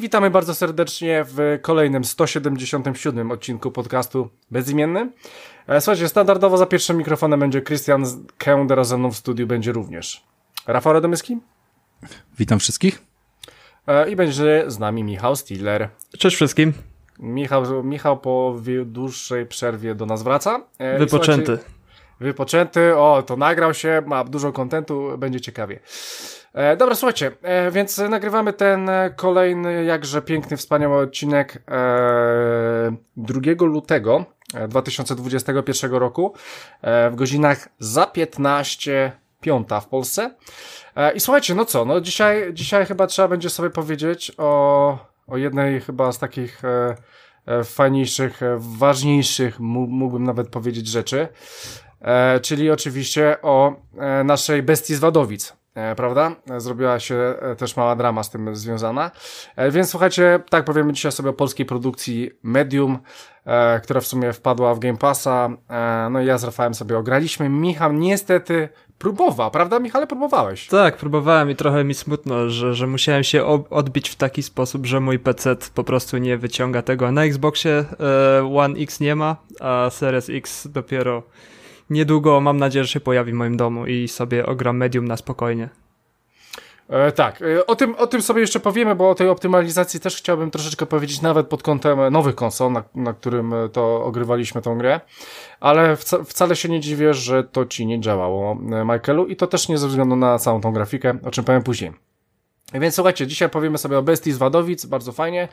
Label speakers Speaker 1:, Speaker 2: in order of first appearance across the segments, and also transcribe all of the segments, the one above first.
Speaker 1: witamy bardzo serdecznie w kolejnym 177 odcinku podcastu Bezimienny. E, słuchajcie, standardowo za pierwszym mikrofonem będzie Christian Kender, a ze mną w studiu będzie również Rafał Radomyski.
Speaker 2: Witam wszystkich.
Speaker 1: E, I będzie z nami Michał Stiller.
Speaker 3: Cześć wszystkim.
Speaker 1: Michał, Michał po dłuższej przerwie do nas wraca.
Speaker 3: E, Wypoczęty.
Speaker 1: Wypoczęty, o, to nagrał się, ma dużo kontentu, będzie ciekawie. E, dobra, słuchajcie, e, więc nagrywamy ten kolejny, jakże piękny, wspaniały odcinek e, 2 lutego 2021 e, roku e, w godzinach za 15 piąta w Polsce. E, I słuchajcie, no co, no dzisiaj, dzisiaj chyba trzeba będzie sobie powiedzieć o, o jednej chyba z takich fajniejszych, ważniejszych, mógłbym nawet powiedzieć rzeczy, czyli oczywiście o naszej bestii z Wadowic. E, prawda? Zrobiła się e, też mała drama z tym związana. E, więc słuchajcie, tak powiemy dzisiaj sobie o polskiej produkcji Medium, która w sumie wpadła w Game Passa. No i ja z Rafałem sobie ograliśmy. Michał niestety próbował, prawda Michale? Próbowałeś.
Speaker 3: Tak, próbowałem i trochę mi smutno, że, że musiałem się odbić w taki sposób, że mój PC po prostu nie wyciąga tego. Na Xboxie One X nie ma, a Series X dopiero niedługo mam nadzieję, że się pojawi w moim domu i sobie ogram medium na spokojnie.
Speaker 1: E, tak, e, o tym, o tym sobie jeszcze powiemy, bo o tej optymalizacji też chciałbym troszeczkę powiedzieć, nawet pod kątem nowych konsol, na, na którym to ogrywaliśmy tą grę, ale wca, wcale się nie dziwię, że to ci nie działało, e, Michaelu, i to też nie ze względu na całą tą grafikę, o czym powiem później. Więc słuchajcie, dzisiaj powiemy sobie o Bestii z Wadowic, bardzo fajnie.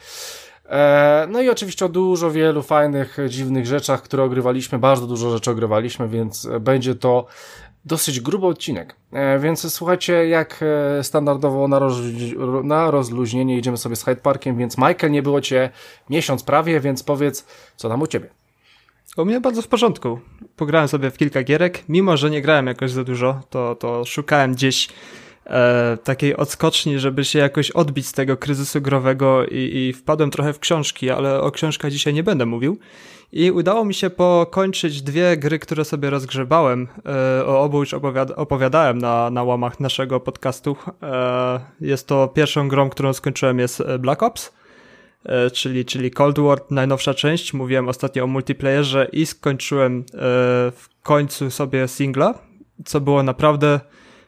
Speaker 1: E, no i oczywiście o dużo wielu fajnych, dziwnych rzeczach, które ogrywaliśmy, bardzo dużo rzeczy ogrywaliśmy, więc będzie to dosyć gruby odcinek. E, więc słuchajcie, jak e, standardowo na, na rozluźnienie idziemy sobie z Hyde Parkiem, więc Michael, nie było cię miesiąc prawie, więc powiedz, co tam u ciebie?
Speaker 3: U mnie bardzo w porządku. Pograłem sobie w kilka gierek, mimo że nie grałem jakoś za dużo, to, to szukałem gdzieś e, takiej odskoczni, żeby się jakoś odbić z tego kryzysu growego i, i wpadłem trochę w książki, ale o książkach dzisiaj nie będę mówił. I udało mi się pokończyć dwie gry, które sobie rozgrzebałem. E, o obu już opowiada opowiadałem na, na łamach naszego podcastu. E, jest to pierwszą grą, którą skończyłem jest Black Ops, e, czyli, czyli Cold War, najnowsza część. Mówiłem ostatnio o multiplayerze i skończyłem e, w końcu sobie singla, co było naprawdę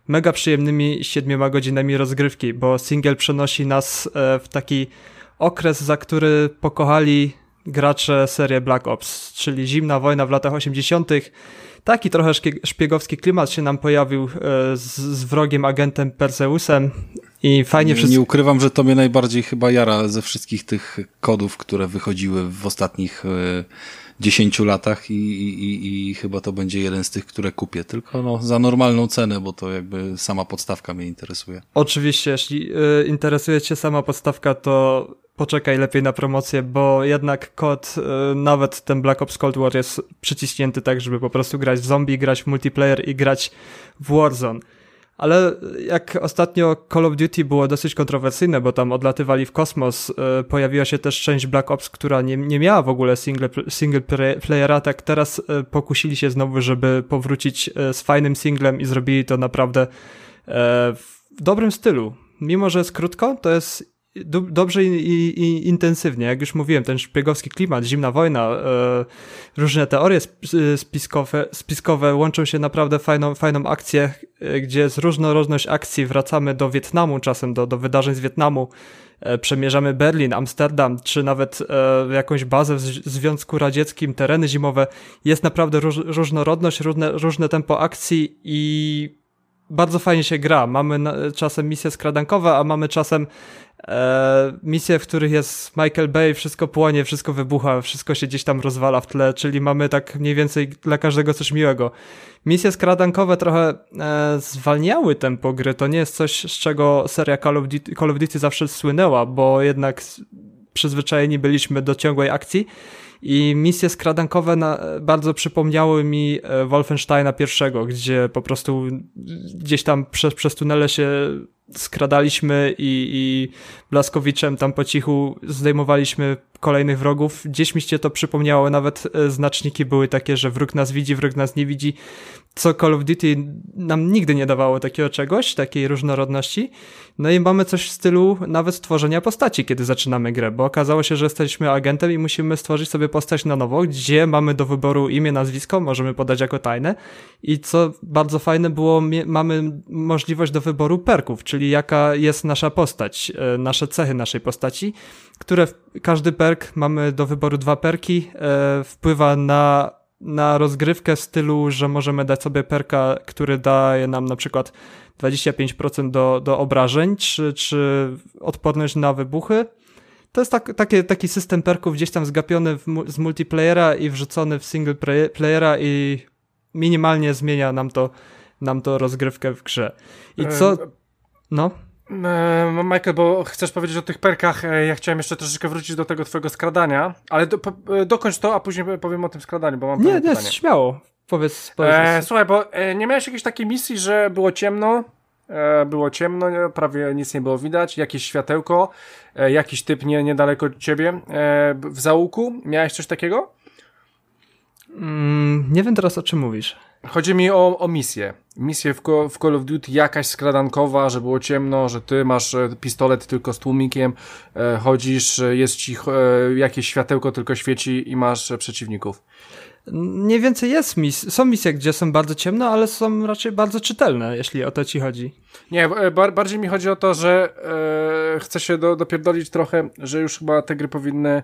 Speaker 3: mega przyjemnymi siedmioma godzinami rozgrywki, bo single przenosi nas e, w taki okres, za który pokochali gracze serię Black Ops, czyli zimna wojna w latach 80. Taki trochę szpiegowski klimat się nam pojawił e, z, z wrogiem agentem Perseusem i fajnie
Speaker 2: wszystko. Nie ukrywam, że to mnie najbardziej chyba jara ze wszystkich tych kodów, które wychodziły w ostatnich e, 10 latach i, i, i chyba to będzie jeden z tych, które kupię. Tylko no, za normalną cenę, bo to jakby sama podstawka mnie interesuje.
Speaker 3: Oczywiście, jeśli y, interesuje Cię sama podstawka, to poczekaj lepiej na promocję, bo jednak kod, y, nawet ten Black Ops Cold War jest przyciśnięty tak, żeby po prostu grać w zombie, grać w multiplayer i grać w Warzone ale jak ostatnio Call of Duty było dosyć kontrowersyjne, bo tam odlatywali w kosmos, e, pojawiła się też część Black Ops, która nie, nie miała w ogóle single, single playera, tak teraz e, pokusili się znowu, żeby powrócić e, z fajnym singlem i zrobili to naprawdę w dobrym stylu. Mimo, że jest krótko, to jest dobrze i, i, intensywnie. Jak już mówiłem, ten szpiegowski klimat, zimna wojna, e, różne teorie spiskowe, spiskowe łączą się naprawdę fajną, fajną akcję, e, gdzie z różnorodność akcji wracamy do Wietnamu, czasem do, do wydarzeń z Wietnamu, e, przemierzamy Berlin, Amsterdam, czy nawet e, jakąś bazę w Związku Radzieckim, tereny zimowe. Jest naprawdę róż, różnorodność, różne, różne tempo akcji i bardzo fajnie się gra. Mamy czasem misje skradankowe, a mamy czasem e, misje, w których jest Michael Bay, wszystko płonie, wszystko wybucha, wszystko się gdzieś tam rozwala w tle, czyli mamy tak mniej więcej dla każdego coś miłego. Misje skradankowe trochę e, zwalniały tempo gry, to nie jest coś, z czego seria Call of Duty, Call of Duty zawsze słynęła, bo jednak przyzwyczajeni byliśmy do ciągłej akcji i misje skradankowe na, bardzo przypomniały mi e, Wolfensteina pierwszego, gdzie po prostu gdzieś tam przez, przez tunele się skradaliśmy i, i Blaskowiczem tam po cichu zdejmowaliśmy kolejnych wrogów. Gdzieś mi się to przypomniało, nawet e, znaczniki były takie, że wróg nas widzi, wróg nas nie widzi, co Call of Duty nam nigdy nie dawało takiego czegoś, takiej różnorodności. No i mamy coś w stylu nawet stworzenia postaci, kiedy zaczynamy grę, bo okazało się, że jesteśmy agentem i musimy stworzyć sobie postać na nowo, gdzie mamy do wyboru imię, nazwisko, możemy podać jako tajne i co bardzo fajne było, mamy możliwość do wyboru perków, czyli jaka jest nasza postać, e, nasze cechy naszej postaci, które każdy perk, mamy do wyboru dwa perki, e, wpływa na na rozgrywkę w stylu, że możemy dać sobie perka, który daje nam na przykład 25% do, do obrażeń, czy, czy odporność na wybuchy. To jest tak, takie, taki system perków gdzieś tam zgapiony w, z multiplayera i wrzucony w single playera i minimalnie zmienia nam to, nam to rozgrywkę w grze. I co... No?
Speaker 1: Michael, bo chcesz powiedzieć o tych perkach, e, ja chciałem jeszcze troszeczkę wrócić do tego twojego skradania, ale do, e, dokończ to, a później powiem o tym skradaniu, bo mam
Speaker 3: Nie, nie,
Speaker 1: pytanie.
Speaker 3: śmiało. Powiedz, powiedz.
Speaker 1: E, słuchaj, bo e, nie miałeś jakiejś takiej misji, że było ciemno, e, było ciemno, prawie nic nie było widać, jakieś światełko, e, jakiś typ nie, niedaleko ciebie w załuku, miałeś coś takiego?
Speaker 3: Mm, nie wiem teraz o czym mówisz.
Speaker 1: Chodzi mi o, o misję. Misję w, w Call of Duty jakaś skradankowa, że było ciemno, że ty masz e, pistolet tylko z tłumikiem, e, chodzisz, e, jest ci jakieś światełko tylko świeci i masz przeciwników.
Speaker 3: Mniej więcej jest mis są misje, gdzie są bardzo ciemno, ale są raczej bardzo czytelne, jeśli o to ci chodzi.
Speaker 1: Nie, e, bar bardziej mi chodzi o to, że e, chcę się do, dopierdolić trochę, że już chyba te gry powinny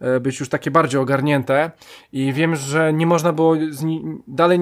Speaker 1: e, być już takie bardziej ogarnięte i wiem, że nie można było dalej...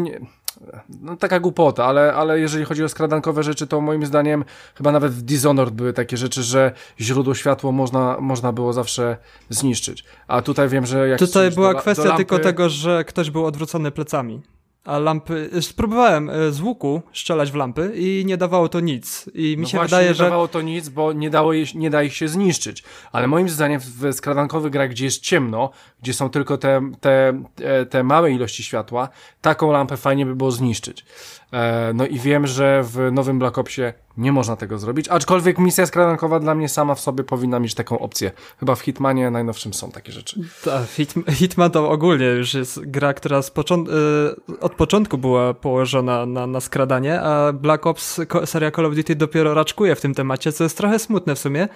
Speaker 1: no taka głupota, ale, ale jeżeli chodzi o skradankowe rzeczy, to moim zdaniem chyba nawet w Dishonored były takie rzeczy, że źródło światło można, można było zawsze zniszczyć. A tutaj wiem, że jak
Speaker 3: Tutaj była do, kwestia do lampy... tylko tego, że ktoś był odwrócony plecami a lampy. Spróbowałem e, z łuku strzelać w lampy i nie dawało to nic. I mi no się wydaje,
Speaker 1: nie
Speaker 3: że.
Speaker 1: Nie dawało to nic, bo nie, dało je, nie da ich się zniszczyć. Ale moim zdaniem w skradankowych grach, gdzie jest ciemno, gdzie są tylko te, te, te małe ilości światła, taką lampę fajnie by było zniszczyć. E, no i wiem, że w nowym Black Opsie nie można tego zrobić, aczkolwiek misja skradankowa dla mnie sama w sobie powinna mieć taką opcję. Chyba w Hitmanie najnowszym są takie rzeczy.
Speaker 3: Tak, Hit, Hitman to ogólnie już jest gra, która począt, y, od początku była położona na, na skradanie, a Black Ops, seria Call of Duty dopiero raczkuje w tym temacie, co jest trochę smutne w sumie.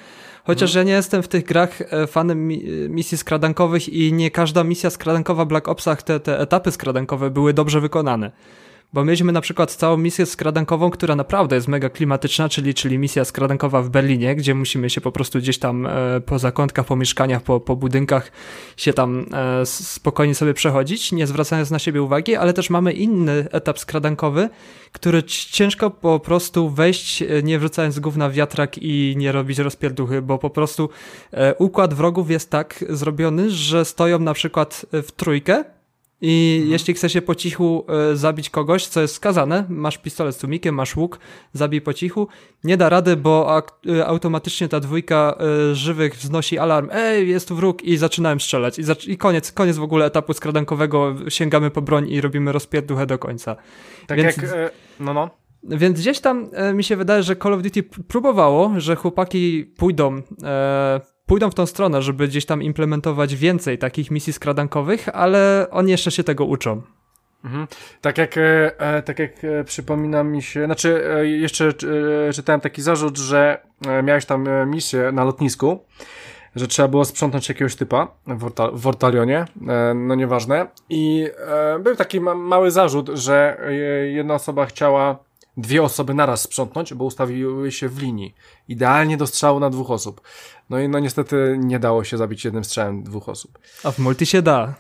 Speaker 3: Chociaż hmm. ja nie jestem w tych grach e, fanem misji skradankowych i nie każda misja skradankowa w Black Opsach, te, te etapy skradankowe były dobrze wykonane. Bo mieliśmy na przykład całą misję skradankową, która naprawdę jest mega klimatyczna, czyli, czyli misja skradankowa w Berlinie, gdzie musimy się po prostu gdzieś tam e, po zakątkach, po mieszkaniach, po, po budynkach się tam e, spokojnie sobie przechodzić, nie zwracając na siebie uwagi, ale też mamy inny etap skradankowy, który ciężko po prostu wejść, e, nie wrzucając głów na wiatrak i nie robić rozpierduchy, bo po prostu e, układ wrogów jest tak zrobiony, że stoją na przykład w trójkę, i mhm. jeśli chce się po cichu y, zabić kogoś, co jest skazane, masz pistolet z tłumikiem, masz łuk, zabij po cichu, nie da rady, bo y, automatycznie ta dwójka y, żywych wznosi alarm, ej, jest tu wróg i zaczynałem strzelać. I, zac I, koniec, koniec w ogóle etapu skradankowego, sięgamy po broń i robimy rozpierduchę do końca.
Speaker 1: Tak Więc... jak, no no.
Speaker 3: Więc gdzieś tam e, mi się wydaje, że Call of Duty próbowało, że chłopaki pójdą e, pójdą w tą stronę, żeby gdzieś tam implementować więcej takich misji skradankowych, ale oni jeszcze się tego uczą.
Speaker 1: Mhm. Tak jak, e, e tak jak e, przypomina mi się, znaczy jeszcze czytałem taki zarzut, że miałeś tam misję na lotnisku, że trzeba było sprzątnąć jakiegoś typa w, w Ortalionie, no nieważne. I był taki ma mały zarzut, że jedna osoba chciała dwie osoby naraz sprzątnąć, bo ustawiły się w linii. Idealnie do strzału na dwóch osób. No i no niestety nie dało się zabić jednym strzałem dwóch osób.
Speaker 3: A w multi się da.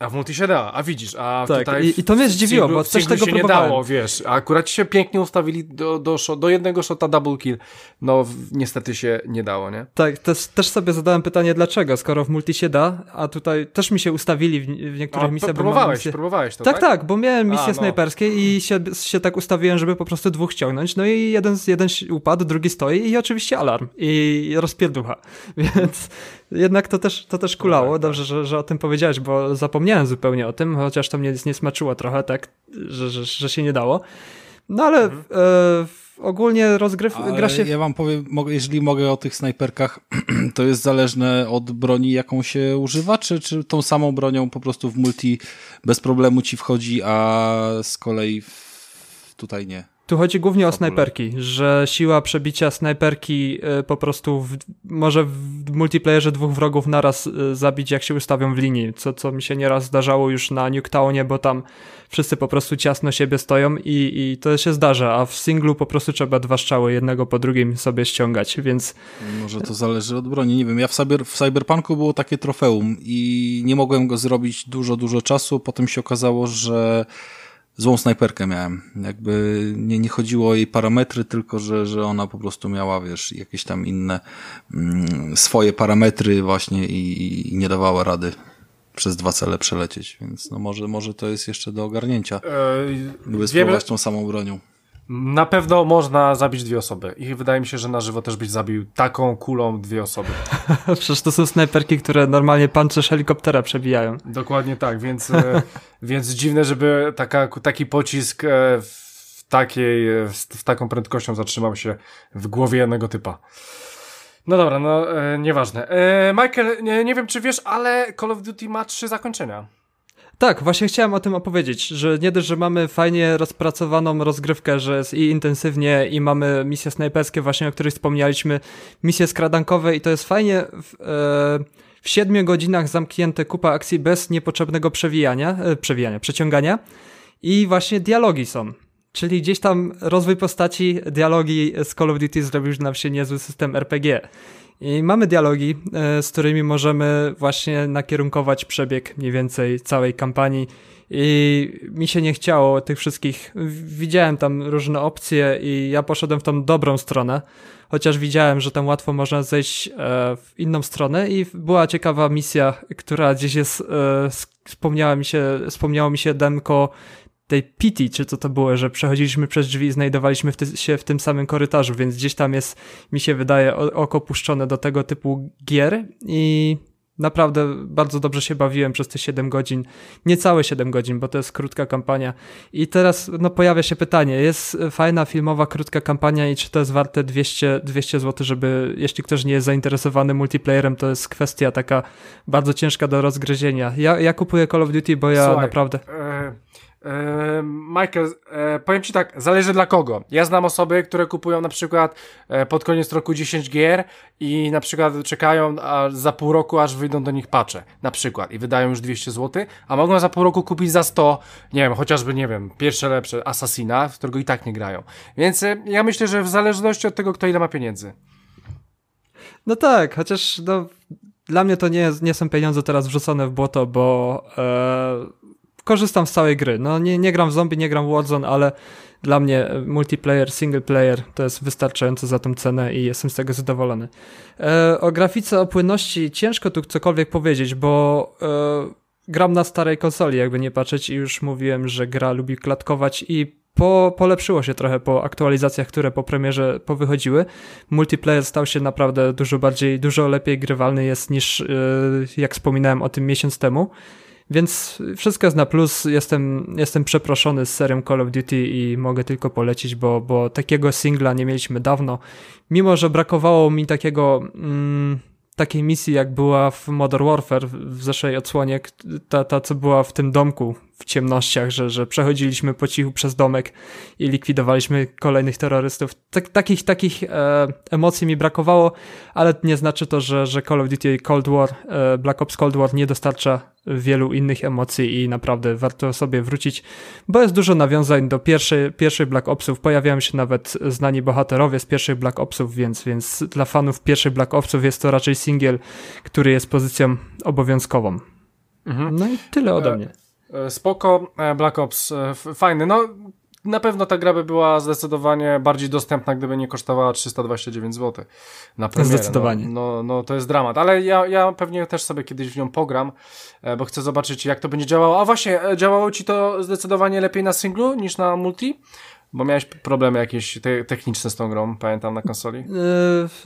Speaker 1: A w multi się da, a widzisz, a
Speaker 3: tak,
Speaker 1: tutaj
Speaker 3: i, i to mnie zdziwiło, bo też tego
Speaker 1: się
Speaker 3: próbowałem.
Speaker 1: nie dało, wiesz, a akurat się pięknie ustawili do, do, do jednego shota double kill, no niestety się nie dało, nie?
Speaker 3: Tak, też, też sobie zadałem pytanie, dlaczego, skoro w multi się da, a tutaj też mi się ustawili w, w niektórych misjach.
Speaker 1: Próbowałeś,
Speaker 3: misje...
Speaker 1: próbowałeś to,
Speaker 3: tak?
Speaker 1: Tak,
Speaker 3: tak, bo miałem misje no. snajperskie i się, się tak ustawiłem, żeby po prostu dwóch ściągnąć, no i jeden, jeden upadł, drugi stoi i oczywiście alarm i rozpierducha, więc jednak to też, to też kulało. No tak, tak. Dobrze, że, że o tym powiedziałeś, bo zapomniałem zupełnie o tym, chociaż to mnie nie smaczyło trochę, tak, że, że, że się nie dało. No ale mhm. e, ogólnie rozgryw
Speaker 2: Ale
Speaker 3: gra się...
Speaker 2: Ja wam powiem, jeżeli mogę o tych snajperkach, to jest zależne od broni, jaką się używa, czy, czy tą samą bronią po prostu w multi bez problemu ci wchodzi, a z kolei w, tutaj nie.
Speaker 3: Tu chodzi głównie o snajperki, że siła przebicia snajperki y, po prostu w, może w multiplayerze dwóch wrogów naraz y, zabić, jak się ustawią w linii, co, co mi się nieraz zdarzało już na Nuketownie, bo tam wszyscy po prostu ciasno siebie stoją i, i to się zdarza, a w singlu po prostu trzeba dwa strzały jednego po drugim sobie ściągać, więc
Speaker 2: Może to zależy od broni, nie wiem. Ja w, cyber, w Cyberpunku było takie trofeum i nie mogłem go zrobić dużo, dużo czasu. Potem się okazało, że złą snajperkę miałem. Jakby nie, nie chodziło o jej parametry, tylko że, że ona po prostu miała, wiesz, jakieś tam inne mm, swoje parametry właśnie i, i nie dawała rady przez dwa cele przelecieć, więc no może, może to jest jeszcze do ogarnięcia,
Speaker 1: E,
Speaker 2: by
Speaker 1: wiemy,
Speaker 2: spróbować tą samą bronią.
Speaker 1: Na pewno można zabić dwie osoby i wydaje mi się, że na żywo też byś zabił taką kulą dwie osoby.
Speaker 3: przecież to są snajperki, które normalnie pancerz helikoptera przebijają.
Speaker 1: Dokładnie tak, więc, e, więc dziwne, żeby taka, taki pocisk e, w, takiej, e, w, w taką prędkością zatrzymał się w głowie jednego typa. No dobra, no e, nieważne. E, Michael, nie, nie wiem czy wiesz, ale Call of Duty ma trzy zakończenia.
Speaker 3: Tak, właśnie chciałem o tym opowiedzieć, że nie dość, że mamy fajnie rozpracowaną rozgrywkę, że jest i intensywnie i mamy misje snajperskie właśnie, o których wspomnieliśmy, misje skradankowe i to jest fajnie w, e, w 7 godzinach zamknięte kupa akcji bez niepotrzebnego przewijania, e, przewijania, przeciągania i właśnie dialogi są. Czyli gdzieś tam rozwój postaci, dialogi z Call of Duty zrobił nam się niezły system RPG. I mamy dialogi, e, z którymi możemy właśnie nakierunkować przebieg mniej więcej całej kampanii. I mi się nie chciało tych wszystkich. Widziałem tam różne opcje i ja poszedłem w tą dobrą stronę, chociaż widziałem, że tam łatwo można zejść e, w inną stronę i była ciekawa misja, która gdzieś jest, e, wspomniała mi się, wspomniało mi się demko tej pity, czy co to było, że przechodziliśmy przez drzwi i znajdowaliśmy w ty się w tym samym korytarzu, więc gdzieś tam jest, mi się wydaje, oko puszczone do tego typu gier i naprawdę bardzo dobrze się bawiłem przez te 7 godzin, niecałe 7 godzin, bo to jest krótka kampania. I teraz no, pojawia się pytanie, jest fajna filmowa krótka kampania i czy to jest warte 200, 200 zł, żeby, jeśli ktoś nie jest zainteresowany multiplayerem, to jest kwestia taka bardzo ciężka do rozgryzienia. Ja, ja kupuję Call of Duty, bo ja
Speaker 1: Słuchaj,
Speaker 3: naprawdę...
Speaker 1: E, Michael, e, powiem ci tak, zależy dla kogo. Ja znam osoby, które kupują na przykład e, pod koniec roku 10 gier i na przykład czekają za pół roku, aż wyjdą do nich patche, na przykład, i wydają już 200 zł, a mogą za pół roku kupić za 100, nie wiem, chociażby, nie wiem, pierwsze lepsze Assassina, w którego i tak nie grają. Więc e, ja myślę, że w zależności od tego, kto ile ma pieniędzy.
Speaker 3: No tak, chociaż no, dla mnie to nie, nie są pieniądze teraz wrzucone w błoto, bo e, korzystam z całej gry. No nie, nie gram w zombie, nie gram w Warzone, ale dla mnie multiplayer, single player to jest wystarczające za tą cenę i jestem z tego zadowolony. E, o grafice, o płynności ciężko tu cokolwiek powiedzieć, bo e, gram na starej konsoli, jakby nie patrzeć i już mówiłem, że gra lubi klatkować i po, polepszyło się trochę po aktualizacjach, które po premierze powychodziły. Multiplayer stał się naprawdę dużo bardziej, dużo lepiej grywalny jest niż, yy, jak wspominałem o tym miesiąc temu. Więc wszystko jest na plus. Jestem, jestem przeproszony z serią Call of Duty i mogę tylko polecić, bo, bo takiego singla nie mieliśmy dawno. Mimo, że brakowało mi takiego. Mm, takiej misji, jak była w Modern Warfare w zeszłej odsłonie, ta, ta co była w tym domku w ciemnościach, że, że przechodziliśmy po cichu przez domek i likwidowaliśmy kolejnych terrorystów. Tak, takich takich e, emocji mi brakowało, ale nie znaczy to, że, że Call of Duty Cold War, e, Black Ops Cold War nie dostarcza wielu innych emocji i naprawdę warto sobie wrócić, bo jest dużo nawiązań do pierwszej, pierwszej Black Opsów, pojawiają się nawet znani bohaterowie z pierwszej Black Opsów, więc, więc dla fanów pierwszej Black Opsów jest to raczej singiel, który jest pozycją obowiązkową.
Speaker 1: Mhm.
Speaker 3: No i tyle ode mnie.
Speaker 1: E, Spoko, e, Black Ops, e, fajny. No, na pewno ta gra by była zdecydowanie bardziej dostępna, gdyby nie kosztowała 329 zł na premierę.
Speaker 3: Zdecydowanie.
Speaker 1: No, no, no to jest dramat, ale ja, ja pewnie też sobie kiedyś w nią pogram, bo chcę zobaczyć jak to będzie działało. A właśnie, działało ci to zdecydowanie lepiej na singlu niż na multi? Bo miałeś problemy jakieś te techniczne z tą grą, pamiętam, na konsoli. Yy,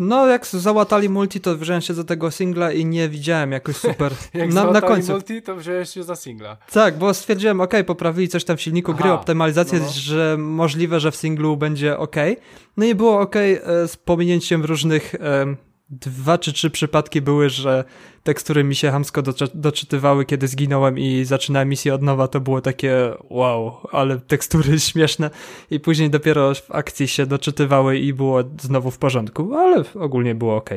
Speaker 3: no, jak załatali multi, to wziąłem się za tego singla i nie widziałem jakoś super.
Speaker 1: jak na, na końcu. multi, to wziąłeś się za singla.
Speaker 3: Tak, bo stwierdziłem, ok, poprawili coś tam w silniku gry, optymalizację, no, no. że możliwe, że w singlu będzie ok. No i było ok e, z pominięciem różnych dwa czy trzy przypadki były, że tekstury mi się hamsko doczytywały, kiedy zginąłem i zaczynałem misję od nowa, to było takie wow, ale tekstury śmieszne i później dopiero w akcji się doczytywały i było znowu w porządku, ale ogólnie było ok.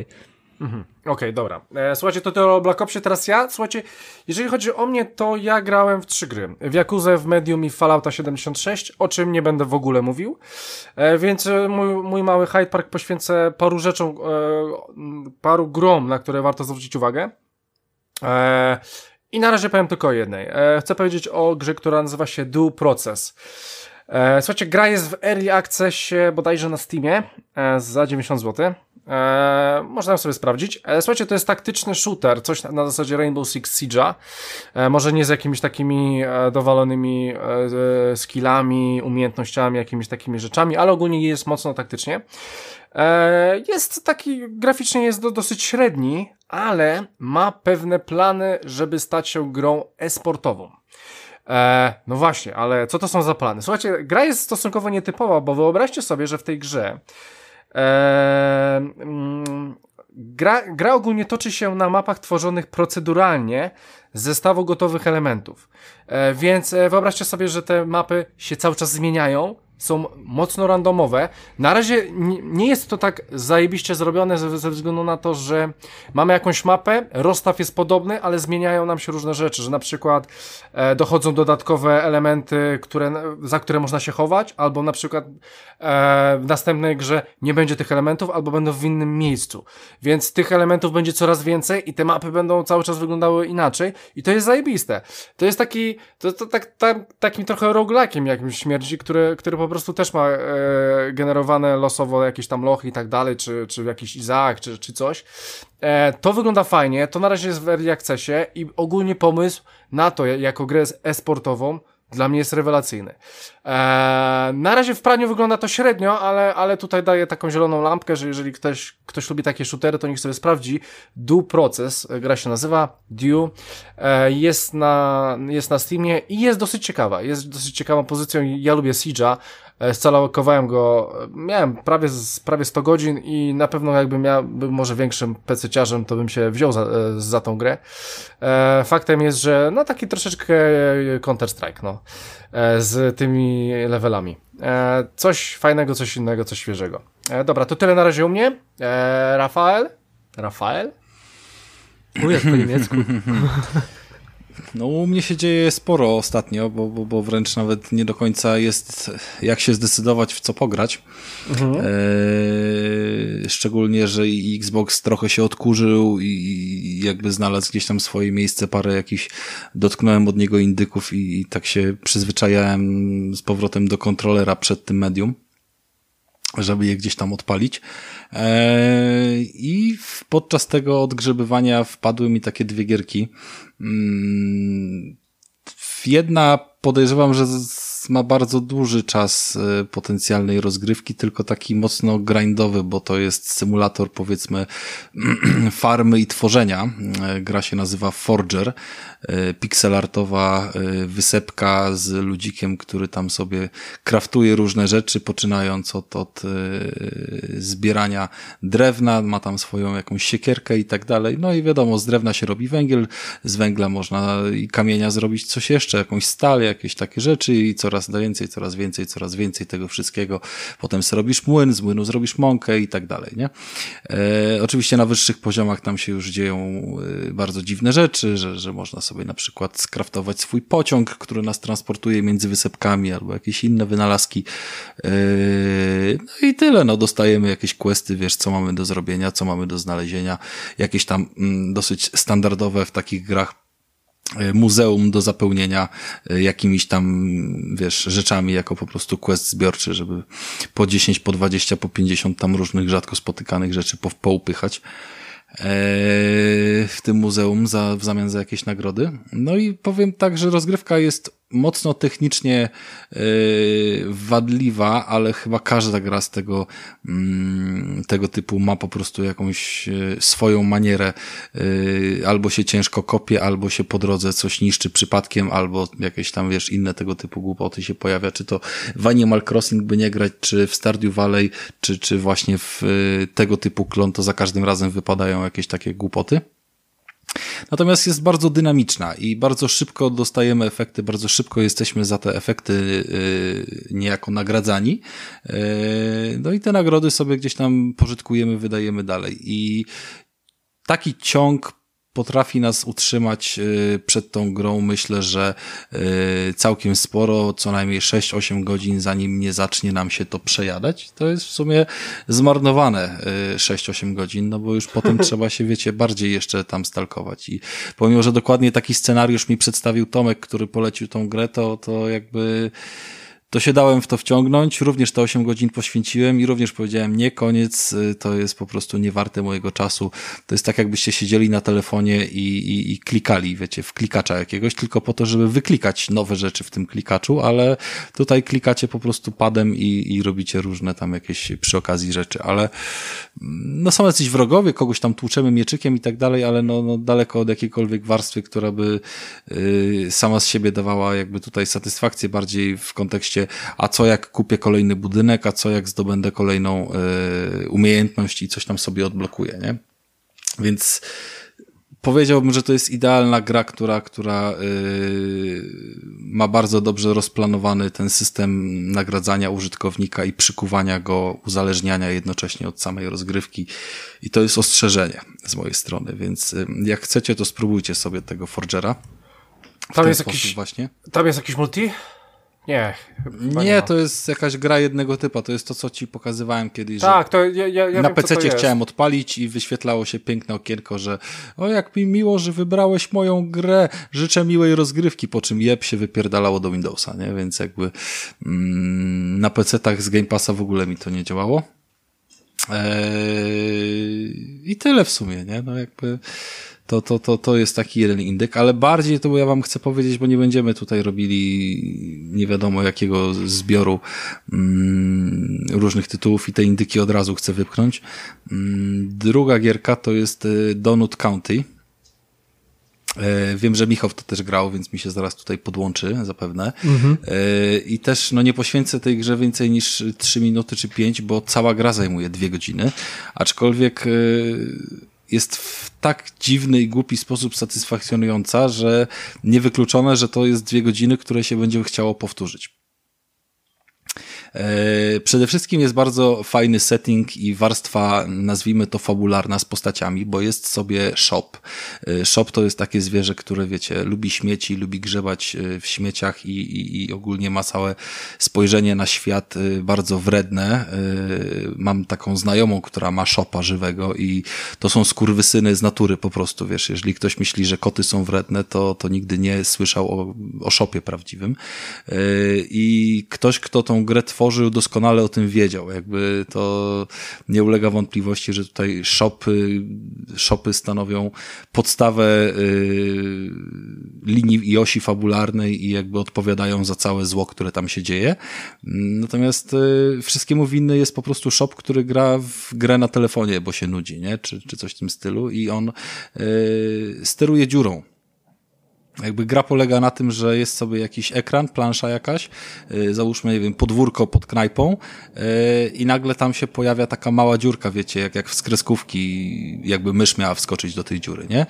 Speaker 1: Mhm. Okej, okay, dobra. E, słuchajcie, to to o Black Opsie, teraz ja. Słuchajcie, jeżeli chodzi o mnie, to ja grałem w trzy gry. W Yakuza, w Medium i w Fallouta 76, o czym nie będę w ogóle mówił. E, więc e, mój, mój mały Hyde Park poświęcę paru rzeczom, paru grom, na które warto zwrócić uwagę. I na razie powiem tylko o jednej. Chcę powiedzieć o grze, która nazywa się Due Process. Słuchajcie, gra jest w Early Accessie bodajże na Steamie za 90 zł. Eee, można sobie sprawdzić. Eee, słuchajcie, to jest taktyczny shooter, coś na, na zasadzie Rainbow Six Siege'a. Eee, może nie z jakimiś takimi e, dowalonymi e, skillami, umiejętnościami, jakimiś takimi rzeczami, ale ogólnie jest mocno taktycznie. Eee, jest taki, graficznie jest do, dosyć średni, ale ma pewne plany, żeby stać się grą esportową. Eee, no właśnie, ale co to są za plany? Słuchajcie, gra jest stosunkowo nietypowa, bo wyobraźcie sobie, że w tej grze Eee, mm, gra, gra ogólnie toczy się na mapach tworzonych proceduralnie z zestawu gotowych elementów. E, więc wyobraźcie sobie, że te mapy się cały czas zmieniają, są mocno randomowe. Na razie nie jest to tak zajebiście zrobione ze, względu na to, że mamy jakąś mapę, rozstaw jest podobny, ale zmieniają nam się różne rzeczy, że na przykład e, dochodzą dodatkowe elementy, które, za które można się chować, albo na przykład e, w następnej grze nie będzie tych elementów, albo będą w innym miejscu. Więc tych elementów będzie coraz więcej i te mapy będą cały czas wyglądały inaczej i to jest zajebiste. To jest taki, to, to tak, tak, takim trochę roguelike'iem jakimś śmierdzi, który, który po po prostu też ma e, generowane losowo jakieś tam lochy i tak dalej, czy, czy jakiś Izaak, czy, czy coś. E, to wygląda fajnie, to na razie jest w early accessie i ogólnie pomysł na to, jako grę e-sportową, dla mnie jest rewelacyjny. Eee, na razie w praniu wygląda to średnio, ale, ale tutaj daję taką zieloną lampkę, że jeżeli ktoś, ktoś lubi takie shootery, to niech sobie sprawdzi. Due Process, gra się nazywa Due, eee, jest, na, jest na Steamie i jest dosyć ciekawa. Jest dosyć ciekawą pozycją. Ja lubię Siege'a, E, scalokowałem go, miałem prawie, prawie 100 godzin i na pewno jakbym miał, był może większym pececiarzem, to bym się wziął za, e, za tą grę. E, faktem jest, że no taki troszeczkę Counter-Strike, no, z tymi levelami. Coś fajnego, coś innego, coś świeżego. Dobra, to tyle na razie u mnie. Rafael? Rafael?
Speaker 3: Mówię po niemiecku.
Speaker 2: No u mnie się dzieje sporo ostatnio, bo, bo, bo wręcz nawet nie do końca jest jak się zdecydować w co pograć. Mhm. E, szczególnie, że Xbox trochę się odkurzył i jakby znalazł gdzieś tam swoje miejsce, parę jakichś dotknąłem od niego indyków i, i tak się przyzwyczajałem z powrotem do kontrolera przed tym medium żeby je gdzieś tam odpalić. Eee, I podczas tego odgrzebywania wpadły mi takie dwie gierki. Mm, jedna podejrzewam, że ma bardzo duży czas e, potencjalnej rozgrywki, tylko taki mocno grindowy, bo to jest symulator powiedzmy farmy i tworzenia. E, gra się nazywa Forger. E, pixelartowa wysepka z ludzikiem, który tam sobie kraftuje różne rzeczy, poczynając od, od zbierania drewna, ma tam swoją jakąś siekierkę i tak dalej. No i wiadomo, z drewna się robi węgiel, z węgla można i kamienia zrobić coś jeszcze, jakąś stal, jakieś takie rzeczy i coraz coraz więcej, coraz więcej, coraz więcej tego wszystkiego. Potem zrobisz młyn, z młynu zrobisz mąkę i tak dalej, nie? E, oczywiście na wyższych poziomach tam się już dzieją e, bardzo dziwne rzeczy, że, że można sobie na przykład skraftować swój pociąg, który nas transportuje między wysepkami albo jakieś inne wynalazki. E, no i tyle, no dostajemy jakieś questy, wiesz, co mamy do zrobienia, co mamy do znalezienia, jakieś tam mm, dosyć standardowe w takich grach muzeum do zapełnienia e, jakimiś tam, wiesz, rzeczami jako po prostu quest zbiorczy, żeby po 10, po 20, po 50 tam różnych rzadko spotykanych rzeczy po, poupychać e, w tym muzeum za, w zamian za jakieś nagrody. No i powiem tak, że rozgrywka jest mocno technicznie yy, wadliwa, ale chyba każda gra z tego, yy, tego typu ma po prostu jakąś yy, swoją manierę. Yy, albo się ciężko kopie, albo się po drodze coś niszczy przypadkiem, albo jakieś tam, wiesz, inne tego typu głupoty się pojawia, czy to w Animal Crossing by nie grać, czy w Stardew Valley, czy, czy właśnie w tego typu klon, to za każdym razem wypadają jakieś takie głupoty. Natomiast jest bardzo dynamiczna i bardzo szybko dostajemy efekty, bardzo szybko jesteśmy za te efekty yy, niejako nagradzani. Yy, no i te nagrody sobie gdzieś tam pożytkujemy, wydajemy dalej. I taki ciąg potrafi nas utrzymać y, przed tą grą, myślę, że y, całkiem sporo, co najmniej 6-8 godzin, zanim nie zacznie nam się to przejadać. To jest w sumie zmarnowane 6-8 y, godzin, no bo już potem trzeba się, wiecie, bardziej jeszcze tam stalkować. I pomimo, że dokładnie taki scenariusz mi przedstawił Tomek, który polecił tą grę, to, to jakby to się dałem w to wciągnąć, również te 8 godzin poświęciłem i również powiedziałem, nie, koniec, y, to jest po prostu niewarte mojego czasu. To jest tak, jakbyście siedzieli na telefonie i, i, i klikali, wiecie, w klikacza jakiegoś, tylko po to, żeby wyklikać nowe rzeczy w tym klikaczu, ale tutaj klikacie po prostu padem i, i robicie różne tam jakieś przy okazji rzeczy, ale mm, no są jacyś wrogowie, kogoś tam tłuczemy mieczykiem i tak dalej, ale no, no daleko od jakiejkolwiek warstwy, która by yy, sama z siebie dawała jakby tutaj satysfakcję bardziej w kontekście a co jak kupię kolejny budynek, a co jak zdobędę kolejną y, umiejętność i coś tam sobie odblokuję, nie? Więc powiedziałbym, że to jest idealna gra, która, która yy, ma bardzo dobrze rozplanowany ten system nagradzania użytkownika i przykuwania go, uzależniania jednocześnie od samej rozgrywki. I to jest ostrzeżenie z mojej strony, więc yy, jak chcecie, to spróbujcie sobie tego Forgera.
Speaker 1: Tam jest, jakiś, właśnie. tam jest jakiś multi? Nie.
Speaker 2: Nie, nie to jest jakaś gra jednego typu. To jest to, co ci pokazywałem kiedyś.
Speaker 1: Tak, to ja, ja, ja
Speaker 2: Na PC chciałem odpalić i wyświetlało się piękne okienko, że o jak mi miło, że wybrałeś moją grę. Życzę miłej rozgrywki, po czym jeb się wypierdalało do Windowsa, nie? Więc jakby mm, na PC-tach z Game Passa w ogóle mi to nie działało. Eee, I tyle w sumie, nie? No jakby to, to, to, to jest taki jeden indyk, ale bardziej to ja wam chcę powiedzieć, bo nie będziemy tutaj robili nie wiadomo jakiego zbioru mm, różnych tytułów i te indyki od razu chcę wypchnąć. Mm, druga gierka to jest y, Donut County. E, wiem, że Michał to też grał, więc mi się zaraz tutaj podłączy zapewne. Mhm. E, I też no, nie poświęcę tej grze więcej niż 3 minuty czy 5, bo cała gra zajmuje 2 godziny. Aczkolwiek e, jest w tak dziwny i głupi sposób satysfakcjonująca, że niewykluczone, że to jest dwie godziny, które się będzie chciało powtórzyć. E, przede wszystkim jest bardzo fajny setting i warstwa, nazwijmy to fabularna z postaciami, bo jest sobie shop. E, shop to jest takie zwierzę, które wiecie, lubi śmieci, lubi grzebać e, w śmieciach i, i, i ogólnie ma całe spojrzenie na świat bardzo wredne. Mam taką znajomą, która ma shopa żywego i to są skurwysyny z natury po prostu, wiesz, jeżeli ktoś myśli, że koty są wredne, to, to nigdy nie słyszał o, o shopie prawdziwym. I ktoś, kto tą grę tworzył, doskonale o tym wiedział. Jakby to nie ulega wątpliwości, że tutaj shopy, shopy stanowią podstawę y, linii i osi fabularnej i jakby odpowiadają za całe zło, które tam się dzieje. Natomiast y, wszystkiemu winny jest po prostu shop, który gra w grę na telefonie, bo się nudzi, nie? Czy, czy coś w tym stylu i on y, steruje dziurą jakby gra polega na tym, że jest sobie jakiś ekran, plansza jakaś, yy, załóżmy, nie wiem, podwórko pod knajpą yy, i nagle tam się pojawia taka mała dziurka, wiecie, jak, jak w skreskówki, jakby mysz miała wskoczyć do tej dziury, nie?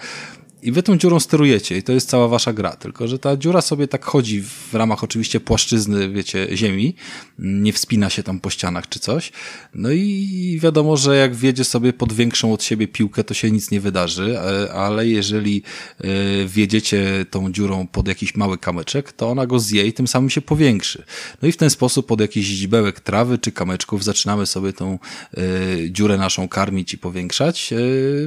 Speaker 2: I wy tą dziurą sterujecie i to jest cała wasza gra, tylko że ta dziura sobie tak chodzi w ramach oczywiście płaszczyzny, wiecie, ziemi, nie wspina się tam po ścianach czy coś. No i wiadomo, że jak wiedzie sobie pod większą od siebie piłkę, to się nic nie wydarzy, e, ale jeżeli e, wiedziecie tą dziurą pod jakiś mały kamyczek, to ona go zje i tym samym się powiększy. No i w ten sposób pod jakiś ździbełek trawy czy kamyczków zaczynamy sobie tą e, dziurę naszą karmić i powiększać,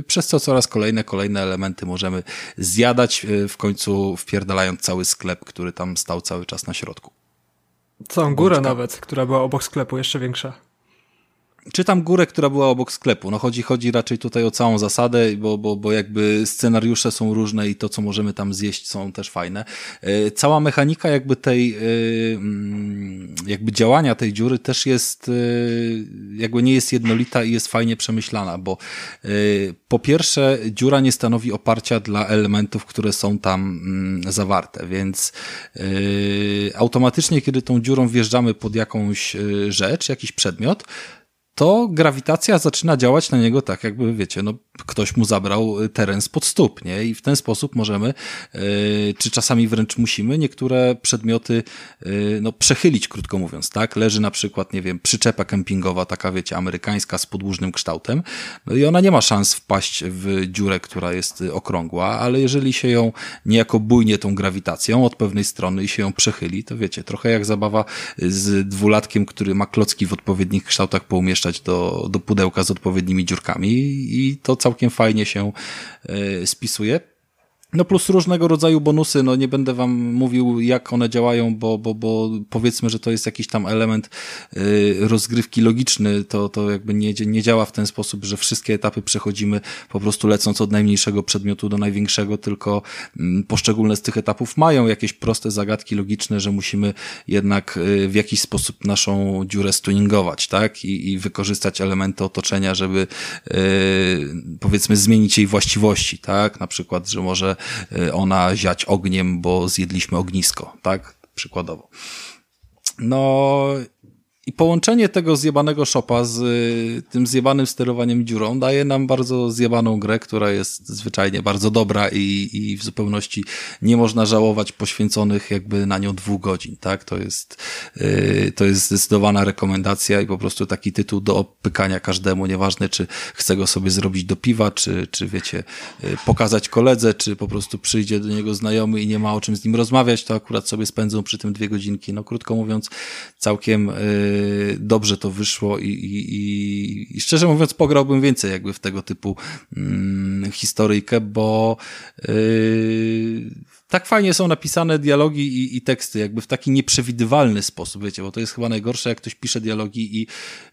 Speaker 2: przez co coraz kolejne, kolejne elementy możemy zjadać, e, w końcu wpierdalając cały sklep, który tam stał cały czas na środku.
Speaker 3: Całą górę Bączka. nawet, która była obok sklepu, jeszcze większa.
Speaker 2: Czy tam górę, która była obok sklepu. No chodzi, chodzi raczej tutaj o całą zasadę, bo, bo, bo jakby scenariusze są różne i to, co możemy tam zjeść są też fajne. E, cała mechanika jakby tej, e, mm, jakby działania tej dziury też jest, e, jakby nie jest jednolita i jest fajnie przemyślana, bo po pierwsze dziura nie stanowi oparcia dla elementów, które są tam mm, zawarte, więc automatycznie, kiedy tą dziurą wjeżdżamy pod jakąś rzecz, jakiś przedmiot, to grawitacja zaczyna działać na niego tak, jakby wiecie, no ktoś mu zabrał teren spod stóp, nie? I w ten sposób możemy, yy, czy czasami wręcz musimy, niektóre przedmioty yy, no, przechylić, krótko mówiąc, tak? Leży na przykład, nie wiem, przyczepa kempingowa, taka wiecie, amerykańska z podłużnym kształtem, no i ona nie ma szans wpaść w dziurę, która jest okrągła, ale jeżeli się ją niejako bujnie tą grawitacją od pewnej strony i się ją przechyli, to wiecie, trochę jak zabawa z dwulatkiem, który ma klocki w odpowiednich kształtach poumieszczać do, do pudełka z odpowiednimi dziurkami i to całkiem fajnie się e, spisuje. No plus różnego rodzaju bonusy, no nie będę wam mówił jak one działają, bo, bo, bo powiedzmy, że to jest jakiś tam element y, rozgrywki logiczny, to, to jakby nie, nie działa w ten sposób, że wszystkie etapy przechodzimy po prostu lecąc od najmniejszego przedmiotu do największego, tylko mm, poszczególne z tych etapów mają jakieś proste zagadki logiczne, że musimy jednak y, w jakiś sposób naszą dziurę stuningować, tak? I, i wykorzystać elementy otoczenia, żeby y, powiedzmy zmienić jej właściwości, tak? Na przykład, że może ona ziać ogniem, bo zjedliśmy ognisko, tak? Przykładowo. No i połączenie tego zjebanego szopa z y, tym zjebanym sterowaniem dziurą daje nam bardzo zjebaną grę, która jest zwyczajnie bardzo dobra i, i w zupełności nie można żałować poświęconych jakby na nią dwóch godzin, tak? To jest, yy, to jest zdecydowana rekomendacja i po prostu taki tytuł do opykania każdemu, nieważne czy chce go sobie zrobić do piwa, czy, czy wiecie, yy, pokazać koledze, czy po prostu przyjdzie do niego znajomy i nie ma o czym z nim rozmawiać, to akurat sobie spędzą przy tym dwie godzinki. No krótko mówiąc, całkiem yy, dobrze to wyszło i, i, i, szczerze mówiąc pograłbym więcej jakby w tego typu mm, historyjkę, bo yy, tak fajnie są napisane dialogi i, i, teksty, jakby w taki nieprzewidywalny sposób, wiecie, bo to jest chyba najgorsze, jak ktoś pisze dialogi i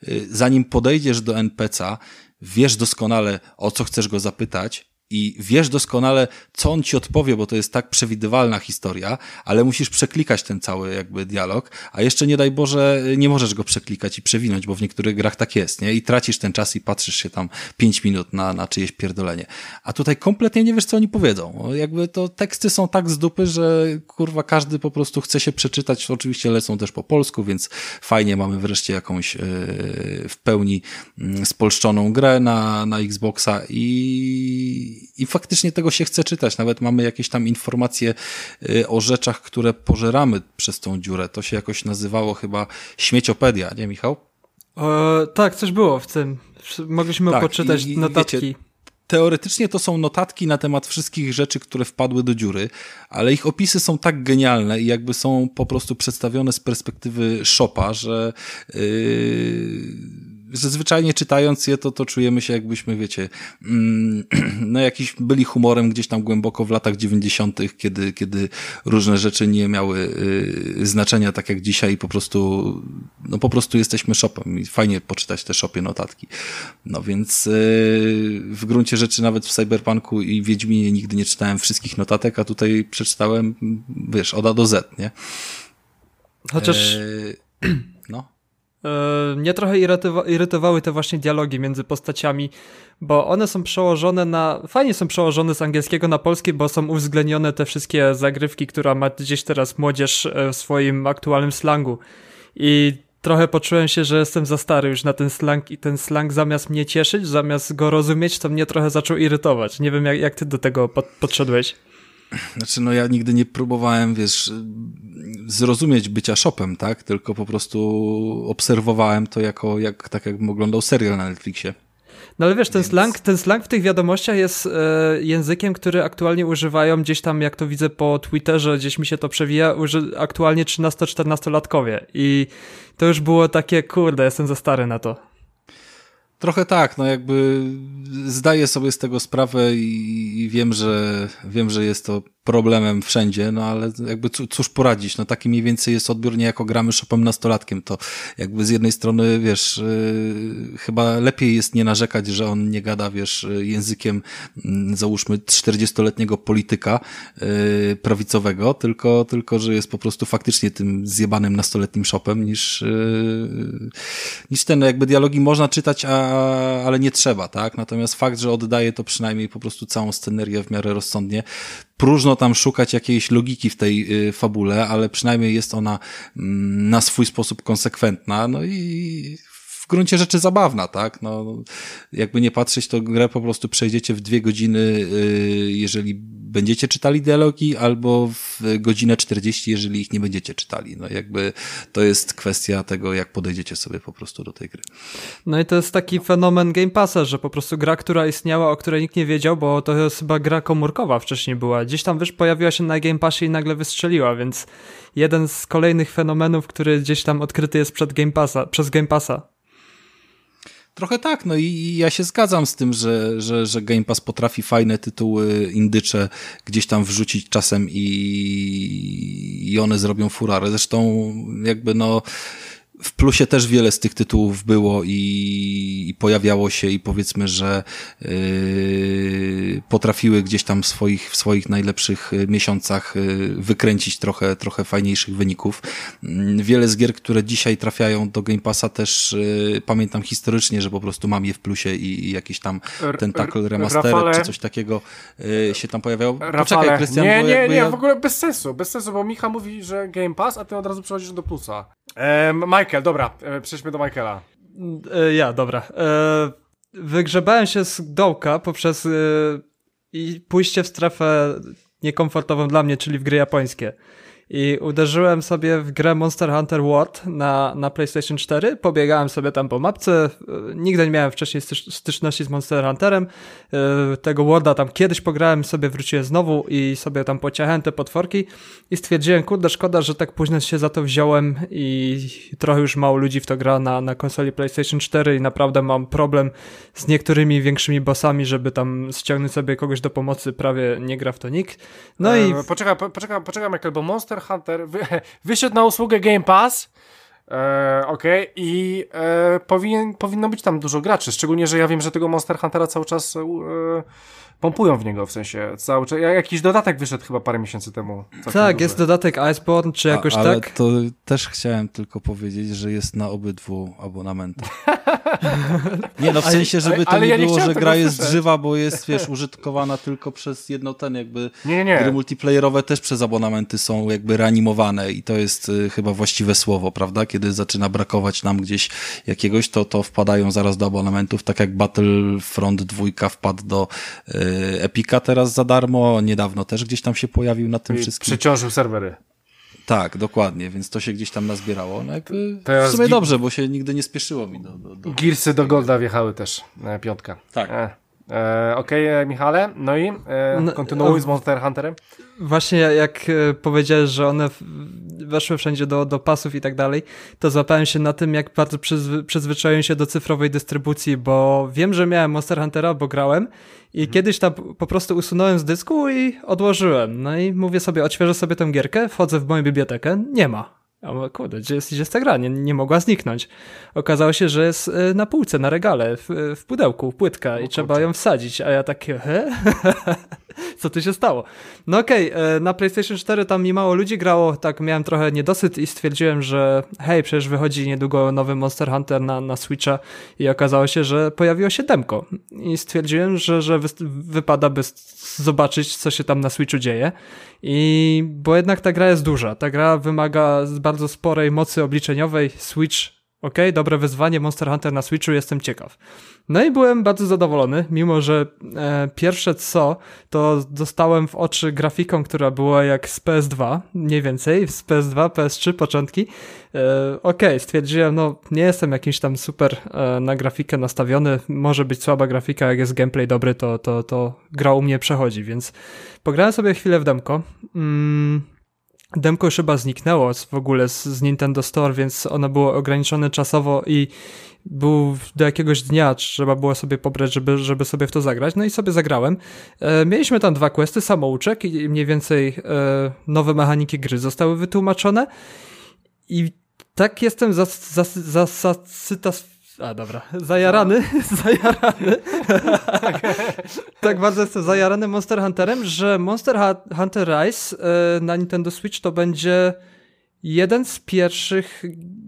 Speaker 2: yy, zanim podejdziesz do NPC'a, wiesz doskonale, o co chcesz go zapytać, i wiesz doskonale, co on ci odpowie, bo to jest tak przewidywalna historia, ale musisz przeklikać ten cały jakby dialog, a jeszcze nie daj Boże, nie możesz go przeklikać i przewinąć, bo w niektórych grach tak jest, nie? I tracisz ten czas i patrzysz się tam pięć minut na, na czyjeś pierdolenie. A tutaj kompletnie nie wiesz, co oni powiedzą. Jakby to teksty są tak z dupy, że kurwa każdy po prostu chce się przeczytać. Oczywiście lecą też po polsku, więc fajnie mamy wreszcie jakąś yy, w pełni yy, spolszczoną grę na, na Xboxa i i faktycznie tego się chce czytać. Nawet mamy jakieś tam informacje y, o rzeczach, które pożeramy przez tą dziurę. To się jakoś nazywało chyba śmieciopedia, nie Michał?
Speaker 3: E, tak, coś było w tym. Mogliśmy tak, poczytać i, notatki. Wiecie,
Speaker 2: teoretycznie to są notatki na temat wszystkich rzeczy, które wpadły do dziury, ale ich opisy są tak genialne i jakby są po prostu przedstawione z perspektywy szopa, że yy że zwyczajnie czytając je, to, to czujemy się jakbyśmy, wiecie, mm, no jakiś byli humorem gdzieś tam głęboko w latach dziewięćdziesiątych, kiedy, kiedy różne rzeczy nie miały y, znaczenia tak jak dzisiaj i po prostu, no po prostu jesteśmy shopem i fajnie poczytać te shopie notatki. No więc y, w gruncie rzeczy nawet w Cyberpunku i Wiedźminie nigdy nie czytałem wszystkich notatek, a tutaj przeczytałem, wiesz, od A do Z, nie?
Speaker 3: Chociaż... E, mnie trochę irytowa irytowały te właśnie dialogi między postaciami, bo one są przełożone na. Fajnie są przełożone z angielskiego na polski, bo są uwzględnione te wszystkie zagrywki, które ma gdzieś teraz młodzież e, w swoim aktualnym slangu. I trochę poczułem się, że jestem za stary już na ten slang i ten slang zamiast mnie cieszyć, zamiast go rozumieć, to mnie trochę zaczął irytować. Nie wiem, jak, jak ty do tego pod podszedłeś.
Speaker 2: Znaczy, no ja nigdy nie próbowałem, wiesz, zrozumieć bycia shopem, tak? Tylko po prostu obserwowałem to jako, jak, tak jakbym oglądał serial na Netflixie.
Speaker 3: No ale wiesz, ten, Więc... slang, ten slang w tych wiadomościach jest e, językiem, który aktualnie używają gdzieś tam, jak to widzę po Twitterze, gdzieś mi się to przewija, uży, aktualnie 13-14-latkowie. I to już było takie, kurde, jestem za stary na to.
Speaker 2: Trochę tak, no jakby zdaję sobie z tego sprawę i, i wiem, że wiem, że jest to problemem wszędzie, no ale jakby cóż poradzić, no taki mniej więcej jest odbiór, nie jako gramy shopem nastolatkiem, to jakby z jednej strony, wiesz, yy, chyba lepiej jest nie narzekać, że on nie gada, wiesz, językiem yy, załóżmy 40-letniego polityka yy, prawicowego, tylko, tylko, że jest po prostu faktycznie tym zjebanym nastoletnim shopem, niż, yy, niż ten, jakby dialogi można czytać, a, ale nie trzeba, tak? Natomiast fakt, że oddaje to przynajmniej po prostu całą scenerię w miarę rozsądnie, próżno tam szukać jakiejś logiki w tej y, fabule, ale przynajmniej jest ona mm, na swój sposób konsekwentna, no i w gruncie rzeczy zabawna, tak? No, jakby nie patrzeć, to grę po prostu przejdziecie w dwie godziny, y, jeżeli będziecie czytali dialogi, albo w godzinę 40, jeżeli ich nie będziecie czytali. No jakby to jest kwestia tego, jak podejdziecie sobie po prostu do tej gry.
Speaker 3: No i to jest taki fenomen Game Passa, że po prostu gra, która istniała, o której nikt nie wiedział, bo to jest chyba gra komórkowa wcześniej była. Gdzieś tam, wiesz, pojawiła się na Game Passie i nagle wystrzeliła, więc jeden z kolejnych fenomenów, który gdzieś tam odkryty jest przed Game Passa, przez Game Passa.
Speaker 2: Trochę tak, no i ja się zgadzam z tym, że, że, że Game Pass potrafi fajne tytuły indycze gdzieś tam wrzucić czasem i, i one zrobią furarę. Zresztą jakby no w plusie też wiele z tych tytułów było i, i pojawiało się i powiedzmy, że yy, potrafiły gdzieś tam w swoich, w swoich najlepszych y, miesiącach yy, wykręcić trochę, trochę fajniejszych wyników. Yy, wiele z gier, które dzisiaj trafiają do Game Passa też y, pamiętam historycznie, że po prostu mam je w plusie i, i jakiś tam ten tackle remastered czy coś takiego y, się tam pojawiało.
Speaker 1: Poczekaj, Krystian, nie, nie, nie, ja... w ogóle bez sensu, bez sensu, bo Micha mówi, że Game Pass, a ty od razu przechodzisz do plusa. Ehm, Michael, dobra, e, przejdźmy do Michaela.
Speaker 3: E, ja, dobra. E, wygrzebałem się z dołka poprzez e, i pójście w strefę niekomfortową dla mnie, czyli w gry japońskie i uderzyłem sobie w grę Monster Hunter World na, na PlayStation 4, pobiegałem sobie tam po mapce, nigdy nie miałem wcześniej styczności z Monster Hunterem, e, tego Worlda tam kiedyś pograłem, sobie wróciłem znowu i sobie tam pociachałem te potworki i stwierdziłem, kurde, szkoda, że tak późno się za to wziąłem i trochę już mało ludzi w to gra na, na konsoli PlayStation 4 i naprawdę mam problem z niektórymi większymi bossami, żeby tam ściągnąć sobie kogoś do pomocy, prawie nie gra w to nikt. No e, i...
Speaker 1: Poczekaj, poczekaj, poczekaj Michael, bo Monster Monster Hunter wy, wyszedł na usługę Game Pass. E, Okej, okay. i e, powinien, powinno być tam dużo graczy. Szczególnie, że ja wiem, że tego Monster Huntera cały czas e, pompują w niego, w sensie cały czas. Jakiś dodatek wyszedł chyba parę miesięcy temu.
Speaker 3: Tak, duży. jest dodatek Iceborne, czy jakoś
Speaker 2: A, ale
Speaker 3: tak?
Speaker 2: to też chciałem tylko powiedzieć, że jest na obydwu abonamentach. nie no, w sensie, żeby to nie ja było, nie że gra jest słyszeć. żywa, bo jest, wiesz, użytkowana tylko przez jedno ten jakby
Speaker 1: nie, nie, nie.
Speaker 2: gry multiplayerowe też przez abonamenty są jakby reanimowane i to jest y, chyba właściwe słowo, prawda? Kiedy zaczyna brakować nam gdzieś jakiegoś, to, to wpadają zaraz do abonamentów, tak jak Battlefront 2 wpadł do y, Epika teraz za darmo, niedawno też gdzieś tam się pojawił na tym I wszystkim.
Speaker 1: Przeciążył serwery.
Speaker 2: Tak, dokładnie, więc to się gdzieś tam nazbierało. No jakby w sumie dobrze, bo się nigdy nie spieszyło mi do... do, do...
Speaker 1: Gearsy do Golda wjechały też, e, piątka.
Speaker 2: Tak. E.
Speaker 1: E, Okej, okay, e, Michale, no i e, no, kontynuuj z Monster Hunterem.
Speaker 3: Właśnie jak e, powiedziałeś, że one weszły wszędzie do, do pasów i tak dalej, to złapałem się na tym, jak bardzo przyzwy, przyzwyczaiłem się do cyfrowej dystrybucji, bo wiem, że miałem Monster Huntera, bo grałem i mhm. kiedyś tam po prostu usunąłem z dysku i odłożyłem. No i mówię sobie, odświeżę sobie tę gierkę, wchodzę w moją bibliotekę, nie ma. Mówię, kurde, gdzie jest, gdzie jest ta gra? Nie, nie mogła zniknąć. Okazało się, że jest e, na półce, na regale, w, w pudełku, płytka i trzeba ją wsadzić. A ja takie, he? Co tu się stało? No okej, okay, e, na PlayStation 4 tam mi mało ludzi grało, tak miałem trochę niedosyt i stwierdziłem, że hej, przecież wychodzi niedługo nowy Monster Hunter na, na Switcha i okazało się, że pojawiło się demko. I stwierdziłem, że, że wy, wypada by zobaczyć, co się tam na Switchu dzieje. I bo jednak ta gra jest duża. Ta gra wymaga bardzo sporej mocy obliczeniowej. Switch, ok, dobre wyzwanie. Monster Hunter na Switchu, jestem ciekaw. No i byłem bardzo zadowolony, mimo że e, pierwsze co, to dostałem w oczy grafiką, która była jak z PS2, mniej więcej, z PS2, PS3, początki. E, okay, stwierdziłem, no nie jestem jakiś tam super e, na grafikę nastawiony, może być słaba grafika, jak jest gameplay dobry, to, to, to gra u mnie przechodzi, więc pograłem sobie chwilę w demko. Mm, demko chyba zniknęło w ogóle z, z Nintendo Store, więc ono było ograniczone czasowo i był do jakiegoś dnia, trzeba było sobie pobrać, żeby, żeby sobie w to zagrać. No i sobie zagrałem. E, mieliśmy tam dwa questy, samouczek i mniej więcej e, nowe mechaniki gry zostały wytłumaczone. I tak jestem zasyta... Zas, zas, a dobra, zajarany, zajarany. tak bardzo jestem zajarany Monster Hunterem, że Monster Hunter Rise e, na Nintendo Switch to będzie jeden z pierwszych,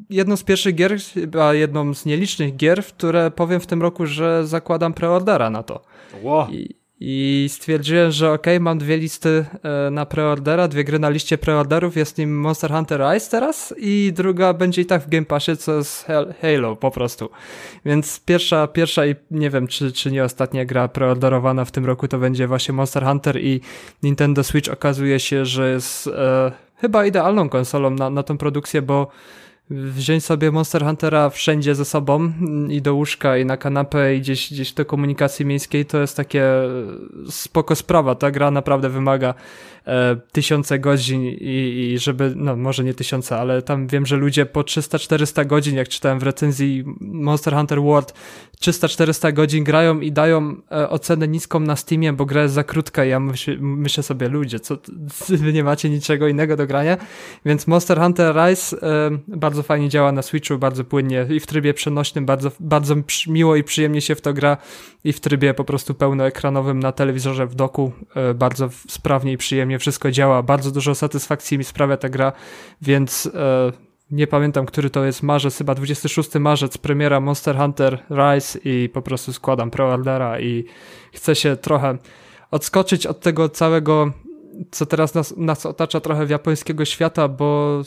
Speaker 3: jedną z pierwszych gier, a jedną z nielicznych gier, które powiem w tym roku, że zakładam preordera na to.
Speaker 1: Wow.
Speaker 3: I, i stwierdziłem, że ok, mam dwie listy e, na preordera, dwie gry na liście preorderów, jest nim Monster Hunter Rise teraz i druga będzie i tak w Game Passie, co jest Halo po prostu. Więc pierwsza, pierwsza i nie wiem, czy, czy nie ostatnia gra preorderowana w tym roku to będzie właśnie Monster Hunter i Nintendo Switch okazuje się, że jest e, chyba idealną konsolą na, na tą produkcję, bo wziąć sobie Monster Huntera wszędzie ze sobą i do łóżka i na kanapę i gdzieś, gdzieś do komunikacji miejskiej to jest takie spoko sprawa. Ta gra naprawdę wymaga e, tysiące godzin i, i żeby, no może nie tysiące, ale tam wiem, że ludzie po 300-400 godzin, jak czytałem w recenzji Monster Hunter World, 300-400 godzin grają i dają e, ocenę niską na Steamie, bo gra jest za krótka i ja myśl, myślę sobie, ludzie, co, wy nie macie niczego innego do grania, więc Monster Hunter Rise e, bardzo fajnie działa na Switchu, bardzo płynnie i w trybie przenośnym, bardzo, bardzo miło i przyjemnie się w to gra i w trybie po prostu pełnoekranowym na telewizorze w doku, e, bardzo sprawnie i przyjemnie wszystko działa, bardzo dużo satysfakcji mi sprawia ta gra, więc nie pamiętam, który to jest marzec, chyba 26 marzec, premiera Monster Hunter Rise i po prostu składam preordera i chcę się trochę odskoczyć od tego całego, co teraz nas, nas otacza trochę w japońskiego świata, bo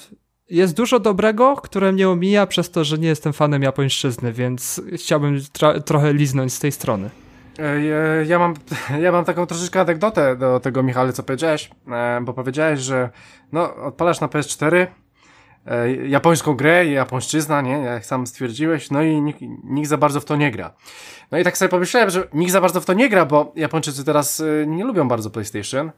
Speaker 3: jest dużo dobrego, które mnie omija przez to, że nie jestem fanem japońszczyzny, więc chciałbym trochę liznąć z tej strony.
Speaker 1: E, ja mam, ja mam taką troszeczkę anegdotę do tego, Michale, co powiedziałeś, e, bo powiedziałeś, że no, odpalasz na PS4, e, japońską grę, japońszczyzna, nie? Jak sam stwierdziłeś, no i nikt, nikt za bardzo w to nie gra. No i tak sobie pomyślałem, że nikt za bardzo w to nie gra, bo Japończycy teraz e, nie lubią bardzo PlayStation,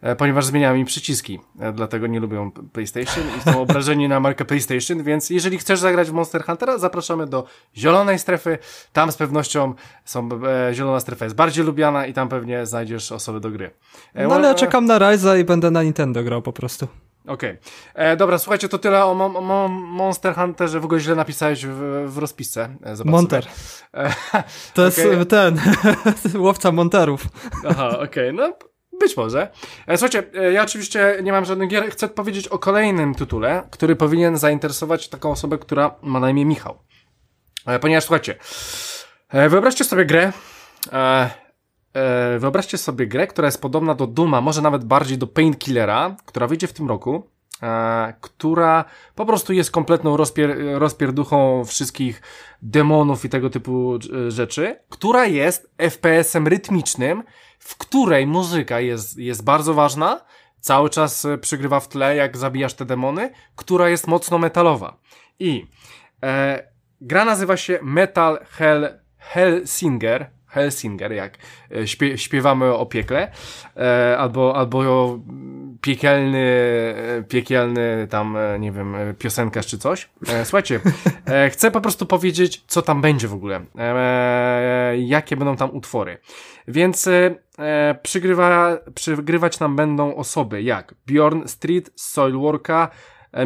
Speaker 1: e, ponieważ zmieniają im przyciski, e, dlatego nie lubią PlayStation i są obrażeni na markę PlayStation, więc jeżeli chcesz zagrać w Monster Huntera, zapraszamy do zielonej strefy, tam z pewnością są, e, zielona strefa jest bardziej lubiana i tam pewnie znajdziesz osoby do gry.
Speaker 3: E, no ale ja czekam na Ryza i będę na Nintendo grał po prostu.
Speaker 1: Okej. Okay. dobra, słuchajcie, to tyle o, mo mo Monster Hunterze. W ogóle źle napisałeś w, w rozpisce.
Speaker 3: E, zobacz Monter. E, to okay. jest ten, łowca monterów.
Speaker 1: Aha, okej, okay. no być może. E, słuchajcie, ja oczywiście nie mam żadnych gier. Chcę powiedzieć o kolejnym tytule, który powinien zainteresować taką osobę, która ma na imię Michał. Ponieważ, słuchajcie, wyobraźcie sobie grę, E, wyobraźcie sobie grę, która jest podobna do Duma, może nawet bardziej do Painkillera, która wyjdzie w tym roku, e, która po prostu jest kompletną rozpier rozpierduchą wszystkich demonów i tego typu e, rzeczy, która jest FPS-em rytmicznym, w której muzyka jest, jest bardzo ważna, cały czas przygrywa w tle, jak zabijasz te demony, która jest mocno metalowa. I e, gra nazywa się Metal Hell Hellsinger, Helsinger, jak e, śpie śpiewamy o piekle, e, albo, albo piekielny, e, piekielny tam, nie wiem, piosenkarz czy coś. Słuchajcie, chcę po prostu powiedzieć, co tam będzie w ogóle, jakie będą tam utwory. Więc przygrywa, przygrywać nam będą osoby jak Bjorn Street z Soilworka,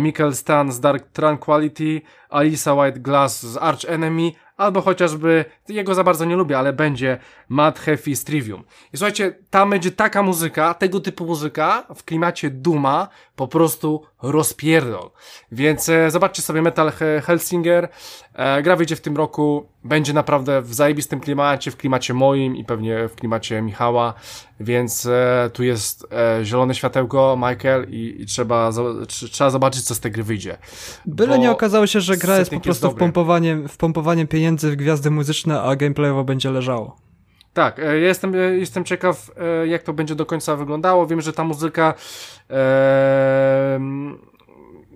Speaker 1: Michael Stan z Dark Tranquility, Alisa White Glass z Arch Enemy, albo chociażby, jego za bardzo nie lubię, ale będzie Mad Heavy Trivium. I słuchajcie, tam będzie taka muzyka, tego typu muzyka w klimacie Duma, po prostu rozpierdol. Więc e, zobaczcie sobie Metal Helsinger, e, gra wyjdzie w tym roku, będzie naprawdę w zajebistym klimacie, w klimacie moim i pewnie w klimacie Michała, więc e, tu jest zielone światełko, Michael i, i trzeba, trzeba zobaczyć, co z tej gry wyjdzie.
Speaker 3: Byle nie okazało się, że gra jest po prostu jest wpompowaniem, wpompowaniem pieniędzy w gwiazdy muzyczne, a gameplayowo będzie leżało.
Speaker 1: Tak, ja jestem, jestem ciekaw, jak to będzie do końca wyglądało. Wiem, że ta muzyka e,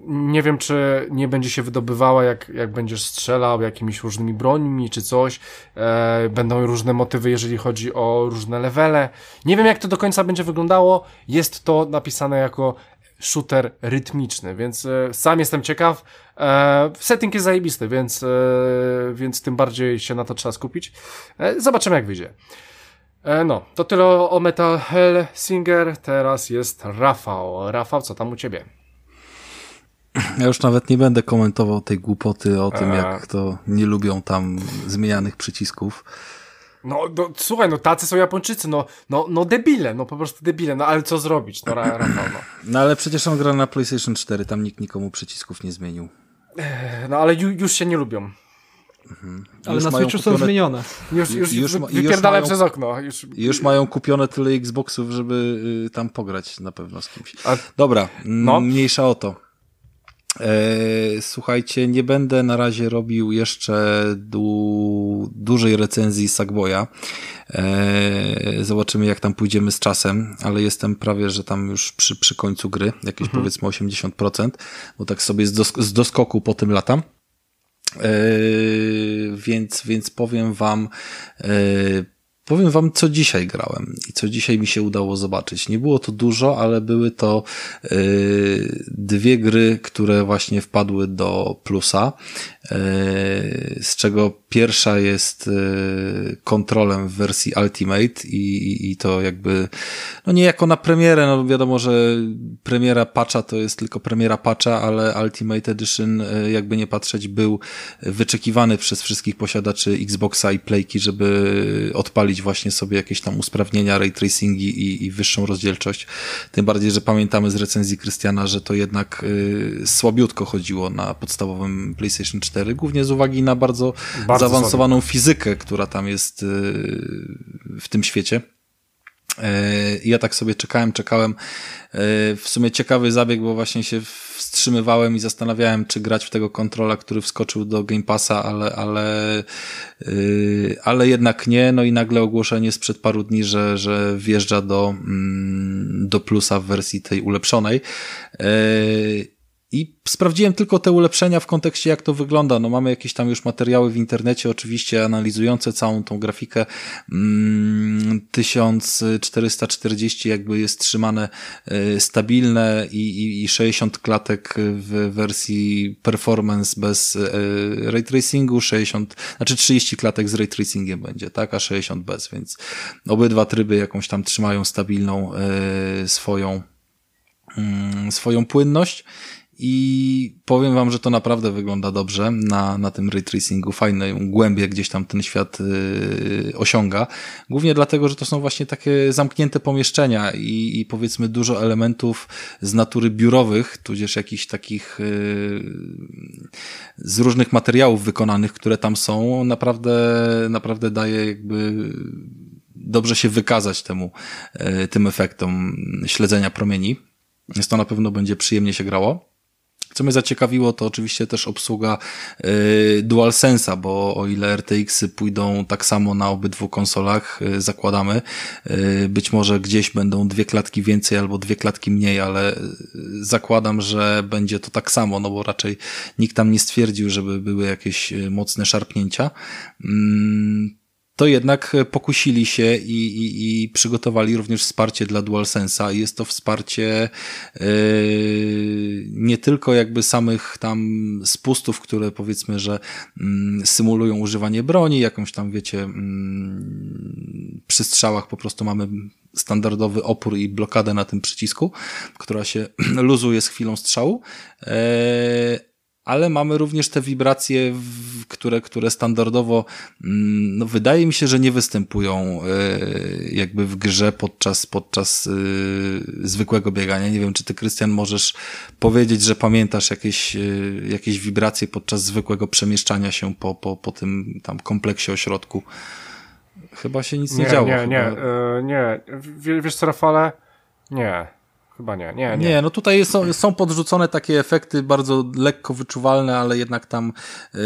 Speaker 1: nie wiem, czy nie będzie się wydobywała, jak, jak będziesz strzelał jakimiś różnymi brońmi czy coś. E, będą różne motywy, jeżeli chodzi o różne levele. Nie wiem, jak to do końca będzie wyglądało. Jest to napisane jako shooter rytmiczny, więc e, sam jestem ciekaw. E, setting jest zajebisty, więc, e, więc tym bardziej się na to trzeba skupić. E, zobaczymy jak wyjdzie. E, no, to tyle o, Metal Singer. Teraz jest Rafał. Rafał, co tam u ciebie?
Speaker 2: Ja już nawet nie będę komentował tej głupoty o tym,
Speaker 1: Eee.
Speaker 2: jak to nie lubią tam zmienianych przycisków.
Speaker 1: No, no, słuchaj, no tacy są Japończycy, no, no, no debile, no po prostu debile, no ale co zrobić, no Rafał, no.
Speaker 2: No ale przecież on gra na PlayStation 4, tam nikt nikomu przycisków nie zmienił.
Speaker 1: No ale ju, już się nie lubią.
Speaker 3: Ale
Speaker 2: Już
Speaker 3: na Switchu są
Speaker 2: kupione-
Speaker 3: zmienione.
Speaker 1: Już, już,
Speaker 2: Już już
Speaker 1: wypierdalaj
Speaker 2: mają-
Speaker 1: przez okno. Już,
Speaker 2: Już mają kupione tyle Xboxów, żeby y, tam pograć na pewno z kimś.
Speaker 1: A-
Speaker 2: Dobra,
Speaker 1: no.
Speaker 2: mniejsza o to. E, słuchajcie, nie będę na razie robił jeszcze du, dużej recenzji Sackboya. E, zobaczymy, jak tam pójdziemy z czasem, ale jestem prawie, że tam już przy, przy końcu gry, jakieś powiedzmy 80%, bo tak sobie z, dos, z doskoku po tym latam. E, więc, więc powiem wam, powiem wam, co dzisiaj grałem i co dzisiaj mi się udało zobaczyć. Nie było to dużo, ale były to e, dwie gry, które właśnie wpadły do plusa, e, z czego pierwsza jest e, kontrolem w wersji Ultimate i, i, i to jakby, no nie jako na premierę, no wiadomo, że premiera patcha to jest tylko premiera patcha, ale Ultimate Edition, e, jakby nie patrzeć, był wyczekiwany przez wszystkich posiadaczy Xboxa i Playki, żeby odpalić właśnie sobie jakieś tam usprawnienia, ray tracingi i, i wyższą rozdzielczość. Tym bardziej, że pamiętamy z recenzji Krystiana, że to jednak y, słabiutko chodziło na podstawowym PlayStation 4, głównie z uwagi na bardzo,
Speaker 1: Bardzo
Speaker 2: zaawansowaną fizykę, która tam jest y, w tym świecie. E, Ja tak sobie czekałem, czekałem. E, W sumie ciekawy zabieg, bo właśnie się wstrzymywałem i zastanawiałem, czy grać w tego kontrola, który wskoczył do Game Passa, ale, ale, yy, ale jednak nie. No i nagle ogłoszenie sprzed paru dni, że, że wjeżdża do, mm, do plusa w wersji tej ulepszonej. I sprawdziłem tylko te ulepszenia w kontekście, jak to wygląda. No mamy jakieś tam już materiały w internecie, oczywiście analizujące całą tą grafikę. Mm, 1440 jakby jest trzymane y, stabilne i, i, i 60 klatek w wersji performance bez y, ray tracingu, 60, znaczy 30 klatek z ray tracingiem będzie, tak, a 60 bez, więc obydwa tryby jakąś tam trzymają stabilną y, swoją mm, swoją płynność i powiem wam, że to naprawdę wygląda dobrze na, na tym ray tracingu, fajną głębię gdzieś tam ten świat yy, osiąga. Głównie dlatego, że to są właśnie takie zamknięte pomieszczenia i, i powiedzmy dużo elementów z natury biurowych, tudzież jakichś takich yy, z różnych materiałów wykonanych, które tam są, naprawdę, naprawdę daje jakby dobrze się wykazać temu, yy, tym efektom śledzenia promieni. Więc to na pewno będzie przyjemnie się grało. Co mnie zaciekawiło, to oczywiście też obsługa y, DualSense'a, bo o ile RTX-y pójdą tak samo na obydwu konsolach, y, zakładamy, y, być może gdzieś będą dwie klatki więcej albo dwie klatki mniej, ale y, zakładam, że będzie to tak samo, no bo raczej nikt tam nie stwierdził, żeby były jakieś mocne szarpnięcia. To jednak pokusili się i, i, i przygotowali również wsparcie dla DualSense'a. Jest to wsparcie yy, nie tylko jakby samych tam spustów, które powiedzmy, że mm, symulują używanie broni, jakąś tam wiecie, mm, przy strzałach po prostu mamy standardowy opór i blokadę na tym przycisku, która się luzuje z chwilą strzału. Yy, ale mamy również te wibracje, które, które standardowo, mm, no wydaje mi się, że nie występują e, jakby w grze podczas, podczas e, zwykłego biegania. Nie wiem, czy ty, Krystian, możesz powiedzieć, że pamiętasz jakieś, e, jakieś wibracje podczas zwykłego przemieszczania się po, po, po tym tam kompleksie ośrodku. Chyba się nic nie,
Speaker 1: Nie,
Speaker 2: działo.
Speaker 1: nie,
Speaker 2: chyba.
Speaker 1: nie, nie. W, wiesz co, Rafale? Nie. Chyba nie, nie, nie.
Speaker 2: Nie, no tutaj są, są podrzucone takie efekty bardzo lekko wyczuwalne, ale jednak tam yy,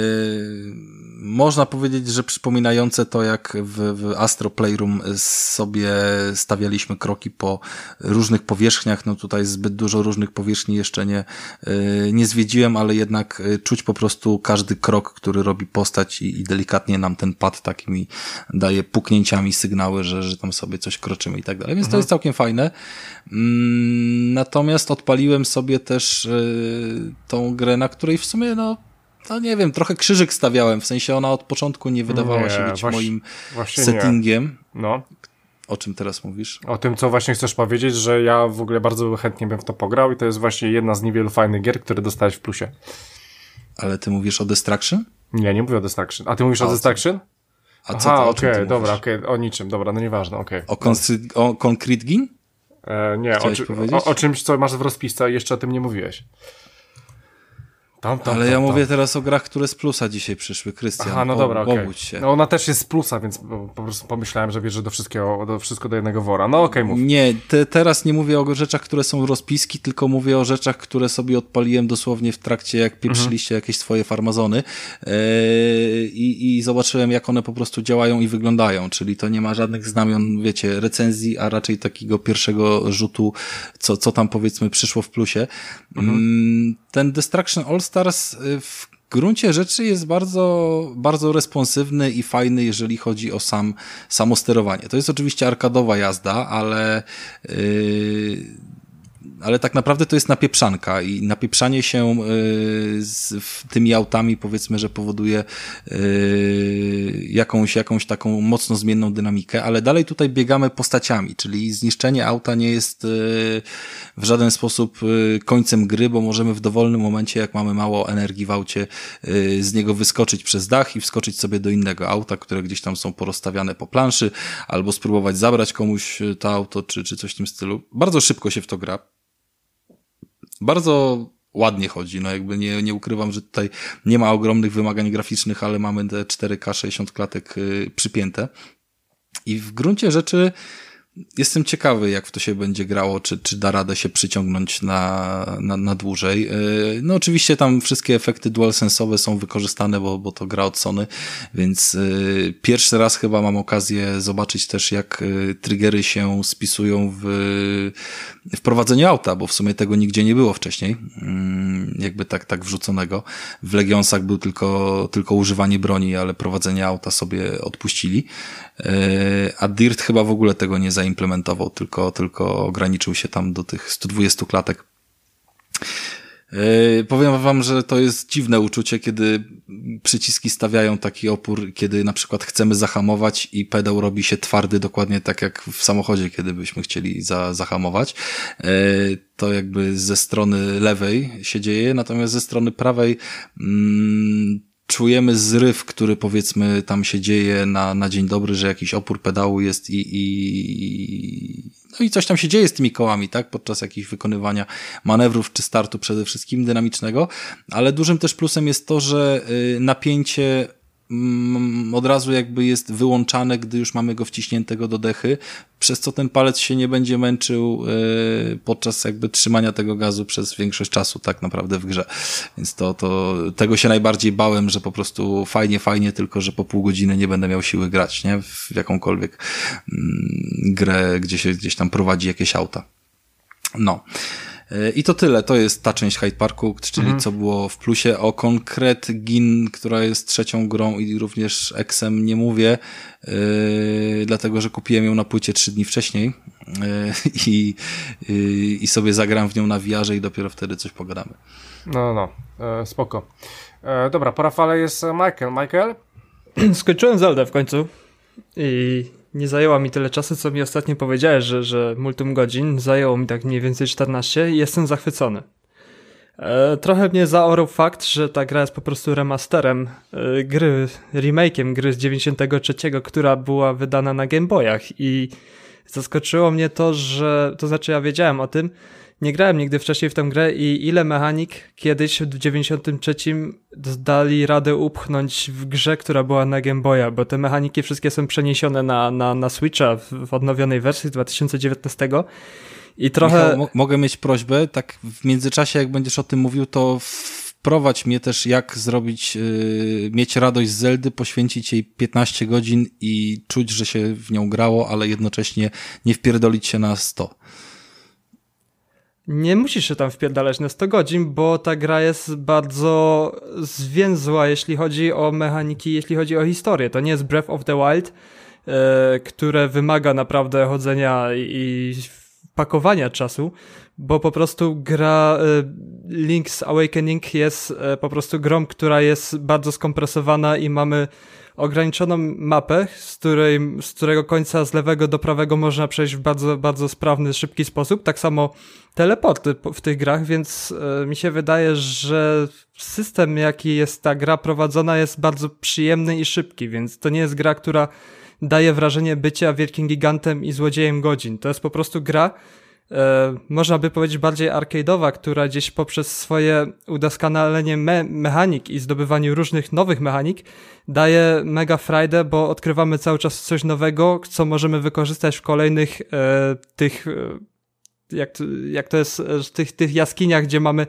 Speaker 2: można powiedzieć, że przypominające to, jak w, w Astro Playroom sobie stawialiśmy kroki po różnych powierzchniach. No tutaj zbyt dużo różnych powierzchni jeszcze nie, y, nie zwiedziłem, ale jednak y, czuć po prostu każdy krok, który robi postać i, i delikatnie nam ten pad takimi daje puknięciami sygnały, że, że tam sobie coś kroczymy i tak dalej. Więc mhm. to jest całkiem fajne. Mm, natomiast odpaliłem sobie też y, tą grę, na której w sumie no no nie wiem, trochę krzyżyk stawiałem, w sensie ona od początku nie wydawała nie, się być właśnie, moim właśnie settingiem. Nie. No. O czym teraz mówisz?
Speaker 1: O tym, co właśnie chcesz powiedzieć, że ja w ogóle bardzo chętnie bym w to pograł i to jest właśnie jedna z niewielu fajnych gier, które dostałeś w plusie.
Speaker 2: Ale ty mówisz o Destruction?
Speaker 1: Nie, nie mówię o Destruction. A ty mówisz a o Destruction? A co Aha, okej, okay, dobra, okej, okay, o niczym, dobra, no nieważne, okej. Okay.
Speaker 2: O, o Concrete Gin?
Speaker 1: E, nie, o, o, o, czymś, co masz w rozpisce, jeszcze o tym nie mówiłeś.
Speaker 2: Tam, tam, Ale tam, ja mówię teraz o grach, które z plusa dzisiaj przyszły, Krystian. Aha, no dobra, okej. Okay. się.
Speaker 1: No ona też jest z plusa, więc po prostu pomyślałem, że bierze do wszystkiego, do wszystko do jednego wora. No okej, okay, mów.
Speaker 2: Nie, te, teraz nie mówię o rzeczach, które są rozpiski, tylko mówię o rzeczach, które sobie odpaliłem dosłownie w trakcie, jak pieprzyliście mhm. jakieś swoje farmazony yy, i, i zobaczyłem, jak one po prostu działają i wyglądają, czyli to nie ma żadnych znamion, wiecie, recenzji, a raczej takiego pierwszego rzutu, co, co tam powiedzmy przyszło w plusie. Mhm. Ten Destruction All Stars y, w gruncie rzeczy jest bardzo, bardzo responsywny i fajny, jeżeli chodzi o sam, samo sterowanie. To jest oczywiście arkadowa jazda, ale yy, ale tak naprawdę to jest napieprzanka i napieprzanie się y, z tymi autami powiedzmy, że powoduje y, jakąś, jakąś taką mocno zmienną dynamikę, ale dalej tutaj biegamy postaciami, czyli zniszczenie auta nie jest y, w żaden sposób końcem gry, bo możemy w dowolnym momencie, jak mamy mało energii w aucie, z niego wyskoczyć przez dach i wskoczyć sobie do innego auta, które gdzieś tam są porozstawiane po planszy, albo spróbować zabrać komuś to auto, czy, czy coś w tym stylu. Bardzo szybko się w to gra bardzo ładnie chodzi. No jakby nie, nie ukrywam, że tutaj nie ma ogromnych wymagań graficznych, ale mamy te 4K 60 klatek y, przypięte. I w gruncie rzeczy Jestem ciekawy, jak w to się będzie grało, czy, czy da radę się przyciągnąć na, na, na dłużej. E, no oczywiście tam wszystkie efekty DualSense'owe są wykorzystane, bo, bo to gra od Sony, więc e, pierwszy raz chyba mam okazję zobaczyć też, jak e, triggery się spisują w, w prowadzeniu auta, bo w sumie tego nigdzie nie było wcześniej, mm, jakby tak, tak wrzuconego. W Legionsach był tylko, tylko używanie broni, ale prowadzenie auta sobie odpuścili. A Dirt chyba w ogóle tego nie zaimplementował, tylko, tylko ograniczył się tam do tych 120 klatek. Yy, powiem wam, że to jest dziwne uczucie, kiedy przyciski stawiają taki opór, kiedy na przykład chcemy zahamować i pedał robi się twardy dokładnie tak jak w samochodzie, kiedy byśmy chcieli za, zahamować. Yy, to jakby ze strony lewej się dzieje, natomiast ze strony prawej mm, czujemy zryw, który powiedzmy tam się dzieje na, na dzień dobry, że jakiś opór pedału jest i, i, no i coś tam się dzieje z tymi kołami, tak, podczas jakichś wykonywania manewrów czy startu przede wszystkim dynamicznego, ale dużym też plusem jest to, że y, napięcie od razu jakby jest wyłączane, gdy już mamy go wciśniętego do dechy, przez co ten palec się nie będzie męczył e, podczas jakby trzymania tego gazu przez większość czasu tak naprawdę w grze. Więc to, to tego się najbardziej bałem, że po prostu fajnie, fajnie, tylko że po pół godziny nie będę miał siły grać, nie? W jakąkolwiek mm, grę, gdzie się gdzieś tam prowadzi jakieś auta. No. I to tyle, to jest ta część Hyde Parku, czyli mhm. co było w plusie. O Konkret Gin, która jest trzecią grą i również Exem nie mówię, yy, dlatego że kupiłem ją na płycie trzy dni wcześniej yy, i, yy, i sobie zagram w nią na wiarze i dopiero wtedy coś pogadamy.
Speaker 1: No, no, e, spoko. E, dobra, po Rafale jest Michael. Michael?
Speaker 3: Skończyłem Zelda w końcu i nie zajęła mi tyle czasu, co mi ostatnio powiedziałeś, że, że multum godzin. Zajęło mi tak mniej więcej 14 i jestem zachwycony. E, trochę mnie zaorał fakt, że ta gra jest po prostu remasterem e, gry, remake'iem gry z 93, która była wydana na Game Boyach i zaskoczyło mnie to, że, to znaczy ja wiedziałem o tym, nie grałem nigdy wcześniej w tę grę i ile mechanik kiedyś w 93 dali radę upchnąć w grze, która była na Game Boya, bo te mechaniki wszystkie są przeniesione na, na, na Switcha w, w odnowionej wersji z 2019 i trochę...
Speaker 2: Michał, mogę mieć prośbę, tak w międzyczasie jak będziesz o tym mówił, to wprowadź mnie też, jak zrobić, yy, mieć radość z Zeldy, poświęcić jej 15 godzin i czuć, że się w nią grało, ale jednocześnie nie wpierdolić się na 100.
Speaker 3: Nie musisz się tam wpierdalać na 100 godzin, bo ta gra jest bardzo zwięzła, jeśli chodzi o mechaniki, jeśli chodzi o historię. To nie jest Breath of the Wild, e, które wymaga naprawdę chodzenia i pakowania czasu, bo po prostu gra e, Link's Awakening jest e, po prostu grą, która jest bardzo skompresowana i mamy ograniczoną mapę, z, której, z którego końca z lewego do prawego można przejść w bardzo, bardzo sprawny, szybki sposób. Tak samo teleporty w tych grach, więc e, mi się wydaje, że system, jaki jest ta gra prowadzona, jest bardzo przyjemny i szybki, więc to nie jest gra, która daje wrażenie bycia wielkim gigantem i złodziejem godzin. To jest po prostu gra, można by powiedzieć bardziej arcade'owa, która gdzieś poprzez swoje udoskonalenie me mechanik i zdobywaniu różnych nowych mechanik daje mega frajdę, bo odkrywamy cały czas coś nowego, co możemy wykorzystać w kolejnych e, tych, e, jak, jak to jest, w e, tych, tych jaskiniach, gdzie mamy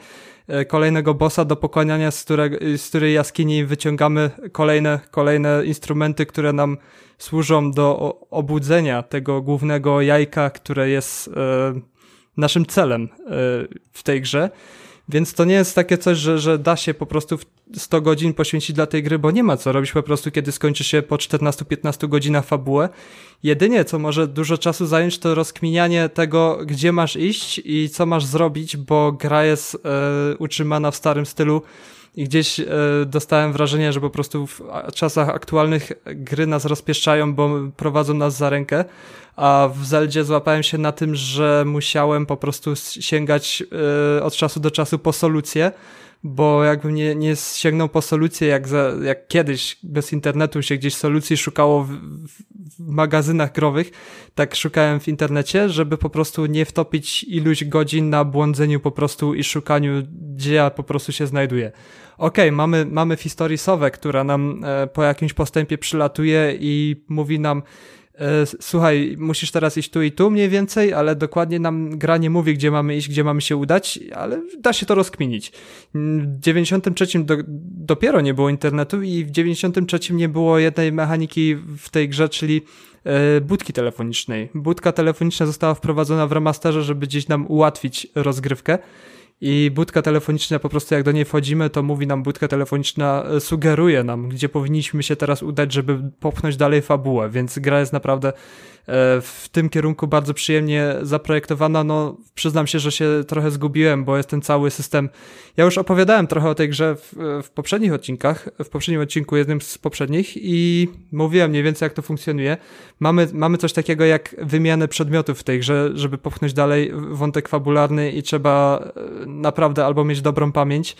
Speaker 3: e, kolejnego bossa do pokonania, z, której z której jaskini wyciągamy kolejne, kolejne instrumenty, które nam służą do obudzenia tego głównego jajka, które jest e, naszym celem e, w tej grze. Więc to nie jest takie coś, że, że da się po prostu 100 godzin poświęcić dla tej gry, bo nie ma co robić po prostu, kiedy skończy się po 14-15 godzinach fabułę. Jedynie, co może dużo czasu zająć, to rozkminianie tego, gdzie masz iść i co masz zrobić, bo gra jest e, utrzymana w starym stylu i gdzieś e, dostałem wrażenie, że po prostu w czasach aktualnych gry nas rozpieszczają, bo prowadzą nas za rękę, a w Zeldzie złapałem się na tym, że musiałem po prostu sięgać e, od czasu do czasu po solucję, bo jakbym nie, nie sięgnął po solucję, jak, za, jak kiedyś bez internetu się gdzieś solucji szukało w, w, magazynach growych, tak szukałem w internecie, żeby po prostu nie wtopić iluś godzin na błądzeniu po prostu i szukaniu, gdzie ja po prostu się znajduję. Okej, okay, mamy, mamy historisowe, która nam e, po jakimś postępie przylatuje i mówi nam, E, słuchaj, musisz teraz iść tu i tu mniej więcej, ale dokładnie nam gra nie mówi, gdzie mamy iść, gdzie mamy się udać, ale da się to rozkminić. W 93 do, dopiero nie było internetu i w 93 nie było jednej mechaniki w tej grze, czyli e, budki telefonicznej. Budka telefoniczna została wprowadzona w remasterze, żeby gdzieś nam ułatwić rozgrywkę i budka telefoniczna, po prostu jak do niej wchodzimy, to mówi nam budka telefoniczna, e, sugeruje nam, gdzie powinniśmy się teraz udać, żeby popchnąć dalej fabułę, więc gra jest naprawdę w tym kierunku bardzo przyjemnie zaprojektowana. No, przyznam się, że się trochę zgubiłem, bo jest ten cały system. Ja już opowiadałem trochę o tej grze w, w poprzednich odcinkach, w poprzednim odcinku, jednym z poprzednich, i mówiłem mniej więcej, jak to funkcjonuje. Mamy, mamy coś takiego jak wymianę przedmiotów w tej grze, żeby popchnąć dalej wątek fabularny, i trzeba e, naprawdę albo mieć dobrą pamięć,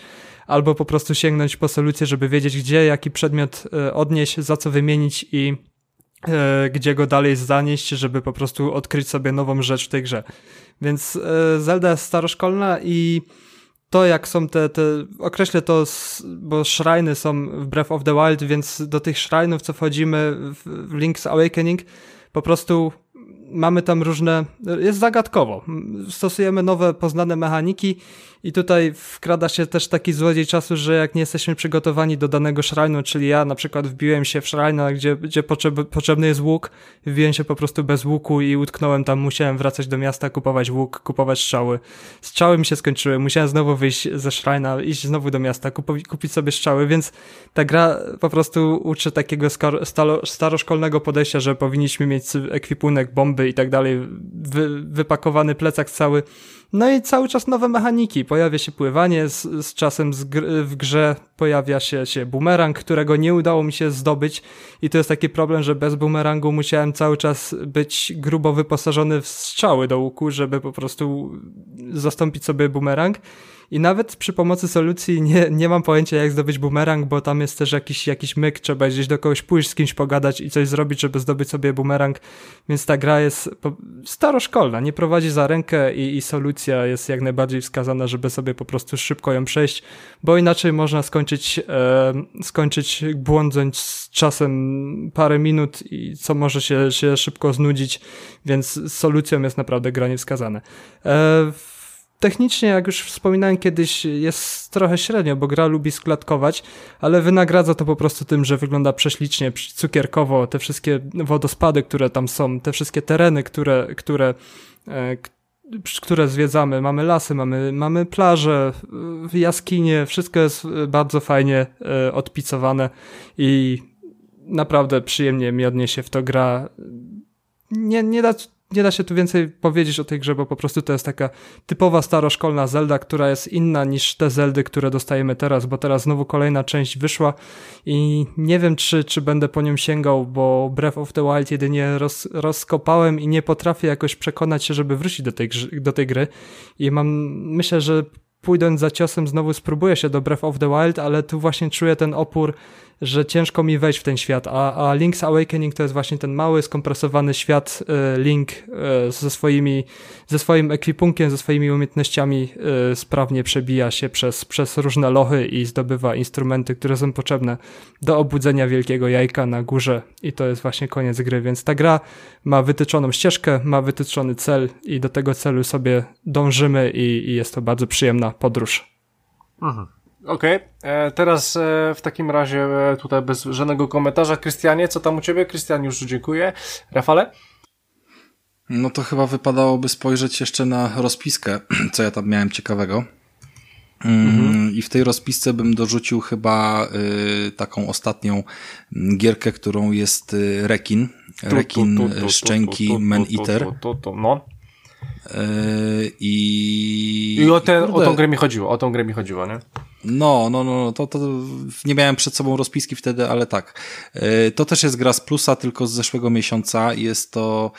Speaker 3: albo po prostu sięgnąć po solucję, żeby wiedzieć, gdzie jaki przedmiot e, odnieść, za co wymienić i E, gdzie go dalej zanieść, żeby po prostu odkryć sobie nową rzecz w tej grze. Więc e, Zelda jest staroszkolna i to jak są te, te określę to, bo shriny są w Breath of the Wild, więc do tych shrine'ów, co wchodzimy w Link's Awakening, po prostu mamy tam różne, jest zagadkowo. Stosujemy nowe, poznane mechaniki i tutaj wkrada się też taki złodziej czasu, że jak nie jesteśmy przygotowani do danego szrajnu, czyli ja na przykład wbiłem się w szrajna, gdzie, gdzie potrzeb, potrzebny jest łuk, wbiłem się po prostu bez łuku i utknąłem tam, musiałem wracać do miasta, kupować łuk, kupować strzały. Strzały mi się skończyły, musiałem znowu wyjść ze szrajna, iść znowu do miasta, kupować, kupić sobie strzały, więc ta gra po prostu uczy takiego staroszkolnego podejścia, że powinniśmy mieć ekwipunek, bomby i tak dalej, wy, wypakowany plecak cały, no i cały czas nowe mechaniki. Pojawia się pływanie, z, z czasem z gr w grze pojawia się, się bumerang, którego nie udało mi się zdobyć i to jest taki problem, że bez bumerangu musiałem cały czas być grubo wyposażony w strzały do łuku, żeby po prostu zastąpić sobie bumerang i nawet przy pomocy solucji nie, nie mam pojęcia, jak zdobyć bumerang, bo tam jest też jakiś, jakiś myk, trzeba gdzieś do kogoś pójść, z kimś pogadać i coś zrobić, żeby zdobyć sobie bumerang, więc ta gra jest staroszkolna, nie prowadzi za rękę i, i solucja jest jak najbardziej wskazana, żeby sobie po prostu szybko ją przejść, bo inaczej można skończyć, e, skończyć błądząc z czasem parę minut i co może się, się szybko znudzić, więc solucją jest naprawdę granie wskazane. E, technicznie, jak już wspominałem kiedyś, jest trochę średnio, bo gra lubi sklatkować, ale wynagradza to po prostu tym, że wygląda prześlicznie, cukierkowo, te wszystkie wodospady, które tam są, te wszystkie tereny, które, które, e, które zwiedzamy. Mamy lasy, mamy, mamy plaże, jaskinie, wszystko jest bardzo fajnie e, odpicowane i naprawdę przyjemnie mi odniesie w to gra. Nie, nie da nie da się tu więcej powiedzieć o tej grze, bo po prostu to jest taka typowa staroszkolna Zelda, która jest inna niż te Zeldy, które dostajemy teraz, bo teraz znowu kolejna część wyszła i nie wiem, czy, czy będę po nią sięgał, bo Breath of the Wild jedynie roz, rozkopałem i nie potrafię jakoś przekonać się, żeby wrócić do tej, do tej gry. I mam, myślę, że pójdąc za ciosem znowu spróbuję się do Breath of the Wild, ale tu właśnie czuję ten opór że ciężko mi wejść w ten świat, a, a Link's Awakening to jest właśnie ten mały, skompresowany świat e, Link e, ze, swoimi, ze swoim ekwipunkiem, ze swoimi umiejętnościami e, sprawnie przebija się przez, przez różne lochy i zdobywa instrumenty, które są potrzebne do obudzenia wielkiego jajka na górze i to jest właśnie koniec gry, więc ta gra ma wytyczoną ścieżkę, ma wytyczony cel i do tego celu sobie dążymy i, i jest to bardzo przyjemna podróż.
Speaker 1: Mhm. Okej, okay. E, teraz e, w takim razie e, tutaj bez żadnego komentarza. Krystianie, co tam u ciebie? Krystian już dziękuję. Rafale?
Speaker 2: No to chyba wypadałoby spojrzeć jeszcze na rozpiskę, co ja tam miałem ciekawego. Mm, mhm. I w tej rozpisce bym dorzucił chyba y, taką ostatnią gierkę, którą jest y, Rekin. Rekin tu, tu, tu, Szczęki Man Eater.
Speaker 1: No.
Speaker 2: Y, I,
Speaker 1: I o, ten, o tą grę mi chodziło, o tą grę mi chodziło, nie?
Speaker 2: No, no, no, to, to nie miałem przed sobą rozpiski wtedy, ale tak. Y, to też jest gra z plusa, tylko z zeszłego miesiąca. Jest to,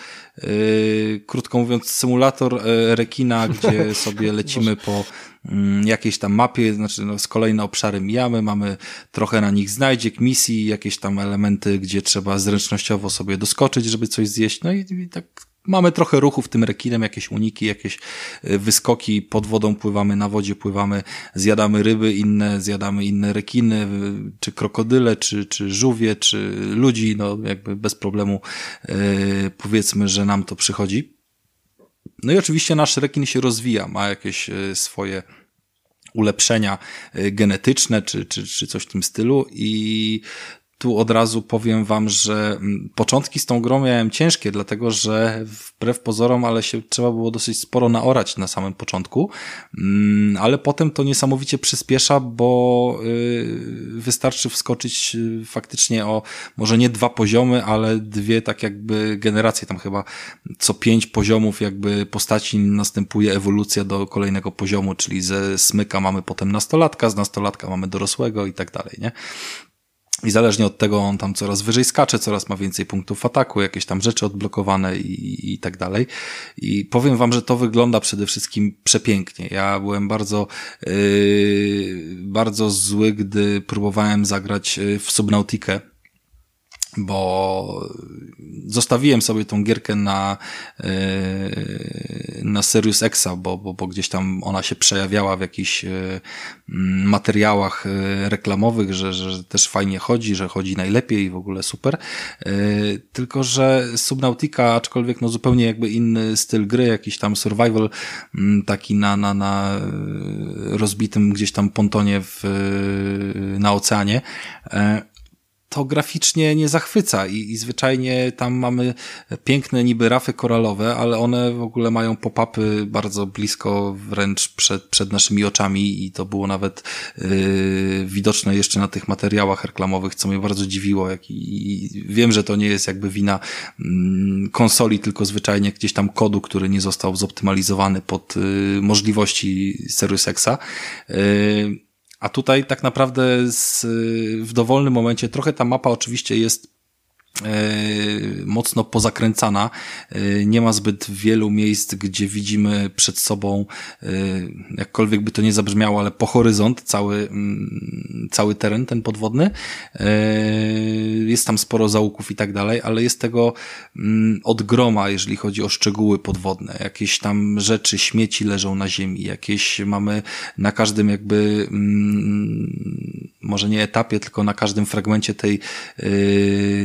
Speaker 2: yy, krótko mówiąc, symulator y, rekina, gdzie sobie lecimy po mm, jakiejś tam mapie, znaczy no, z kolejne obszary mijamy, mamy trochę na nich znajdziek, misji, jakieś tam elementy, gdzie trzeba zręcznościowo sobie doskoczyć, żeby coś zjeść, no i, i tak Mamy trochę ruchu w tym rekinem, jakieś uniki, jakieś y, wyskoki, pod wodą pływamy, na wodzie pływamy, zjadamy ryby inne, zjadamy inne rekiny, czy krokodyle, czy, czy żółwie, czy ludzi, no jakby bez problemu yy, powiedzmy, że nam to przychodzi. No i oczywiście nasz rekin się rozwija, ma jakieś swoje ulepszenia genetyczne, czy, czy, czy coś w tym stylu i tu od razu powiem wam, że mm, początki z tą grą miałem ciężkie, dlatego że wbrew pozorom, ale się trzeba było dosyć sporo naorać na samym początku, mm, ale potem to niesamowicie przyspiesza, bo y, wystarczy wskoczyć y, faktycznie o może nie dwa poziomy, ale dwie tak jakby generacje, tam chyba co pięć poziomów jakby postaci następuje ewolucja do kolejnego poziomu, czyli ze smyka mamy potem nastolatka, z nastolatka mamy dorosłego i tak dalej, nie? I zależnie od tego on tam coraz wyżej skacze, coraz ma więcej punktów ataku, jakieś tam rzeczy odblokowane i, i tak dalej. I powiem wam, że to wygląda przede wszystkim przepięknie. Ja byłem bardzo, yy, bardzo zły, gdy próbowałem zagrać yy, w Subnautikę bo zostawiłem sobie tą gierkę na, e, na Sirius Exa, bo, bo, bo gdzieś tam ona się przejawiała w jakichś e, materiałach e, reklamowych, że, że też fajnie chodzi, że chodzi najlepiej i w ogóle super. Tylko, że Subnautica, aczkolwiek no zupełnie jakby inny styl gry, jakiś tam survival, taki na, na, na rozbitym gdzieś tam pontonie w, na oceanie, to graficznie nie zachwyca i, i zwyczajnie tam mamy piękne niby rafy koralowe, ale one w ogóle mają pop-upy bardzo blisko wręcz przed, przed naszymi oczami i to było nawet yy, widoczne jeszcze na tych materiałach reklamowych, co mnie bardzo dziwiło. Jak, i, i wiem, że to nie jest jakby wina yy, konsoli, tylko zwyczajnie gdzieś tam kodu, który nie został zoptymalizowany pod yy, możliwości Serious Exa. Yy, a tutaj tak naprawdę z, w dowolnym momencie trochę ta mapa oczywiście jest mocno pozakręcana. E, nie ma zbyt wielu miejsc, gdzie widzimy przed sobą, e, jakkolwiek by to nie zabrzmiało, ale po horyzont cały, mm, cały teren ten podwodny. Jest tam sporo zaułków i tak dalej, ale jest tego mm, od groma, jeżeli chodzi o szczegóły podwodne. Jakieś tam rzeczy, śmieci leżą na ziemi, jakieś mamy na każdym jakby, mm, może nie etapie, tylko na każdym fragmencie tej,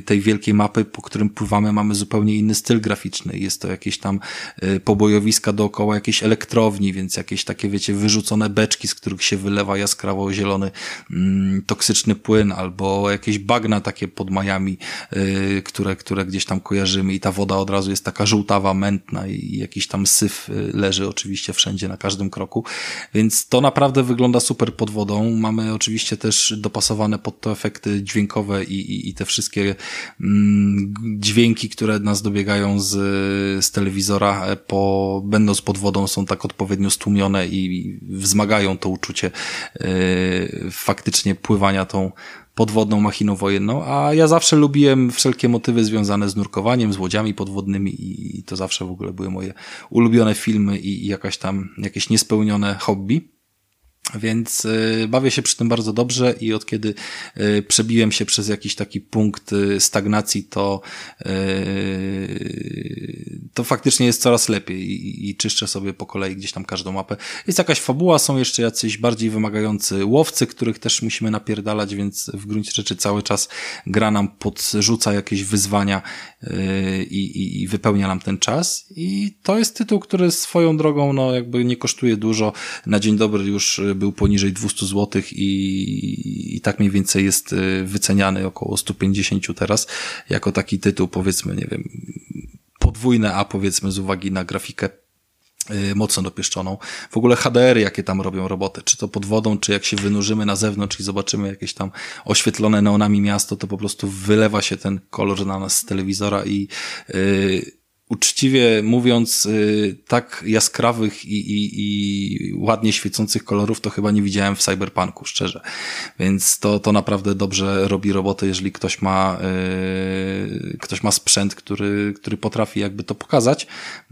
Speaker 2: tej wielkiej wielkiej mapy, po którym pływamy, mamy zupełnie inny styl graficzny. Jest to jakieś tam y, pobojowiska dookoła jakiejś elektrowni, więc jakieś takie, wiecie, wyrzucone beczki, z których się wylewa jaskrawo zielony mm, toksyczny płyn, albo jakieś bagna takie pod majami, y, które, które gdzieś tam kojarzymy i ta woda od razu jest taka żółtawa, mętna i jakiś tam syf y, leży oczywiście wszędzie, na każdym kroku, więc to naprawdę wygląda super pod wodą. Mamy oczywiście też dopasowane pod to efekty dźwiękowe i, i, i te wszystkie mm, dźwięki, które nas dobiegają z, z telewizora, e, po, będąc pod wodą, są tak odpowiednio stłumione i wzmagają to uczucie yy, faktycznie pływania tą podwodną machiną wojenną, a ja zawsze lubiłem wszelkie motywy związane z nurkowaniem, z łodziami podwodnymi i to zawsze w ogóle były moje ulubione filmy i jakaś tam, jakieś niespełnione hobby. Więc y, bawię się przy tym bardzo dobrze i od kiedy y, przebiłem się przez jakiś taki punkt y, stagnacji, to, to faktycznie jest coraz lepiej i, czyszczę sobie po kolei gdzieś tam każdą mapę. Jest jakaś fabuła, są jeszcze jacyś bardziej wymagający łowcy, których też musimy napierdalać, więc w gruncie rzeczy cały czas gra nam podrzuca jakieś wyzwania i, i, i wypełnia nam ten czas i to jest tytuł, który swoją drogą no jakby nie kosztuje dużo. Na dzień dobry już był poniżej 200 zł i, i tak mniej więcej jest y, wyceniany około 150 teraz, jako taki tytuł powiedzmy, nie wiem, podwójne A powiedzmy z uwagi na grafikę y, mocno dopieszczoną. W ogóle HDR, jakie tam robią roboty, czy to pod wodą, czy jak się wynurzymy na zewnątrz i zobaczymy jakieś tam oświetlone neonami miasto, to po prostu wylewa się ten kolor na nas z telewizora i yy, uczciwie mówiąc, y, tak jaskrawych i, i, i ładnie świecących kolorów to chyba nie widziałem w Cyberpunku, szczerze. Więc to, to naprawdę dobrze robi robotę, jeżeli ktoś ma, yy, ktoś ma sprzęt, który, który potrafi jakby to pokazać.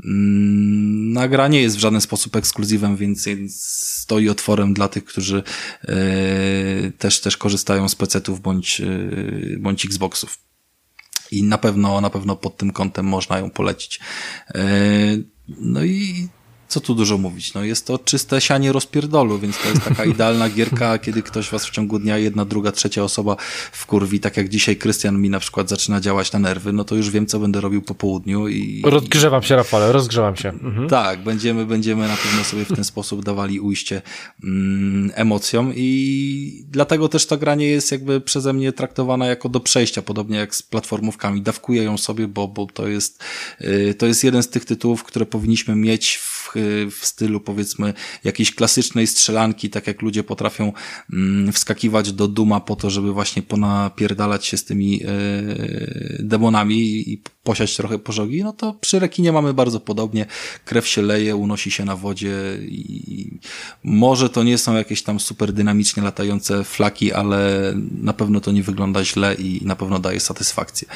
Speaker 2: Yy, nie jest w żaden sposób ekskluzywem, więc stoi otworem dla tych, którzy yy, też, też korzystają z PC-ów bądź, yy, bądź Xboxów. I na pewno, na pewno pod tym kątem można ją polecić. E, no i co tu dużo mówić, no jest to czyste sianie rozpierdolu, więc to jest taka idealna gierka, kiedy ktoś was w ciągu dnia, jedna, druga, trzecia osoba wkurwi, tak jak dzisiaj Krystian mi na przykład zaczyna działać na nerwy, no to już wiem, co będę robił po południu i...
Speaker 1: Rozgrzewam się, Rafale, rozgrzewam się. Mhm.
Speaker 2: Tak, będziemy, będziemy na pewno sobie w ten sposób dawali ujście mm, emocjom i dlatego też ta gra nie jest jakby przeze mnie traktowana jako do przejścia, podobnie jak z platformówkami. Dawkuję ją sobie, bo, bo to jest, yy, to jest jeden z tych tytułów, które powinniśmy mieć w w stylu powiedzmy jakiejś klasycznej strzelanki, tak jak ludzie potrafią mm, wskakiwać do Duma po to, żeby właśnie ponapierdalać się z tymi e, demonami i posiać trochę pożogi, no to przy rekinie mamy bardzo podobnie. Krew się leje, unosi się na wodzie i może to nie są jakieś tam super dynamicznie latające flaki, ale na pewno to nie wygląda źle i na pewno daje satysfakcję.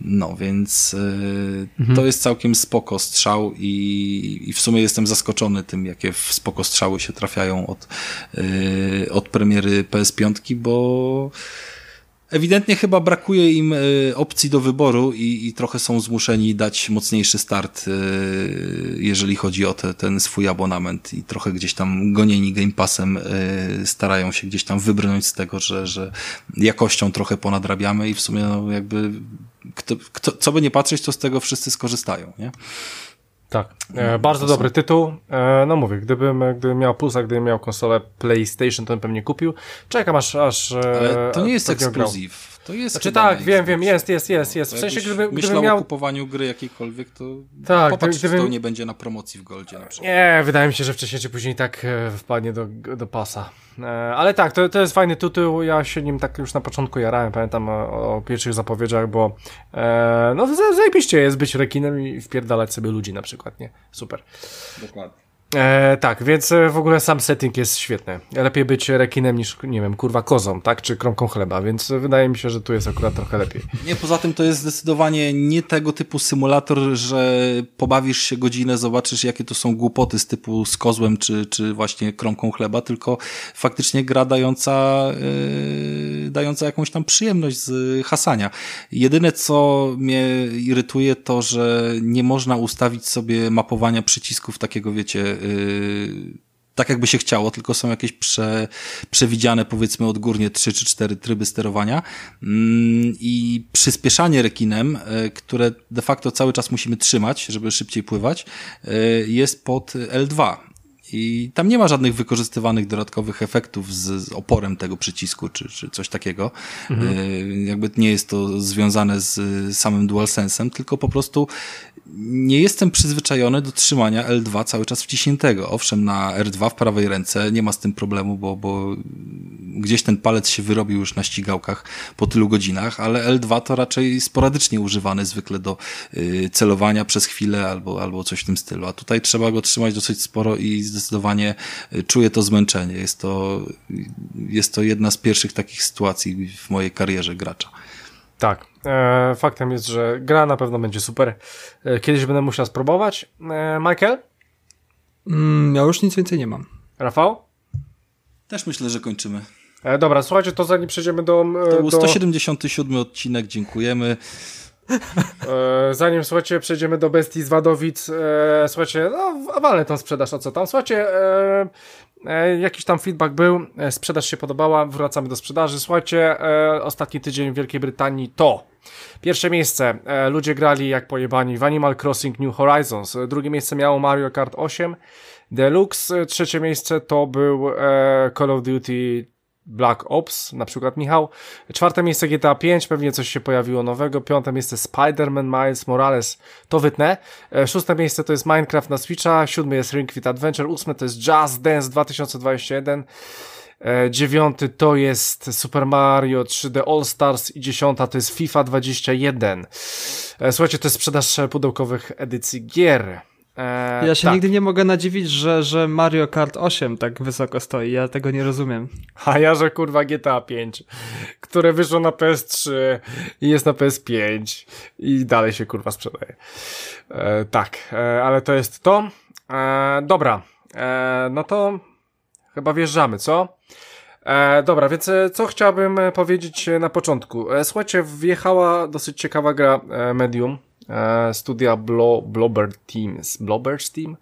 Speaker 2: No, więc yy, mhm. to jest całkiem spoko strzał i, i w sumie jestem zaskoczony tym, jakie spoko strzały się trafiają od, yy, od premiery PS5, bo Ewidentnie chyba brakuje im y, opcji do wyboru i, i trochę są zmuszeni dać mocniejszy start, jeżeli chodzi o te, ten swój abonament i trochę gdzieś tam gonieni Game Passem starają się gdzieś tam wybrnąć z tego, że, że jakością trochę ponadrabiamy i w sumie no, jakby kto, kto, co by nie patrzeć, to z tego wszyscy skorzystają, nie?
Speaker 1: Tak, e, no, bardzo dobry tytuł. E, no mówię, gdybym, gdybym miał plusa, gdybym miał konsolę PlayStation, to bym pewnie kupił. Czekam aż... aż
Speaker 2: e, Ale to nie jest ekskluzyw. To jest
Speaker 1: znaczy tak, wiem, wiem, jest, jest, jest, jest.
Speaker 2: W sensie, gdyby, gdybym miał... o kupowaniu gry jakiejkolwiek, to tak, popatrz, gdybym... czy to nie będzie na promocji w Goldzie na przykład.
Speaker 1: Nie, wydaje mi się, że wcześniej czy później tak e, wpadnie do, do pasa. E, ale tak, to, to jest fajny tytuł, ja się nim tak już na początku jarałem, pamiętam o, o pierwszych zapowiedziach, bo e, no zajebiście jest być rekinem i wpierdalać sobie ludzi na przykład, nie? Super.
Speaker 2: Dokładnie.
Speaker 1: E, tak, więc e, w ogóle sam setting jest świetny. Lepiej być rekinem niż, nie wiem, kurwa kozą, tak? Czy kromką chleba, więc wydaje mi się, że tu jest akurat trochę lepiej.
Speaker 2: Nie, poza tym to jest zdecydowanie nie tego typu symulator, że pobawisz się godzinę, zobaczysz jakie to są głupoty z typu z kozłem, czy, czy właśnie kromką chleba, tylko faktycznie gra dająca, yy, dająca jakąś tam przyjemność z hasania. Jedyne, co mnie irytuje, to, że nie można ustawić sobie mapowania przycisków takiego, wiecie, tak jakby się chciało, tylko są jakieś prze, przewidziane powiedzmy odgórnie trzy czy cztery tryby sterowania mm, i przyspieszanie rekinem, e, które de facto cały czas musimy trzymać, żeby szybciej pływać, e, jest pod L2. I tam nie ma żadnych wykorzystywanych dodatkowych efektów z, z oporem tego przycisku, czy, czy coś takiego. Mhm. jakby nie jest to związane z samym DualSense'em, tylko po prostu nie jestem przyzwyczajony do trzymania L2 cały czas wciśniętego. Owszem, na R2 w prawej ręce nie ma z tym problemu, bo, bo gdzieś ten palec się wyrobił już na ścigałkach po tylu godzinach, ale L2 to raczej sporadycznie używany zwykle do y, celowania przez chwilę albo, albo coś w tym stylu. A tutaj trzeba go trzymać dosyć sporo i zdecydowanie y, czuję to zmęczenie. Jest to, jest to jedna z pierwszych takich sytuacji w mojej karierze gracza.
Speaker 1: Tak, e, faktem jest, że gra na pewno będzie super. E, kiedyś będę musiał spróbować. E, Michael?
Speaker 3: Mm, ja już nic więcej nie mam.
Speaker 1: Rafał?
Speaker 2: Też myślę, że kończymy.
Speaker 1: E, dobra, słuchajcie, to zanim przejdziemy do...
Speaker 2: To był do... 177 odcinek, dziękujemy.
Speaker 1: E, zanim, słuchajcie, przejdziemy do bestii z Wadowic, e, słuchajcie, no, walę tą sprzedaż, o co tam, słuchajcie, jakiś tam feedback był, e, sprzedaż się podobała, wracamy do sprzedaży, słuchajcie, e, ostatni tydzień w Wielkiej Brytanii to Pierwsze miejsce, ludzie grali jak pojebani w Animal Crossing New Horizons, drugie miejsce miało Mario Kart 8 Deluxe, trzecie miejsce to był Call of Duty Black Ops, na przykład Michał. Czwarte miejsce GTA 5, pewnie coś się pojawiło nowego. Piąte miejsce Spider-Man Miles Morales, to wytnę. E, szóste miejsce to jest Minecraft na Switcha, siódme jest Ring Fit Adventure, ósme to jest Jazz Dance 2021. E, dziewiąty to jest Super Mario 3D All Stars i dziesiąta to jest FIFA 21. E, słuchajcie, to jest sprzedaż pudełkowych edycji gier.
Speaker 3: E, ja się tak. nigdy nie mogę nadziwić, że, że Mario Kart 8 tak wysoko stoi. Ja tego nie rozumiem.
Speaker 1: A ja, że kurwa GTA 5, które wyszło na PS3 i jest na PS5 i dalej się kurwa sprzedaje. E, tak, e, ale to jest to. Dobra, no to chyba wjeżdżamy, co? E, dobra, więc co chciałbym powiedzieć na początku? słuchajcie, wjechała dosyć ciekawa gra Medium studia Blo Blobber Teams. Blobber's Team?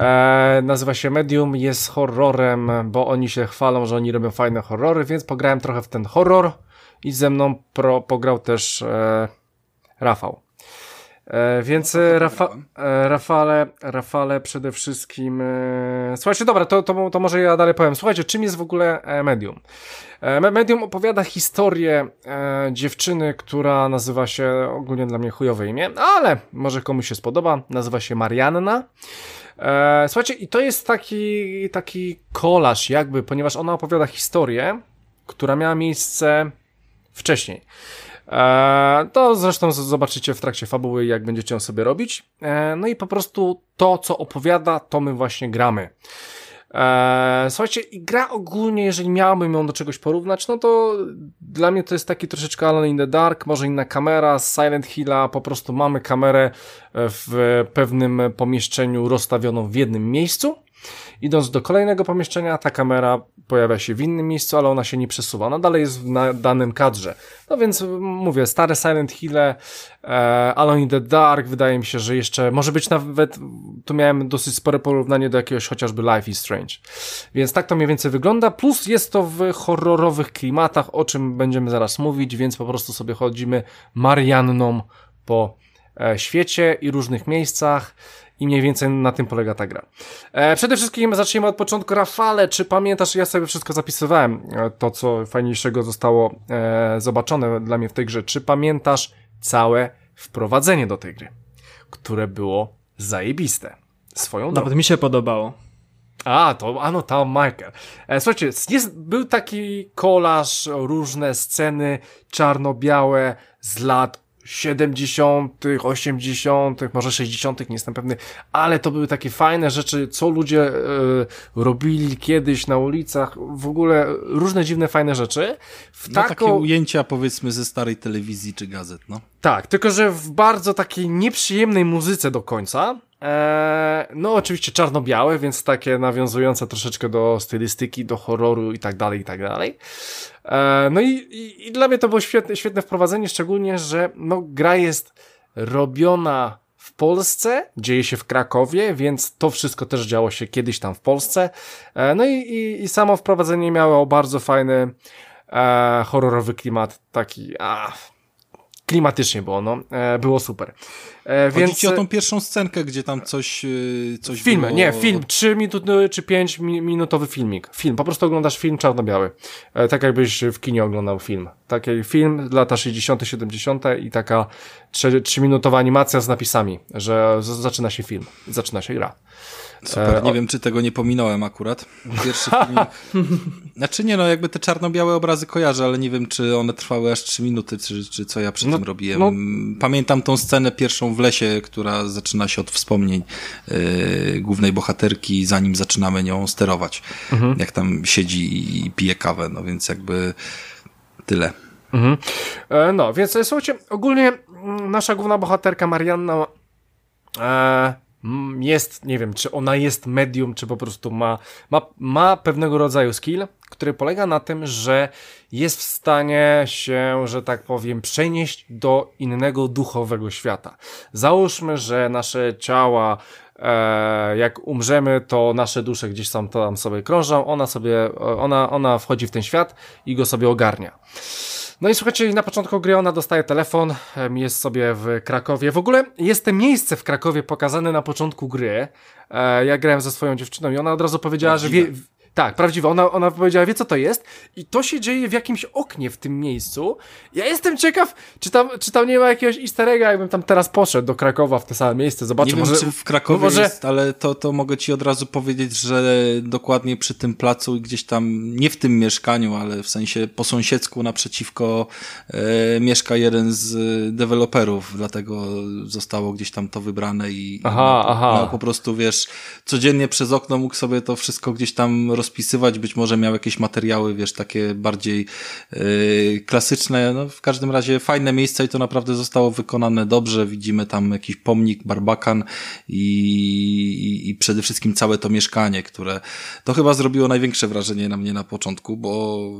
Speaker 1: E, nazywa się Medium, jest horrorem, bo oni się chwalą, że oni robią fajne horrory, więc pograłem trochę w ten horror i ze mną pro, pograł też e, Rafał. E, więc no, Rafa, e, Rafale, Rafale przede wszystkim. E, słuchajcie, dobra, to, to, to może ja dalej powiem. Słuchajcie, czym jest w ogóle e, medium? E, medium opowiada historię e, dziewczyny, która nazywa się ogólnie dla mnie chujowe imię, ale może komuś się spodoba. Nazywa się Marianna. słuchajcie, i to jest taki, taki kolaż, jakby, ponieważ ona opowiada historię, która miała miejsce wcześniej. E, to zresztą zobaczycie w trakcie fabuły, jak będziecie ją sobie robić. E, no i po prostu to, co opowiada, to my właśnie gramy. Eee, słuchajcie, gra ogólnie, jeżeli miałbym ją do czegoś porównać, no to dla mnie to jest taki troszeczkę Alone in the Dark, może inna kamera z Silent Hilla, po prostu mamy kamerę w pewnym pomieszczeniu rozstawioną w jednym miejscu Idąc do kolejnego pomieszczenia, ta kamera pojawia się w innym miejscu, ale ona się nie przesuwa. Ona dalej jest na danym kadrze. No więc mówię, stare Silent Hill, e, Alone in the Dark, wydaje mi się, że jeszcze, może być nawet, tu miałem dosyć spore porównanie do jakiegoś chociażby Life is Strange. Więc tak to mniej więcej wygląda, plus jest to w horrorowych klimatach, o czym będziemy zaraz mówić, więc po prostu sobie chodzimy Marianną po e, świecie i różnych miejscach i mniej więcej na tym polega ta gra. E, przede wszystkim zacznijmy od początku. Rafale, czy pamiętasz, ja sobie wszystko zapisywałem, e, to co fajniejszego zostało e, zobaczone dla mnie w tej grze. Czy pamiętasz całe wprowadzenie do tej gry, które było zajebiste? Swoją
Speaker 3: Nawet drogą. mi się podobało.
Speaker 1: A, to, ano tam Michael. Słuchajcie, jest, był taki kolaż, różne sceny czarno-białe z lat 70., 80., może 60., nie jestem pewny, ale to były takie fajne rzeczy, co ludzie e, robili kiedyś na ulicach, w ogóle różne dziwne, fajne rzeczy.
Speaker 2: W no, taką... takie ujęcia powiedzmy ze starej telewizji czy gazet, no.
Speaker 1: Tak, tylko że w bardzo takiej nieprzyjemnej muzyce do końca. Eee, no oczywiście czarno-białe, więc takie nawiązujące troszeczkę do stylistyki, do horroru i tak dalej, i tak dalej. Eee, no i, i, i, dla mnie to było świetne, świetne wprowadzenie, szczególnie, że no, gra jest robiona w Polsce, dzieje się w Krakowie, więc to wszystko też działo się kiedyś tam w Polsce. E, no i, i, i samo wprowadzenie miało bardzo fajny e, horrorowy klimat, taki a, klimatycznie było, no, e, było super.
Speaker 2: E, Chodzi więc... ci o tą pierwszą scenkę, gdzie tam coś, e, coś
Speaker 1: Film,
Speaker 2: było...
Speaker 1: nie, film, 3 minuty czy 5 minutowy filmik. Film, po prostu oglądasz film czarno-biały. E, tak jakbyś w kinie oglądał film. Taki film lata 60 70 i taka 3-minutowa animacja z napisami, że zaczyna się film, zaczyna się gra.
Speaker 2: Super, e, nie o... wiem, czy tego nie pominąłem akurat. Pierwszy film. Znaczy nie, no jakby te czarno-białe obrazy kojarzę, ale nie wiem, czy one trwały aż 3 minuty, czy, czy co ja przy no, tym robiłem. No... Pamiętam tą scenę pierwszą w lesie, która zaczyna się od wspomnień yy, głównej bohaterki, zanim zaczynamy nią sterować. Mhm. Jak tam siedzi i pije kawę, no więc jakby tyle.
Speaker 1: Mhm. E, no, więc słuchajcie, ogólnie mm, nasza główna bohaterka Marianna e, jest, nie wiem, czy ona jest medium, czy po prostu ma, ma, ma pewnego rodzaju skill, który polega na tym, że jest w stanie się, że tak powiem, przenieść do innego duchowego świata. Załóżmy, że nasze ciała e, jak umrzemy, to nasze dusze gdzieś tam, tam sobie krążą, ona sobie, ona, ona wchodzi w ten świat i go sobie ogarnia. No i słuchajcie, na początku gry ona dostaje telefon, jest sobie w Krakowie. W ogóle jest to miejsce w Krakowie pokazane na początku gry. E, ja grałem ze swoją dziewczyną i ona od razu powiedziała, że wie, tak, prawdziwe. Ona, ona powiedziała, wie co to jest? I to się dzieje w jakimś oknie w tym miejscu. Ja jestem ciekaw, czy tam, czy tam nie ma jakiegoś easter egga, jakbym tam teraz poszedł do Krakowa w te same miejsce. Zobaczę,
Speaker 2: nie
Speaker 1: może...
Speaker 2: wiem, czy w Krakowie może... jest, ale to, to mogę ci od razu powiedzieć, że dokładnie przy tym placu gdzieś tam, nie w tym mieszkaniu, ale w sensie po sąsiedzku naprzeciwko e, mieszka jeden z deweloperów, dlatego zostało gdzieś tam to wybrane i,
Speaker 1: aha,
Speaker 2: i no,
Speaker 1: aha.
Speaker 2: No, po prostu, wiesz, codziennie przez okno mógł sobie to wszystko gdzieś tam rozpisywać, być może miał jakieś materiały, wiesz, takie bardziej yy, klasyczne, no w każdym razie fajne miejsce i to naprawdę zostało wykonane dobrze, widzimy tam jakiś pomnik, barbakan i, i, i przede wszystkim całe to mieszkanie, które to chyba zrobiło największe wrażenie na mnie na początku, bo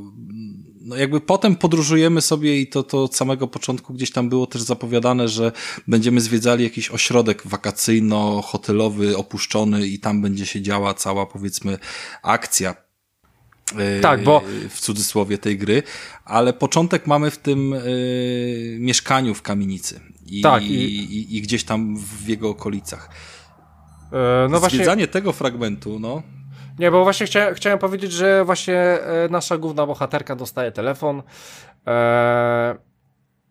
Speaker 2: no jakby potem podróżujemy sobie i to, to od samego początku gdzieś tam było też zapowiadane, że będziemy zwiedzali jakiś ośrodek wakacyjno-hotelowy, opuszczony i tam będzie się działa cała powiedzmy akcja.
Speaker 1: E, tak, bo
Speaker 2: w cudzysłowie tej gry, ale początek mamy w tym y, mieszkaniu w kamienicy i, tak, i... i, i gdzieś tam w jego okolicach. E, no Zwiedzanie właśnie... tego fragmentu, no,
Speaker 1: nie, bo właśnie chcia, chciałem powiedzieć, że właśnie e, nasza główna bohaterka dostaje telefon. E,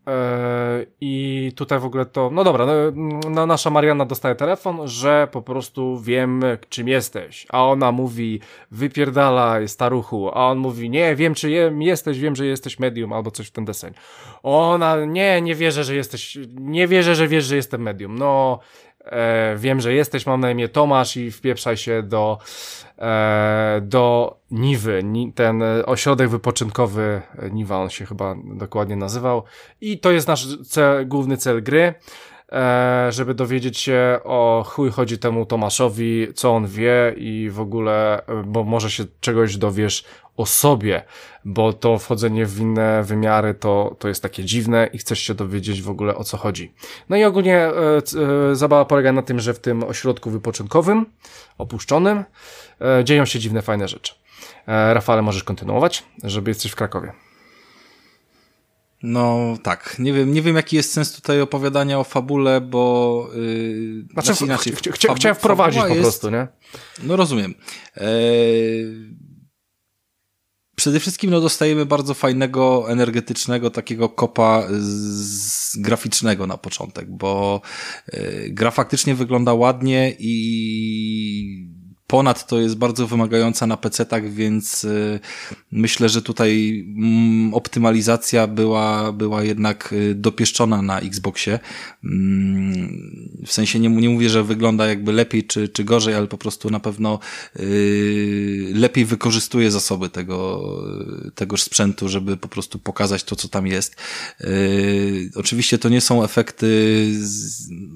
Speaker 1: e, I tutaj w ogóle to, no dobra, no, no, nasza Mariana dostaje telefon, że po prostu wiem, czym jesteś. A ona mówi, wypierdalaj, staruchu. A on mówi, nie, wiem, czy je, jesteś, wiem, że jesteś medium, albo coś w ten deseń. Ona, nie, nie wierzę, że jesteś, nie wierzę, że wiesz, że jestem medium. No, e, wiem, że jesteś, mam na imię Tomasz i wpieprzaj się do, e, do Niwy, ten ośrodek wypoczynkowy Niwa, on się chyba dokładnie nazywał. I to jest nasz cel, główny cel gry, e, żeby dowiedzieć się o chuj chodzi temu Tomaszowi, co on wie i w ogóle, bo może się czegoś dowiesz o sobie, bo to wchodzenie w inne wymiary to, to jest takie dziwne i chcesz się dowiedzieć w ogóle o co chodzi. No i ogólnie e, e, zabawa polega na tym, że w tym ośrodku wypoczynkowym, opuszczonym, e, dzieją się dziwne, fajne rzeczy. E, Rafale, możesz kontynuować, żeby jesteś w Krakowie.
Speaker 2: No tak, nie wiem, nie wiem jaki jest sens tutaj opowiadania o fabule, bo
Speaker 1: yy, znaczy, znaczy inaczej, chciałem wprowadzić po jest, prostu, nie?
Speaker 2: No rozumiem. Eee, Przede wszystkim no, dostajemy bardzo fajnego, energetycznego takiego kopa z, graficznego na początek, bo y, gra faktycznie wygląda ładnie i Ponadto jest bardzo wymagająca na PC-tach, więc y, myślę, że tutaj mm, optymalizacja była, była jednak y, dopieszczona na Xboxie. Mm, w sensie nie, nie mówię, że wygląda jakby lepiej czy, czy gorzej, ale po prostu na pewno y, lepiej wykorzystuje zasoby tego, tegoż sprzętu, żeby po prostu pokazać to, co tam jest. Oczywiście to nie są efekty,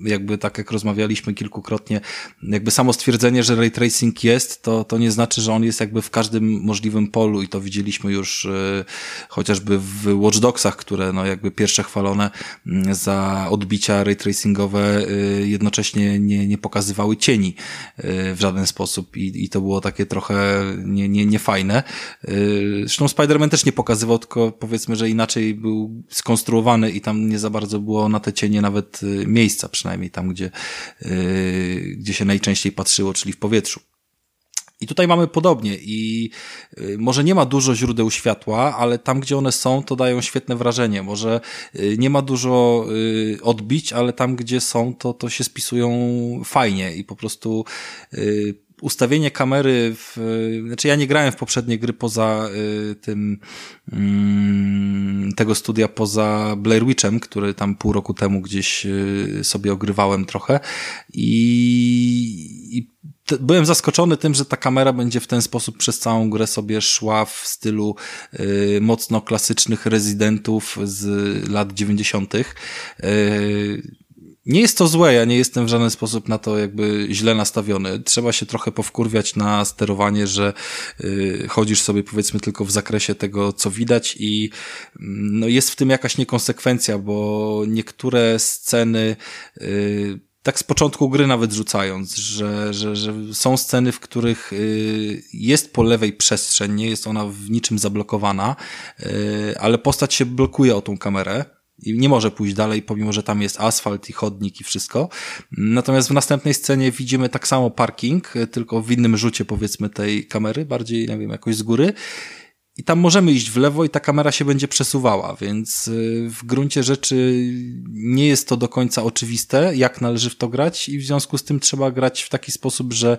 Speaker 2: jakby tak jak rozmawialiśmy kilkukrotnie, jakby samo stwierdzenie, że ray tracing jest, to, to nie znaczy, że on jest jakby w każdym możliwym polu i to widzieliśmy już y, chociażby w Watch Dogsach, które no jakby pierwsze chwalone y, za odbicia ray tracingowe y, jednocześnie nie, nie pokazywały cieni y, w żaden sposób i, i to było takie trochę nie, nie, niefajne. Y, zresztą Spider-Man też nie pokazywał, tylko powiedzmy, że inaczej był skonstruowany i tam nie za bardzo było na te cienie nawet y, miejsca, przynajmniej tam, gdzie, y, gdzie się najczęściej patrzyło, czyli w powietrzu. I tutaj mamy podobnie i y, może nie ma dużo źródeł światła, ale tam, gdzie one są, to dają świetne wrażenie. Może y, nie ma dużo y, odbić, ale tam, gdzie są, to, to się spisują fajnie i po prostu ustawienie kamery w, znaczy ja nie grałem w poprzednie gry poza tym y, tego studia poza Blair Witchem, który tam pół roku temu gdzieś sobie ogrywałem trochę i, i byłem zaskoczony tym, że ta kamera będzie w ten sposób przez całą grę sobie szła w stylu y, mocno klasycznych rezydentów z lat 90. Y, nie jest to złe, ja nie jestem w żaden sposób na to jakby źle nastawiony. Trzeba się trochę powkurwiać na sterowanie, że y, chodzisz sobie powiedzmy tylko w zakresie tego, co widać i mm, no, jest w tym jakaś niekonsekwencja, bo niektóre sceny y, tak z początku gry nawet rzucając, że, że, że są sceny, w których y, jest po lewej przestrzeń, nie jest ona w niczym zablokowana, y, ale postać się blokuje o tą kamerę i nie może pójść dalej, pomimo że tam jest asfalt i chodnik i wszystko. Natomiast w następnej scenie widzimy tak samo parking, tylko w innym rzucie powiedzmy tej kamery, bardziej, nie wiem, jakoś z góry. I tam możemy iść w lewo i ta kamera się będzie przesuwała, więc y, w gruncie rzeczy nie jest to do końca oczywiste, jak należy w to grać i w związku z tym trzeba grać w taki sposób, że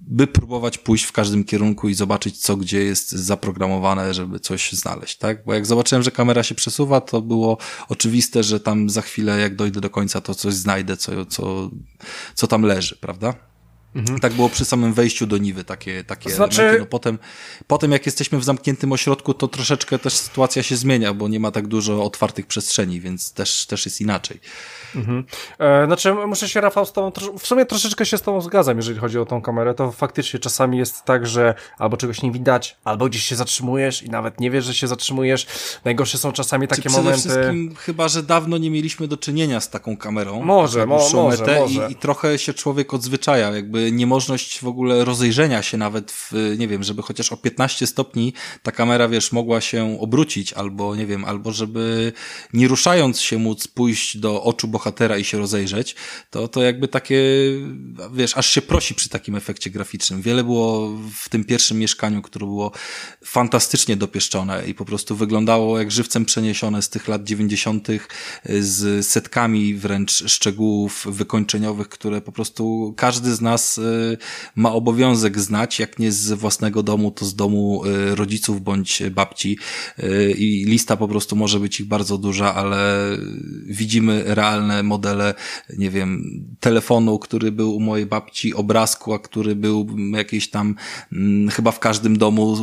Speaker 2: by próbować pójść w każdym kierunku i zobaczyć, co gdzie jest zaprogramowane, żeby coś znaleźć, tak? Bo jak zobaczyłem, że kamera się przesuwa, to było oczywiste, że tam za chwilę, jak dojdę do końca, to coś znajdę, co, co, co tam leży, prawda? Mhm. Tak było przy samym wejściu do Niwy, takie, takie znaczy... elementy. No potem, potem, jak jesteśmy w zamkniętym ośrodku, to troszeczkę też sytuacja się zmienia, bo nie ma tak dużo otwartych przestrzeni, więc też, też jest inaczej.
Speaker 1: Mhm. E, znaczy, muszę się, Rafał, z tą, w sumie troszeczkę się z tą zgadzam, jeżeli chodzi o tą kamerę. To faktycznie czasami jest tak, że albo czegoś nie widać, albo gdzieś się zatrzymujesz i nawet nie wiesz, że się zatrzymujesz. Najgorsze są czasami takie Czy przede momenty.
Speaker 2: Przede wszystkim, chyba, że dawno nie mieliśmy do czynienia z taką kamerą.
Speaker 1: Może, mo może,
Speaker 2: może. I, I trochę się człowiek odzwyczaja, jakby niemożność w ogóle rozejrzenia się nawet w, nie wiem, żeby chociaż o 15 stopni ta kamera, wiesz, mogła się obrócić, albo nie wiem, albo żeby nie ruszając się móc pójść do oczu bohatera i się rozejrzeć, to, to jakby takie, wiesz, aż się prosi przy takim efekcie graficznym. Wiele było w tym pierwszym mieszkaniu, które było fantastycznie dopieszczone i po prostu wyglądało jak żywcem przeniesione z tych lat 90. z setkami wręcz szczegółów wykończeniowych, które po prostu każdy z nas y, ma obowiązek znać, jak nie z własnego domu, to z domu y, rodziców bądź babci y, i lista po prostu może być ich bardzo duża, ale widzimy realne modele, nie wiem, telefonu, który był u mojej babci, obrazku, a który był jakiś tam, hmm, chyba w każdym domu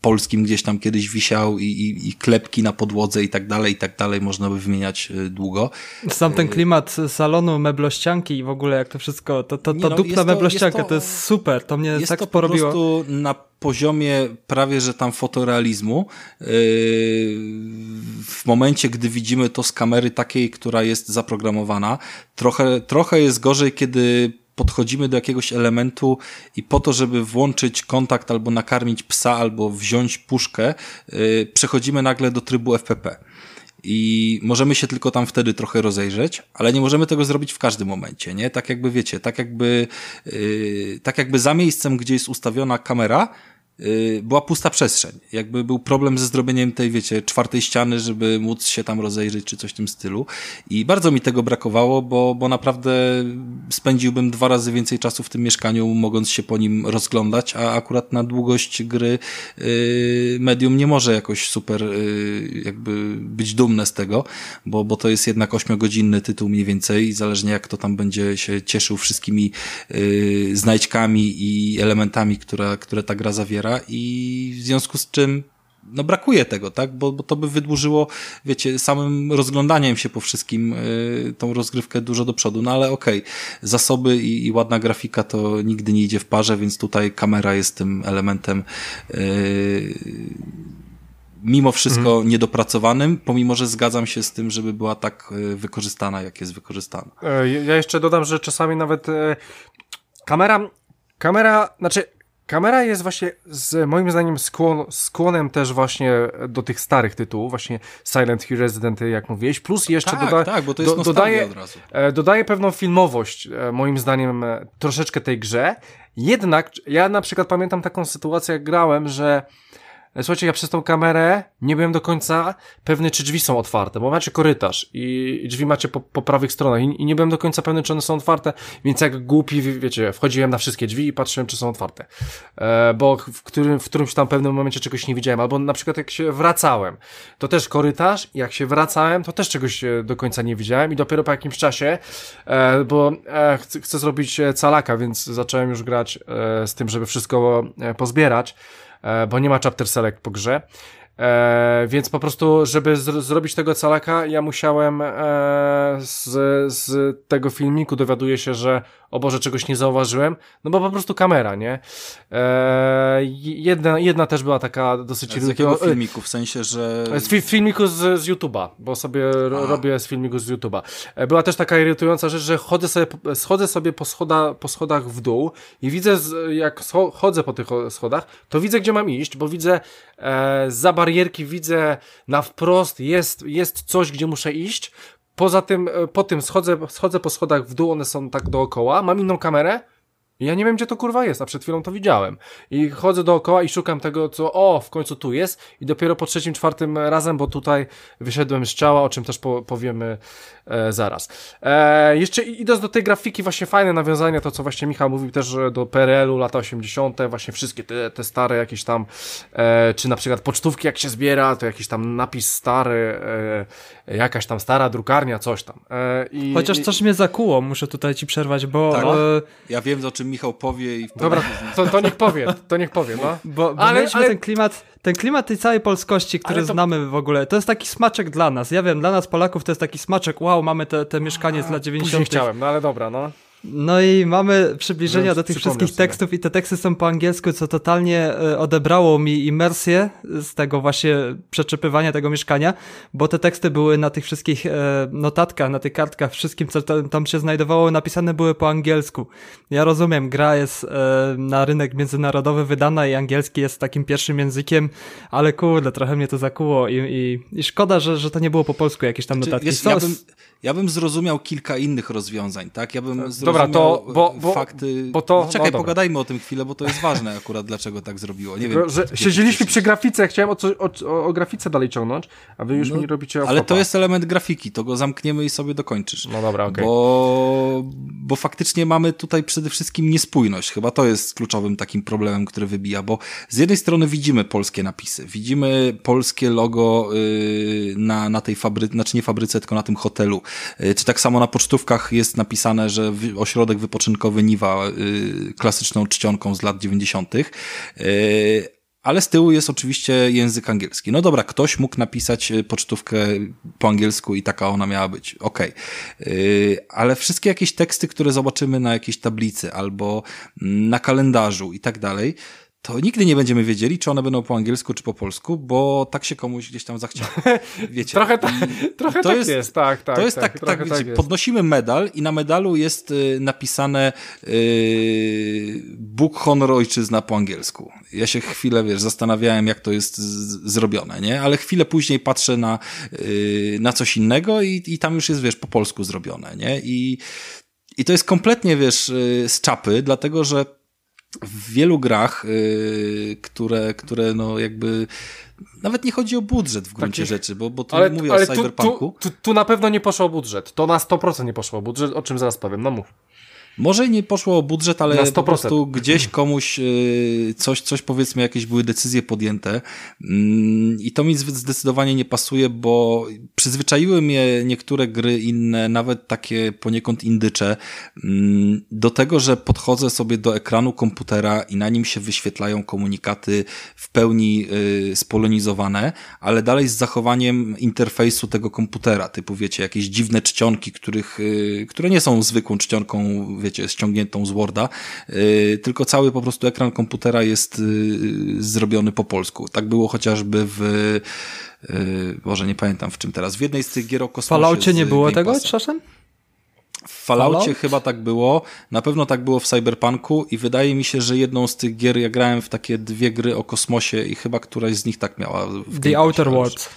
Speaker 2: polskim gdzieś tam kiedyś wisiał i, i, i klepki na podłodze i tak dalej, i tak dalej, można by wymieniać długo.
Speaker 3: Sam ten klimat salonu, meblościanki i w ogóle jak to wszystko, to, to, to no, dupna meblościanka, to, to, jest super, to mnie jest tak to porobiło.
Speaker 2: po prostu na poziomie prawie, że tam fotorealizmu, yy, w momencie, gdy widzimy to z kamery takiej, która jest zaprogramowana, trochę, trochę jest gorzej, kiedy podchodzimy do jakiegoś elementu i po to, żeby włączyć kontakt albo nakarmić psa, albo wziąć puszkę, yy, przechodzimy nagle do trybu FPP. I możemy się tylko tam wtedy trochę rozejrzeć, ale nie możemy tego zrobić w każdym momencie, nie? Tak jakby wiecie, tak jakby, yy, tak jakby za miejscem, gdzie jest ustawiona kamera, była pusta przestrzeń. Jakby był problem ze zrobieniem tej, wiecie, czwartej ściany, żeby móc się tam rozejrzeć, czy coś w tym stylu. I bardzo mi tego brakowało, bo, bo naprawdę spędziłbym dwa razy więcej czasu w tym mieszkaniu, mogąc się po nim rozglądać, a akurat na długość gry yy, medium nie może jakoś super yy, jakby być dumne z tego, bo, bo to jest jednak ośmiogodzinny tytuł mniej więcej i zależnie jak to tam będzie się cieszył wszystkimi yy, znajdźkami i elementami, które, które ta gra zawiera, i w związku z czym no brakuje tego, tak? Bo, bo to by wydłużyło, wiecie, samym rozglądaniem się po wszystkim y, tą rozgrywkę dużo do przodu. No ale okej, okay. zasoby i, i, ładna grafika to nigdy nie idzie w parze, więc tutaj kamera jest tym elementem y, mimo wszystko mhm. niedopracowanym, pomimo, że zgadzam się z tym, żeby była tak y, wykorzystana, jak jest wykorzystana.
Speaker 1: E, ja jeszcze dodam, że czasami nawet e, kamera, kamera, znaczy Kamera jest właśnie z moim zdaniem skłon, skłonem też właśnie do tych starych tytułów, właśnie Silent Hill Resident, jak mówiłeś, plus jeszcze
Speaker 2: tak,
Speaker 1: doda,
Speaker 2: tak, bo to jest do, dodaje.
Speaker 1: E, dodaje pewną filmowość, e, moim zdaniem, e, troszeczkę tej grze. Jednak ja na przykład pamiętam taką sytuację, jak grałem, że słuchajcie, ja przez tą kamerę nie byłem do końca pewny, czy drzwi są otwarte, bo macie korytarz i drzwi macie po, po prawych stronach i, i, nie byłem do końca pewny, czy one są otwarte, więc jak głupi, wiecie, wchodziłem na wszystkie drzwi i patrzyłem, czy są otwarte. E, bo w, którym, w którymś tam pewnym momencie czegoś nie widziałem, albo na przykład jak się wracałem, to też korytarz, jak się wracałem, to też czegoś e, do końca nie widziałem i dopiero po jakimś czasie, e, bo e, chcę, chcę zrobić e, calaka, więc zacząłem już grać z tym, żeby wszystko pozbierać, E, bo nie ma chapter select po grze. E, więc po prostu, żeby zrobić tego calaka, ja musiałem e, z, z tego filmiku dowiaduję się, że o Boże, czegoś nie zauważyłem, no bo po prostu kamera, nie? E, jedna, jedna też była taka dosyć...
Speaker 2: Z jakiego filmiku? W sensie, że...
Speaker 1: Z fi filmiku z, z YouTube'a, bo sobie A. robię z filmiku z YouTube'a. E, była też taka irytująca rzecz, że chodzę sobie, schodzę sobie po, schoda, po schodach w dół i widzę, jak chodzę po tych schodach, to widzę, gdzie mam iść, bo widzę e, za barierki, widzę na wprost, jest, jest coś, gdzie muszę iść, Poza tym, e, po tym schodzę, schodzę po schodach w dół, one są tak dookoła, mam inną kamerę, ja nie wiem, gdzie to kurwa jest, a przed chwilą to widziałem. I chodzę dookoła i szukam tego, co o, w końcu tu jest. I dopiero po trzecim, czwartym razem, bo tutaj wyszedłem z ciała, o czym też po, powiemy e, zaraz. E, jeszcze idąc do tej grafiki, właśnie fajne nawiązania, to co właśnie Michał mówił też do PRL-u, lata 80., właśnie wszystkie te, te stare jakieś tam, e, czy na przykład pocztówki jak się zbiera, to jakiś tam napis stary, e, jakaś tam stara drukarnia, coś tam.
Speaker 3: E, i, Chociaż coś mnie zakuło, muszę tutaj ci przerwać, bo... Tak,
Speaker 2: e, ja wiem, o czym Michał powie i...
Speaker 1: Dobra, to, to niech powie, to niech powie, no.
Speaker 3: Bo, bo ale, mieliśmy ale... ten klimat, ten klimat tej całej polskości, który to... znamy w ogóle, to jest taki smaczek dla nas. Ja wiem, dla nas Polaków to jest taki smaczek, wow, mamy te, te mieszkanie z lat 90. Później
Speaker 1: chciałem, no ale dobra, no.
Speaker 3: No i mamy przybliżenia do tych wszystkich sobie. tekstów i te teksty są po angielsku, co totalnie e, odebrało mi imersję z tego właśnie przeczepywania tego mieszkania, bo te teksty były na tych wszystkich e, notatkach, na tych kartkach, wszystkim, co tam się znajdowało, napisane były po angielsku. Ja rozumiem, gra jest e, na rynek międzynarodowy wydana i angielski jest takim pierwszym językiem, ale kurde, trochę mnie to zakuło i, i, i szkoda, że, że to nie było po polsku jakieś tam znaczy, notatki.
Speaker 2: Wiesz, ja, bym, ja bym zrozumiał kilka innych rozwiązań, tak? Ja bym zrozumiał dobra, to, bo, bo, fakty. Bo to, no, czekaj, no, pogadajmy o tym chwilę, bo to jest ważne akurat, dlaczego tak zrobiło. Nie wiem.
Speaker 1: Że siedzieliśmy przy grafice, chciałem o, co, o, o, grafice dalej ciągnąć, a wy już no, mi robicie
Speaker 2: Ale to jest element grafiki, to go zamkniemy i sobie dokończysz.
Speaker 1: No dobra, okej. Okay.
Speaker 2: Bo, bo faktycznie mamy tutaj przede wszystkim niespójność. Chyba to jest kluczowym takim problemem, który wybija, bo z jednej strony widzimy polskie napisy, widzimy polskie logo yy, na, na tej fabryce, znaczy nie fabryce, tylko na tym hotelu. Yy, czy tak samo na pocztówkach jest napisane, że ośrodek wypoczynkowy Niwa y, klasyczną czcionką z lat 90. Y, ale z tyłu jest oczywiście język angielski. No dobra, ktoś mógł napisać y, pocztówkę po angielsku i taka ona miała być. Okej. Okay. Ale wszystkie jakieś teksty, które zobaczymy na jakiejś tablicy albo na kalendarzu i tak dalej, to nigdy nie będziemy wiedzieli, czy one będą po angielsku, czy po polsku, bo tak się komuś gdzieś tam zachciało. Wiecie.
Speaker 1: trochę, ta, trochę to tak jest, jest, tak, tak.
Speaker 2: To jest tak, tak, tak wiecie, tak podnosimy medal i na medalu jest y, napisane y, Bóg, honor, ojczyzna po angielsku. Ja się chwilę, wiesz, zastanawiałem, jak to jest z, zrobione, nie? Ale chwilę później patrzę na, y, na coś innego i, i tam już jest, wiesz, po polsku zrobione, nie? I, i to jest kompletnie, wiesz, y, z czapy, dlatego że w wielu grach, yy, które, które no jakby nawet nie chodzi o budżet w gruncie Taki... rzeczy, bo, bo tu ale, mówię ale o Cyberpunku.
Speaker 1: Tu, tu, tu, na pewno nie poszło o budżet. To na 100% nie poszło o budżet, o czym zaraz powiem. No mów.
Speaker 2: Może nie poszło o budżet, ale
Speaker 1: Na 100%.
Speaker 2: po prostu gdzieś komuś y, coś, coś powiedzmy, jakieś były decyzje podjęte Mm, i to mi zde- zdecydowanie nie pasuje, bo przyzwyczaiły mnie niektóre gry inne, nawet takie poniekąd indycze, mm, do tego, że podchodzę sobie do ekranu komputera i na nim się wyświetlają komunikaty w pełni y, spolonizowane, ale dalej z zachowaniem interfejsu tego komputera, typu wiecie, jakieś dziwne czcionki, których, y, które nie są zwykłą czcionką, wiecie, ściągniętą z Worda, y, tylko cały po prostu ekran komputera jest y, zrobiony po polsku. Tak było chociażby w y, Boże, nie pamiętam w czym teraz. W jednej z tych gier o
Speaker 3: W
Speaker 2: kosmosie
Speaker 3: Falloutie
Speaker 2: z
Speaker 3: nie było tego czasem?
Speaker 2: W Falloutie
Speaker 3: Fallout?
Speaker 2: chyba tak było, na pewno tak było w Cyberpunku i wydaje mi się, że jedną z tych gier, ja grałem w takie dwie gry o kosmosie i chyba któraś z nich tak miała. w
Speaker 3: The Outer Worlds.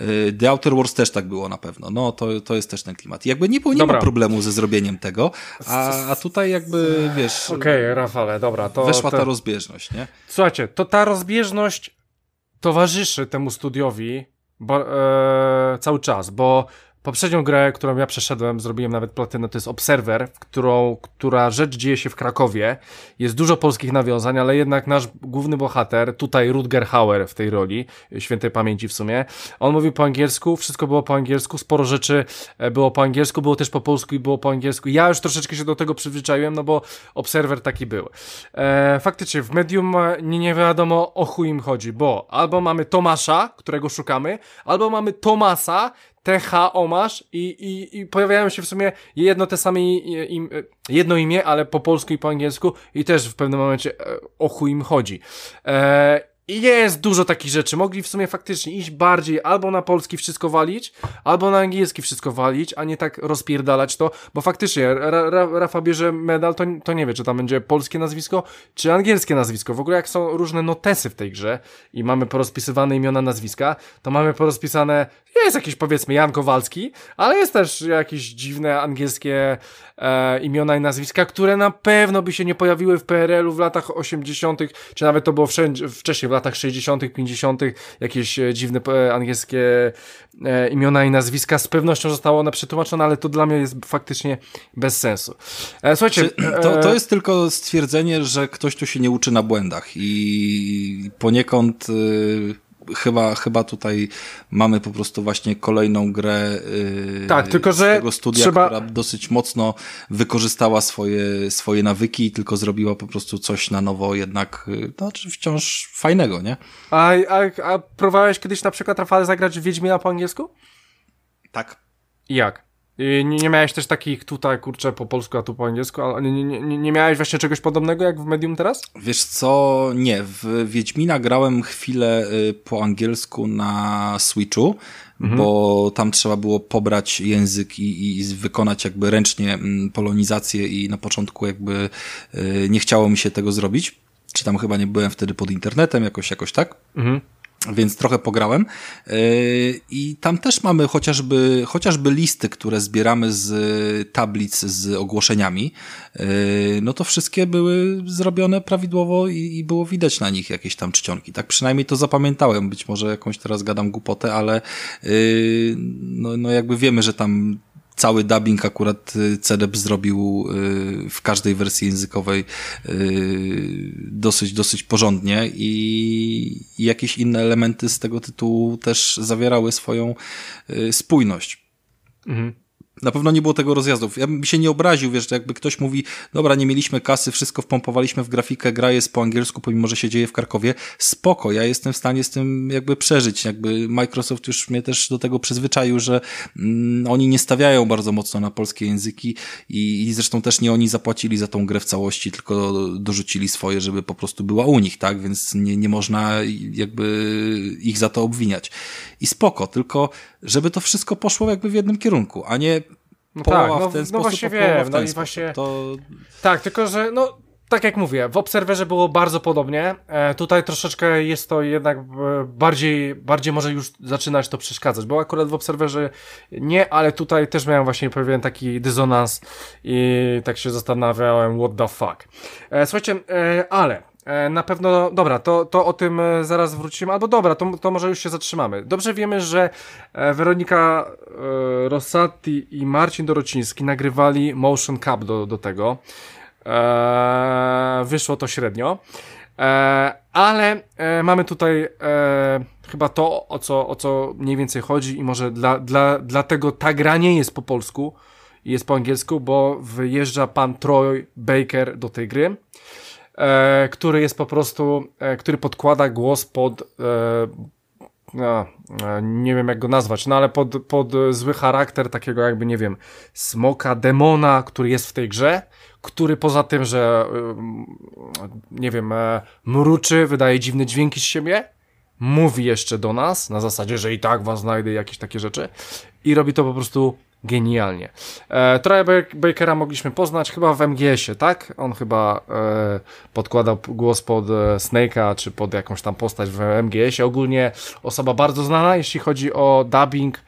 Speaker 2: Y, The Outer Worlds też tak było na pewno. No, to, to jest też ten klimat. Jakby nie było, nie ma problemu ze zrobieniem tego, a, a tutaj jakby, wiesz,
Speaker 1: Okej, Rafale, dobra, to...
Speaker 2: weszła
Speaker 1: to...
Speaker 2: ta rozbieżność, nie?
Speaker 1: Słuchajcie, to ta rozbieżność towarzyszy temu studiowi bo, e, cały czas, bo poprzednią grę, którą ja przeszedłem, zrobiłem nawet platynę, to jest Observer, którą, która rzecz dzieje się w Krakowie. Jest dużo polskich nawiązań, ale jednak nasz główny bohater, tutaj Rutger Hauer w tej roli, świętej pamięci w sumie, on mówił po angielsku, wszystko było po angielsku, sporo rzeczy e, było po angielsku, było też po polsku i było po angielsku. Ja już troszeczkę się do tego przyzwyczaiłem, no bo Observer taki był. E, faktycznie w medium e, nie, nie wiadomo o chuj im chodzi, bo albo mamy Tomasza, którego szukamy, albo mamy Tomasa, TH Omasz i, i, i pojawiają się w sumie jedno te same im, e, jedno imię, ale po polsku i po angielsku i też w pewnym momencie e, o chuj im chodzi. E, jest dużo takich rzeczy. Mogli w sumie faktycznie iść bardziej albo na polski wszystko walić, albo na angielski wszystko walić, a nie tak rozpierdalać to, bo faktycznie Ra Ra Rafa bierze medal, to, to nie wie, czy tam będzie polskie nazwisko, czy angielskie nazwisko. W ogóle jak są różne notesy w tej grze i mamy porozpisywane imiona, nazwiska, to mamy porozpisane, jest jakiś powiedzmy Jan Kowalski, ale jest też jakieś dziwne angielskie e, imiona i nazwiska, które na pewno by się nie pojawiły w PRL-u w latach 80., czy nawet to było wszędzie, wcześniej, w latach 60., 50., jakieś e, dziwne e, angielskie e, imiona i nazwiska. Z pewnością zostało one przetłumaczone, ale to dla mnie jest faktycznie bez sensu. Słuchajcie,
Speaker 2: Czy to, to jest tylko stwierdzenie, że ktoś tu się nie uczy na błędach i poniekąd y, chyba, chyba tutaj mamy po prostu właśnie kolejną grę y,
Speaker 1: Tak, tylko
Speaker 2: z
Speaker 1: że
Speaker 2: tego studia,
Speaker 1: trzeba-
Speaker 2: która dosyć mocno wykorzystała swoje, swoje nawyki i tylko zrobiła po prostu coś na nowo jednak, y, no, czy wciąż fajnego, nie?
Speaker 1: a, a, a próbowałeś kiedyś na przykład, Rafale, zagrać w Wiedźmina po angielsku?
Speaker 2: Tak.
Speaker 1: Jak? I nie, nie miałeś też takich tutaj, kurczę, po polsku, a tu po angielsku, ale nie, nie, nie, miałeś właśnie czegoś podobnego jak w Medium teraz?
Speaker 2: Wiesz co, nie, w Wiedźmina grałem chwilę y, po angielsku na Switchu, bo tam trzeba było pobrać język i, i wykonać jakby ręcznie mm, polonizację i na początku jakby y, nie chciało mi się tego zrobić. Czy tam chyba nie byłem wtedy pod internetem, jakoś, jakoś tak.
Speaker 1: Mhm.
Speaker 2: Więc trochę pograłem. Yy, I tam też mamy chociażby, chociażby listy, które zbieramy z tablic z ogłoszeniami. Yy, No to wszystkie były zrobione prawidłowo i, było widać na nich jakieś tam czcionki. Tak przynajmniej to zapamiętałem. Być może jakąś teraz gadam głupotę, ale yy, no, no jakby wiemy, że tam cały dubbing akurat y, CDEP zrobił y, w każdej wersji językowej y, dosyć, dosyć porządnie i jakieś inne elementy z tego tytułu też zawierały swoją spójność.
Speaker 1: Mhm.
Speaker 2: Na pewno nie było tego rozjazdów. Ja bym się nie obraził, wiesz, że jakby ktoś mówi, dobra, nie mieliśmy kasy, wszystko wpompowaliśmy w grafikę, gra jest po angielsku, pomimo, że się dzieje w Krakowie. Spoko, ja jestem w stanie z tym jakby przeżyć. Jakby Microsoft już mnie też do tego przyzwyczaił, że mm, oni nie stawiają bardzo mocno na polskie języki i, i zresztą też nie oni zapłacili za tą grę w całości, tylko dorzucili swoje, żeby po prostu była u nich, tak? Więc nie, nie można jakby ich za to obwiniać. I spoko, tylko żeby to wszystko poszło jakby w jednym kierunku, a nie
Speaker 1: No
Speaker 2: połowa
Speaker 1: tak, no,
Speaker 2: w ten
Speaker 1: no
Speaker 2: sposób,
Speaker 1: właśnie wiem,
Speaker 2: w
Speaker 1: no i
Speaker 2: sposób.
Speaker 1: właśnie-
Speaker 2: To
Speaker 1: Tak, tylko że no tak jak mówię, w Obserwerze było bardzo podobnie. E, tutaj troszeczkę jest to jednak e, bardziej, bardziej może już zaczynać to przeszkadzać, bo akurat w Obserwerze nie, ale tutaj też miałem właśnie pewien taki dysonans i tak się zastanawiałem, what the fuck. E, słuchajcie, e, ale na pewno, dobra, to, to o tym e, zaraz wrócimy, albo dobra, to, to może już się zatrzymamy. Dobrze wiemy, że e, Weronika e, Rossati i Marcin Dorociński nagrywali Motion Cup do, do tego. E, wyszło to średnio. E, ale e, mamy tutaj e, chyba to, o co, o co mniej więcej chodzi i może dla, dla, dlatego ta gra nie jest po polsku, jest po angielsku, bo wyjeżdża pan Troy Baker do tej gry, e, który jest po prostu, e, który podkłada głos pod, e, no, e, nie wiem jak go nazwać, no ale pod, pod zły charakter takiego jakby, nie wiem, smoka, demona, który jest w tej grze, który poza tym, że nie wiem, e, mruczy, wydaje dziwne dźwięki z siebie, mówi jeszcze do nas, na zasadzie, że i tak was znajdę, jakieś takie rzeczy i robi to po prostu genialnie. E, Troja Bakera mogliśmy poznać chyba w MGS-ie, tak? On chyba e, podkładał głos pod e, Snake'a, czy pod jakąś tam postać w MGS-ie. Ogólnie osoba bardzo znana, jeśli chodzi o dubbing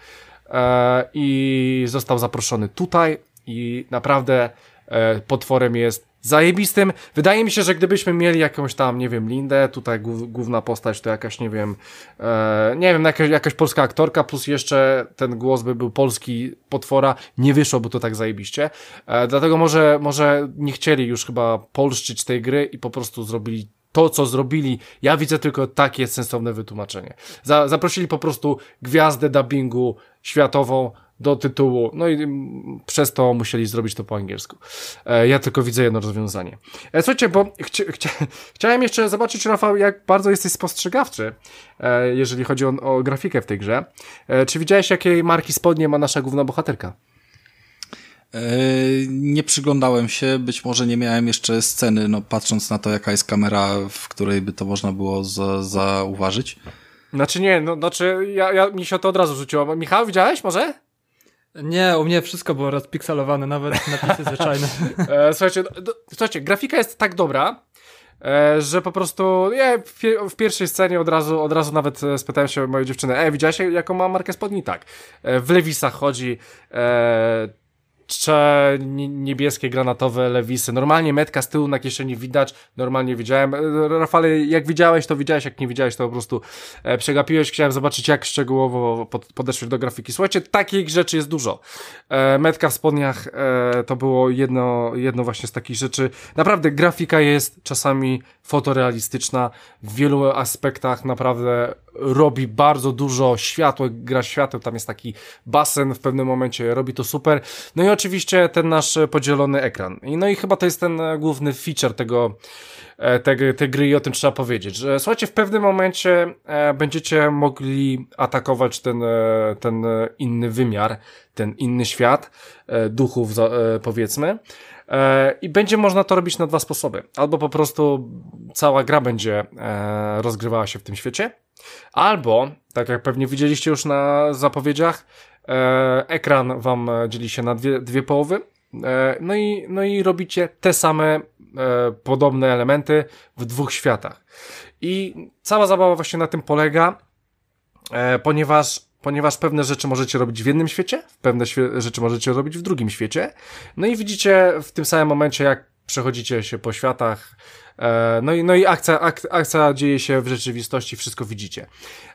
Speaker 1: e, i został zaproszony tutaj i naprawdę e, potworem jest zajebistym. Wydaje mi się, że gdybyśmy mieli jakąś tam, nie wiem, Lindę, tutaj główna postać to jakaś, nie wiem, e, nie wiem, jakaś, jakaś polska aktorka, plus jeszcze ten głos by był polski potwora, nie wyszłoby to tak zajebiście. E, dlatego może, może nie chcieli już chyba polszczyć tej gry i po prostu zrobili to, co zrobili, ja widzę tylko takie sensowne wytłumaczenie. Za, zaprosili po prostu gwiazdę dubbingu światową, do tytułu, no i przez to musieli zrobić to po angielsku. E, ja tylko widzę jedno rozwiązanie. E, słuchajcie, bo chci chci chciałem jeszcze zobaczyć, Rafał, jak bardzo jesteś spostrzegawczy, e, jeżeli chodzi o, o, grafikę w tej grze. Czy widziałeś, jakiej marki spodnie ma nasza główna bohaterka?
Speaker 2: Nie przyglądałem się, być może nie miałem jeszcze sceny, no patrząc na to, jaka jest kamera, w której by to można było za, zauważyć.
Speaker 1: Znaczy nie, no znaczy ja, ja, mi się to od razu rzuciło. Michał, widziałeś może?
Speaker 3: Nie, u mnie wszystko było rozpikselowane, nawet napisy zwyczajne.
Speaker 1: E, słuchajcie, do, słuchajcie, grafika jest tak dobra, e, że po prostu ja w, pierwszej scenie od razu, od razu nawet e, spytałem się mojej dziewczyny, e, widziałeś jaką ma markę spodni? Tak. W Lewisach chodzi, e, czcze niebieskie, granatowe lewisy. Normalnie metka z tyłu na kieszeni widać, normalnie widziałem. Rafale, jak widziałeś, to widziałeś, jak nie widziałeś, to po prostu e, przegapiłeś. Chciałem zobaczyć, jak szczegółowo pod, podeszłeś do grafiki. Słuchajcie, takich rzeczy jest dużo. E, metka w spodniach e, to było jedno, jedno właśnie z takich rzeczy. Naprawdę grafika jest czasami fotorealistyczna w wielu aspektach, naprawdę robi bardzo dużo światła, gra światło, tam jest taki basen w pewnym momencie, robi to super. No i oczywiście ten nasz podzielony ekran. I no i chyba to jest ten główny feature tego, e, tej, tej gry i o tym trzeba powiedzieć, że słuchajcie, w pewnym momencie e, będziecie mogli atakować ten, e, ten inny wymiar, ten inny świat duchów, powiedzmy. I będzie można to robić na dwa sposoby. Albo po prostu cała gra będzie rozgrywała się w tym świecie, Albo, tak jak pewnie widzieliście już na zapowiedziach, e, ekran wam dzieli się na dwie, dwie połowy. E, no, i, no i robicie te same e, podobne elementy w dwóch światach. I cała zabawa właśnie na tym polega, e, ponieważ ponieważ pewne rzeczy możecie robić w jednym świecie, pewne rzeczy możecie robić w drugim świecie. No i widzicie w tym samym momencie, jak przechodzicie się po światach, E, no i, no i akcja, ak, akcja dzieje się w rzeczywistości, wszystko widzicie.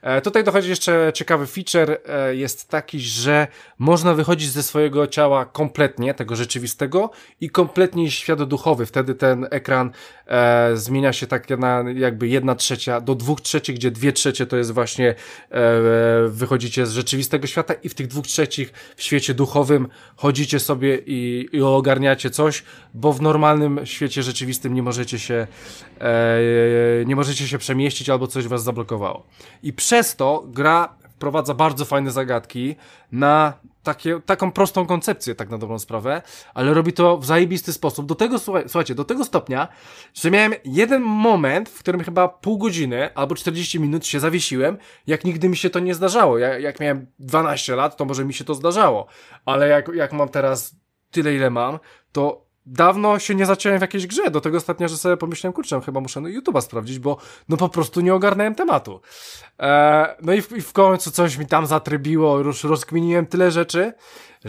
Speaker 1: E, tutaj dochodzi jeszcze ciekawy feature, e, jest taki, że można wychodzić ze swojego ciała kompletnie, tego rzeczywistego i kompletnie świat duchowy. Wtedy ten ekran e, zmienia się tak na jakby jedna trzecia do dwóch trzecich, gdzie dwie trzecie to jest właśnie e, wychodzicie z rzeczywistego świata i w tych dwóch trzecich w świecie duchowym chodzicie sobie i, i ogarniacie coś, bo w normalnym świecie rzeczywistym nie możecie się e, nie możecie się przemieścić albo coś was zablokowało. I przez to gra wprowadza bardzo fajne zagadki na takie, taką prostą koncepcję, tak na dobrą sprawę, ale robi to w zajebisty sposób. Do tego, słuchajcie, do tego stopnia, że miałem jeden moment, w którym chyba pół godziny albo 40 minut się zawiesiłem, jak nigdy mi się to nie zdarzało. Ja, jak miałem 12 lat, to może mi się to zdarzało, ale jak, jak mam teraz tyle, ile mam, to dawno się nie zaciąłem w jakiejś grze, do tego ostatnio, że sobie pomyślałem, kurczę, chyba muszę no YouTube'a sprawdzić, bo no po prostu nie ogarnąłem tematu. Eee, no i w, i w końcu coś mi tam zatrybiło, już rozkminiłem tyle rzeczy,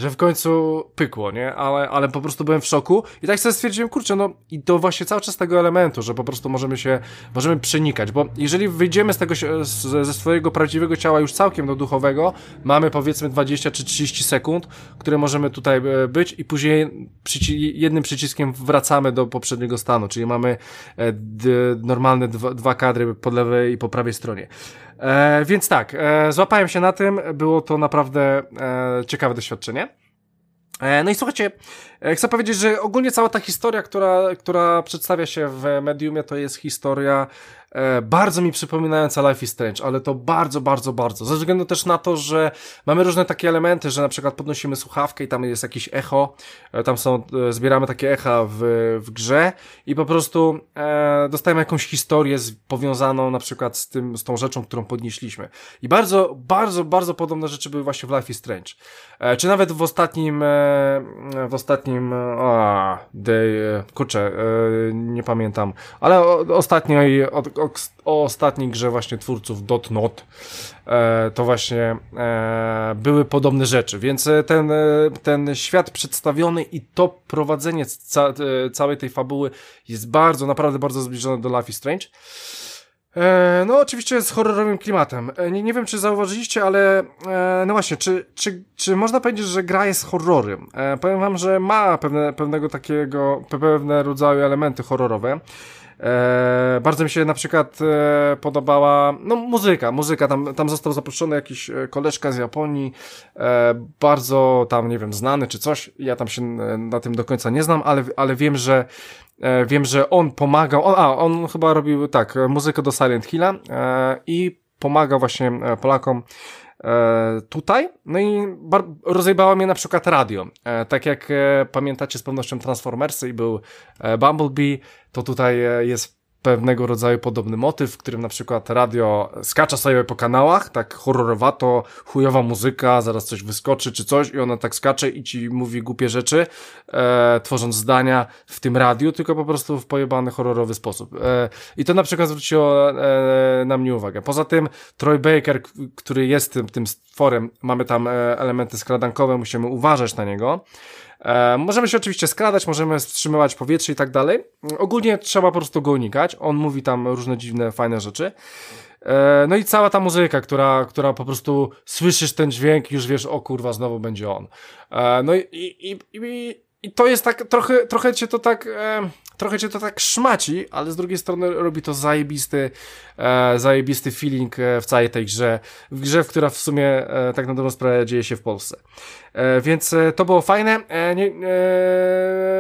Speaker 1: że w końcu pykło, nie? Ale, ale po prostu byłem w szoku i tak sobie stwierdziłem, kurczę, no i to właśnie cały czas tego elementu, że po prostu możemy się, możemy przenikać, bo jeżeli wyjdziemy z tego, ze swojego prawdziwego ciała już całkiem do duchowego, mamy powiedzmy 20 czy 30 sekund, które możemy tutaj e, być i później przyci jednym przyciskiem wracamy do poprzedniego stanu, czyli mamy e, normalne dwa, dwa kadry po lewej i po prawej stronie. E, więc tak, e, złapałem się na tym, było to naprawdę e, ciekawe doświadczenie. E, no i słuchajcie, e, chcę powiedzieć, że ogólnie cała ta historia, która, która przedstawia się w mediumie, to jest historia bardzo mi przypominająca Life is Strange, ale to bardzo, bardzo, bardzo. Ze względu też na to, że mamy różne takie elementy, że na przykład podnosimy słuchawkę i tam jest jakieś echo, e, tam są, e, zbieramy takie echa w, w grze i po prostu e, dostajemy jakąś historię z, powiązaną na przykład z tym, z tą rzeczą, którą podnieśliśmy. I bardzo, bardzo, bardzo podobne rzeczy były właśnie w Life is Strange. E, czy nawet w ostatnim, e, w ostatnim, a, day, kurczę, nie pamiętam, ale o, ostatniej, o, o, o ostatniej grze właśnie twórców Dot Not, e, to właśnie e, były podobne rzeczy, więc e, ten, ten świat przedstawiony i to prowadzenie ca całej tej fabuły jest bardzo, naprawdę bardzo zbliżone do Life is Strange. E, no, oczywiście z horrorowym klimatem. E, nie, nie wiem, czy zauważyliście, ale e, no właśnie, czy, czy, czy można powiedzieć, że gra jest horrorem? E, powiem wam, że ma pewne, pewnego takiego, pewne rodzaju elementy horrorowe. E, bardzo mi się na przykład e, podobała, no muzyka, muzyka, tam, tam został zaproszony jakiś e, koleżka z Japonii, e, bardzo tam, nie wiem, znany czy coś, ja tam się e, na tym do końca nie znam, ale, ale wiem, że e, wiem, że on pomagał, on, a, on chyba robił tak, muzykę do Silent Hilla i pomagał właśnie Polakom tutaj. No i rozjebało mnie na przykład radio. E, tak jak e, pamiętacie z pewnością Transformersy i był Bumblebee, to tutaj jest pewnego rodzaju podobny motyw, w którym na przykład radio skacza sobie po kanałach, tak horrorowato, chujowa muzyka, zaraz coś wyskoczy czy coś i ona tak skacze i ci mówi głupie rzeczy, e, tworząc zdania w tym radiu, tylko po prostu w pojebany horrorowy sposób. E, I to na przykład zwróciło e, na mnie uwagę. Poza tym Troy Baker, który jest tym, tym stworem, mamy tam e, elementy skradankowe, musimy uważać na niego. E, możemy się oczywiście skradać, możemy wstrzymywać powietrze i tak dalej. Ogólnie trzeba po prostu go unikać. On mówi tam różne dziwne, fajne rzeczy. E, no i cała ta muzyka, która, która po prostu słyszysz ten dźwięk już wiesz, o kurwa, znowu będzie on. E, no i, i, i, i, i to jest tak, trochę, trochę cię to tak, e, trochę cię to tak szmaci, ale z drugiej strony robi to zajebisty, e, zajebisty feeling e, w całej tej grze, w grze, która w sumie e, tak na dobrą sprawę dzieje się w Polsce. E, więc e, to było fajne. E, nie,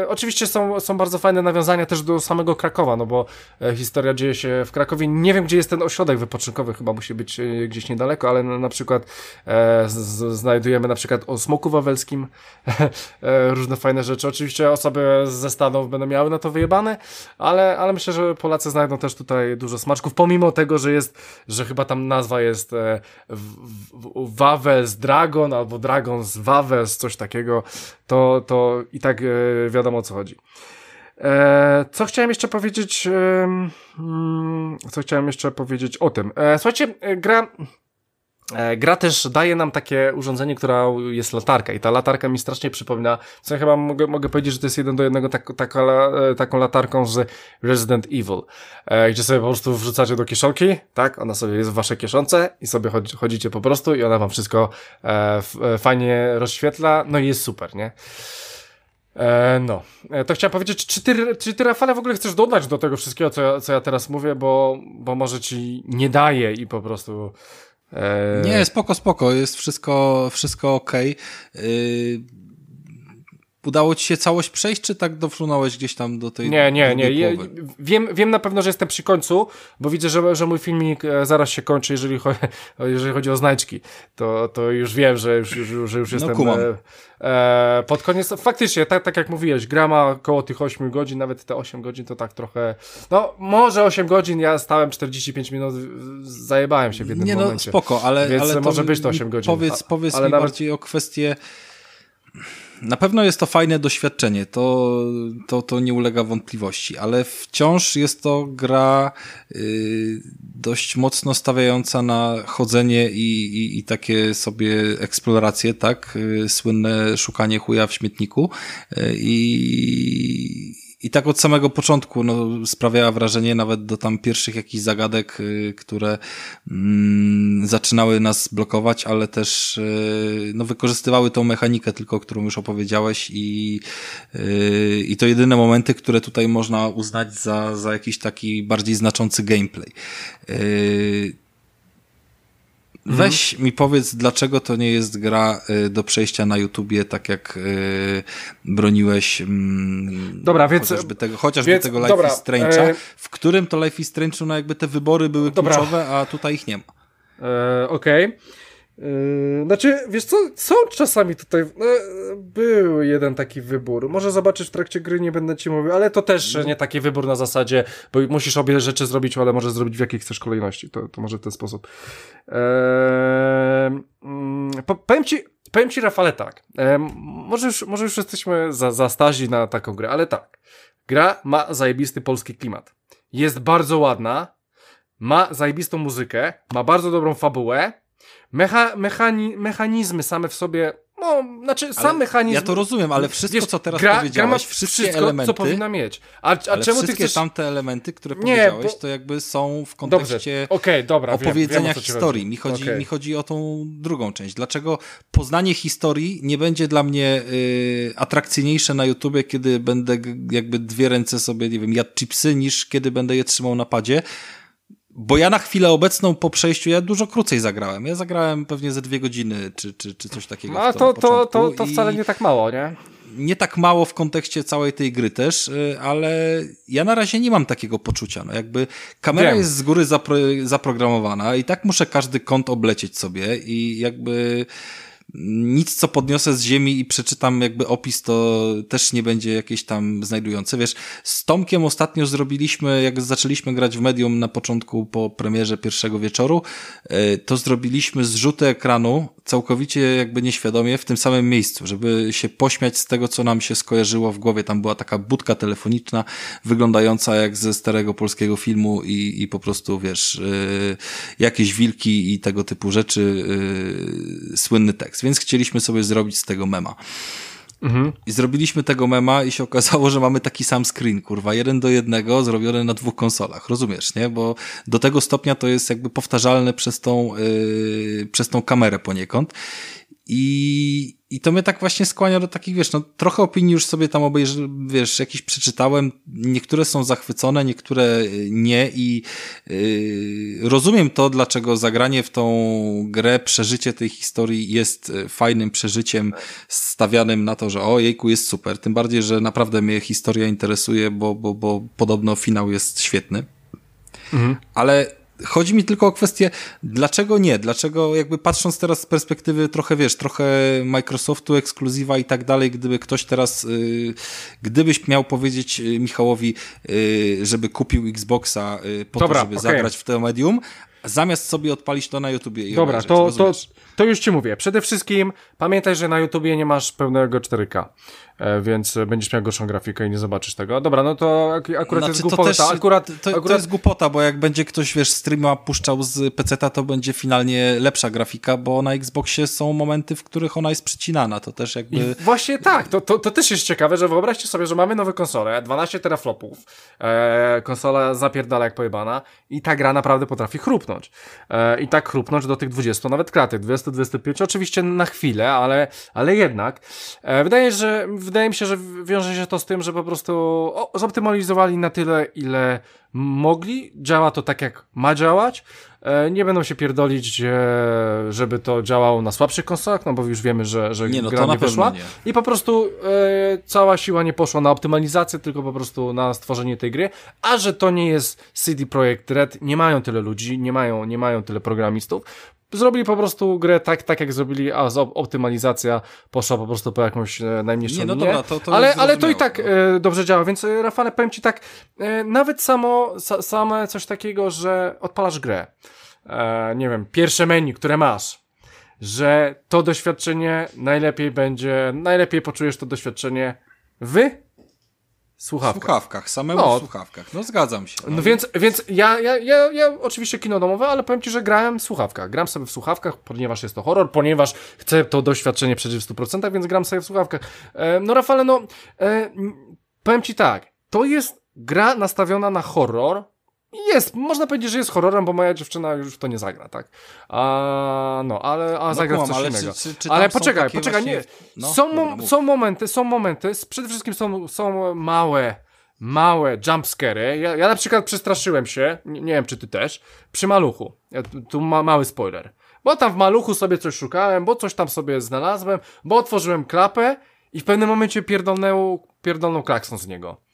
Speaker 1: oczywiście są, są bardzo fajne nawiązania też do samego Krakowa, no bo historia dzieje się w Krakowie. Nie wiem, gdzie jest ten ośrodek wypoczynkowy, chyba musi być gdzieś niedaleko, ale na, na przykład z, znajdujemy na przykład o Smoku Wawelskim różne fajne rzeczy. Oczywiście osoby ze Stanów będą miały na to wyjebane, ale, ale myślę, że Polacy znajdą też tutaj dużo smaczków, pomimo tego, że jest, że chyba tam nazwa jest Wawels Dragon albo Dragon z Wawel Aves, coś takiego, to, to i tak e, wiadomo o co chodzi. E, co chciałem jeszcze powiedzieć? E, co chciałem jeszcze powiedzieć o tym? E, słuchajcie, gra gra też daje nam takie urządzenie, która jest latarka i ta latarka mi strasznie przypomina, co ja chyba mogę, mogę powiedzieć, że to jest jeden do jednego tak, taka, e, taką latarką z Resident Evil, e, gdzie sobie po prostu wrzucacie do kieszonki, tak, ona sobie jest w waszej kieszonce i sobie chodzi, chodzicie po prostu i ona wam wszystko e, fajnie rozświetla, no i jest super, nie? E, no, e, to chciałem powiedzieć, czy ty, czy ty Rafale w ogóle chcesz dodać do tego wszystkiego, co ja, co ja teraz mówię, bo, bo może ci nie daje i po prostu
Speaker 2: E, nie, spoko, spoko, jest wszystko, wszystko okej. Udało ci się całość przejść, czy tak dofrunąłeś gdzieś tam do tej
Speaker 1: Nie, nie, nie. Ja, wiem, wiem na pewno, że jestem przy końcu, bo widzę, że, że mój filmik e, zaraz się kończy, jeżeli, chodzi, jeżeli chodzi o znajdźki. To, to już wiem, że już, już, że już no, jestem no, e, pod koniec. Faktycznie, tak, tak jak mówiłeś, gra ma około tych 8 godzin, nawet te 8 godzin to tak trochę. No, może 8 godzin, ja stałem 45 minut, zajebałem się w jednym
Speaker 2: nie,
Speaker 1: momencie.
Speaker 2: Nie, no spoko, ale.
Speaker 1: Więc
Speaker 2: ale
Speaker 1: może być to 8 godzin.
Speaker 2: Powiedz, powiedz ale mi nawet... bardziej o kwestię Na pewno jest to fajne doświadczenie, to, to, to nie ulega wątpliwości, ale wciąż jest to gra y, dość mocno stawiająca na chodzenie i, i, i takie sobie eksploracje, tak? Y, słynne szukanie chuja w śmietniku y, i i tak od samego początku no, sprawiała wrażenie nawet do tam pierwszych jakichś zagadek, y, które mm, zaczynały nas blokować, ale też y, no, wykorzystywały tą mechanikę tylko, którą już opowiedziałeś i, y, i to jedyne momenty, które tutaj można uznać za, za jakiś taki bardziej znaczący gameplay. Mhm. Weź mi powiedz, dlaczego to nie jest gra y, do przejścia na YouTubie, tak jak y, broniłeś mm,
Speaker 1: dobra, więc,
Speaker 2: chociażby tego, chociażby więc, tego Life dobra, is Strange'a, e... w którym to Life is Strange, no jakby te wybory były dobra. kluczowe, a tutaj ich nie ma.
Speaker 1: E, Okej. Okay. Yy, znaczy, wiesz co, są czasami tutaj, no, był jeden taki wybór, może zobaczysz w trakcie gry, nie będę ci mówił, ale to też no. nie taki wybór na zasadzie, bo musisz obie rzeczy zrobić, ale możesz zrobić w jakiej chcesz kolejności, to, to może w ten sposób. Eee, po, powiem ci, powiem ci Rafale tak, eee, może, już, może już jesteśmy za, za stazi na taką grę, ale tak, gra ma zajebisty polski klimat, jest bardzo ładna, ma zajebistą muzykę, ma bardzo dobrą fabułę, Mecha, mechani, mechanizmy same w sobie, no, znaczy sam mechanizm...
Speaker 2: Ja to rozumiem, ale wszystko, wiesz, co teraz gra, powiedziałeś, gra wszystkie
Speaker 1: wszystko,
Speaker 2: elementy...
Speaker 1: co powinna mieć. A, a
Speaker 2: ale
Speaker 1: czemu
Speaker 2: wszystkie
Speaker 1: ty chcesz...
Speaker 2: tamte elementy, które nie, powiedziałeś, bo... to jakby są w kontekście
Speaker 1: okay, dobra,
Speaker 2: opowiedzenia
Speaker 1: wiem, wiem,
Speaker 2: historii. Mi chodzi, okay. mi chodzi o tą drugą część. Dlaczego poznanie historii nie będzie dla mnie y, atrakcyjniejsze na YouTubie, kiedy będę jakby dwie ręce sobie, nie wiem, jadł chipsy, niż kiedy będę je trzymał na padzie, bo ja na chwilę obecną po przejściu, ja dużo krócej zagrałem. Ja zagrałem pewnie ze dwie godziny, czy, czy, czy coś takiego.
Speaker 1: A to, to, to, to wcale nie tak mało, nie?
Speaker 2: Nie tak mało w kontekście całej tej gry też, y, ale ja na razie nie mam takiego poczucia. No jakby kamera Wiem. jest z góry zapro zaprogramowana i tak muszę każdy kąt oblecieć sobie i jakby nic, co podniosę z ziemi i przeczytam jakby opis, to też nie będzie jakieś tam znajdujące. Wiesz, z Tomkiem ostatnio zrobiliśmy, jak zaczęliśmy grać w medium na początku po premierze pierwszego wieczoru, e, to zrobiliśmy zrzuty ekranu całkowicie jakby nieświadomie w tym samym miejscu, żeby się pośmiać z tego, co nam się skojarzyło w głowie. Tam była taka budka telefoniczna, wyglądająca jak ze starego polskiego filmu i, i po prostu, wiesz, yy, jakieś wilki i tego typu rzeczy, yy, słynny tekst. Więc chcieliśmy sobie zrobić z tego mema. Mhm. I zrobiliśmy tego mema i się okazało, że mamy taki sam screen, kurwa, jeden do jednego, zrobiony na dwóch konsolach, rozumiesz, nie? Bo do tego stopnia to jest jakby powtarzalne przez tą, yy, przez tą kamerę poniekąd. I, I to mnie tak właśnie skłania do takich, wiesz, no trochę opinii już sobie tam obejrzałem, wiesz, jakieś przeczytałem, niektóre są zachwycone, niektóre y, nie i yy, rozumiem to, dlaczego zagranie w tą grę, przeżycie tej historii jest y, fajnym przeżyciem stawianym na to, że o jejku jest super, tym bardziej, że naprawdę mnie historia interesuje, bo, bo, bo podobno finał jest świetny. Mhm. Ale Chodzi mi tylko o kwestię, dlaczego nie? Dlaczego jakby patrząc teraz z perspektywy trochę, wiesz, trochę Microsoftu, ekskluzywa i tak dalej, gdyby ktoś teraz, yy, gdybyś miał powiedzieć y, Michałowi, yy, żeby kupił Xboxa yy, po Dobra, to, żeby okay. zagrać w to medium, zamiast sobie odpalić to na YouTubie i
Speaker 1: Dobra, to, to, to już ci mówię. Przede wszystkim pamiętaj, że na YouTubie nie masz pełnego 4K. E, więc będziesz miał gorszą grafikę i nie zobaczysz tego. Dobra, no to akurat znaczy, jest głupota. To też, akurat,
Speaker 2: to, akurat... to jest głupota, bo jak będzie ktoś, wiesz, streama puszczał z PC-ta, to będzie finalnie lepsza grafika, bo na Xboxie są momenty, w których ona jest przycinana, to też jakby... I
Speaker 1: właśnie tak, to, to, to też jest ciekawe, że wyobraźcie sobie, że mamy nowe konsole, 12 teraflopów, e, konsola zapierdala jak pojebana i ta gra naprawdę potrafi chrupnąć. E, I tak chrupnąć do tych 20 nawet kratek, 20-25, oczywiście na chwilę, ale, ale jednak. E, wydaje, że wydaje mi się, że wiąże się to z tym, że po prostu zoptymalizowali na tyle, ile mogli. Działa to tak, jak ma działać. E, nie będą się pierdolić, żeby to działało na słabszych konsolach, no bo już wiemy, że, że nie, no gra nie wyszła. Nie. I po prostu e, cała siła nie poszła na optymalizację, tylko po prostu na stworzenie tej gry. A że to nie jest CD Projekt Red, nie mają tyle ludzi, nie mają, nie mają tyle programistów, Zrobili po prostu grę tak, tak jak zrobili, a optymalizacja poszła po prostu po jakąś e, najmniejszą Nie, no dobra, to, to ale, ale to i tak e, dobrze działa, więc e, Rafale, powiem Ci tak, nawet samo, sa, same coś takiego, że odpalasz grę, nie wiem, pierwsze menu, które masz, że to doświadczenie najlepiej będzie, najlepiej poczujesz to doświadczenie w słuchawkach.
Speaker 2: słuchawkach, samemu
Speaker 1: No.
Speaker 2: w słuchawkach. No zgadzam się.
Speaker 1: No więc, więc ja, ja, ja, ja oczywiście kino domowe, ale powiem Ci, że grałem w słuchawkach. Gram sobie w słuchawkach, ponieważ jest to horror, ponieważ chcę to doświadczenie przeżyć w 100%, więc gram sobie w słuchawkach. E, no Rafale, no e, powiem Ci tak, to jest gra nastawiona na horror. Jest, można powiedzieć, że jest horrorem, bo moja dziewczyna już w to nie zagra, tak? A, no, ale a
Speaker 2: No
Speaker 1: zagra w coś
Speaker 2: ale
Speaker 1: innego.
Speaker 2: Czy, czy, czy
Speaker 1: ale poczekaj, poczekaj,
Speaker 2: właśnie...
Speaker 1: nie.
Speaker 2: No,
Speaker 1: są,
Speaker 2: dobra, mów.
Speaker 1: są momenty, są momenty, przede wszystkim są, są małe, małe jumpscary. Ja, ja na przykład przestraszyłem się, nie, nie wiem czy ty też, przy maluchu. Ja, tu tu ma, mały spoiler. Bo tam w maluchu sobie coś szukałem, bo coś tam sobie znalazłem, bo otworzyłem klapę i w pewnym momencie pierdolnął, pierdolnął klakson z niego.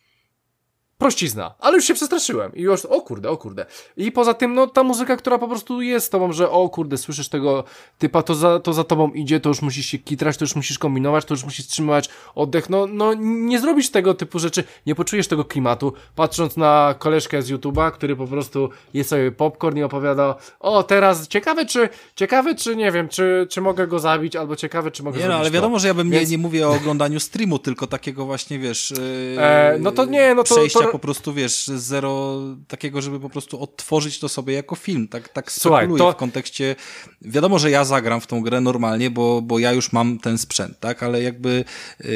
Speaker 1: Prościzna, ale już się przestraszyłem i już, o kurde, o kurde. I poza tym, no ta muzyka, która po prostu jest z tobą, że o kurde, słyszysz tego typa, to za, to za tobą idzie, to już musisz się kitrać, to już musisz kombinować, to już musisz trzymać oddech, no, no nie zrobisz tego typu rzeczy, nie poczujesz tego klimatu, patrząc na koleżkę z YouTube'a, który po prostu je sobie popcorn i opowiada, o teraz, ciekawe czy, ciekawe czy, nie wiem, czy, czy mogę go zabić, albo ciekawe czy mogę
Speaker 2: Nie no, ale
Speaker 1: to.
Speaker 2: wiadomo, że ja bym
Speaker 1: Więc-
Speaker 2: nie, nie mówię o oglądaniu streamu, tylko takiego właśnie, wiesz... Yy,
Speaker 1: E, no to nie, no to- to-
Speaker 2: po prostu, wiesz, zero takiego, żeby po prostu odtworzyć to sobie jako film. Tak, tak
Speaker 1: Słuchaj, to-
Speaker 2: w kontekście... Wiadomo, że ja zagram w tą grę normalnie, bo, bo ja już mam ten sprzęt, tak? Ale jakby yy,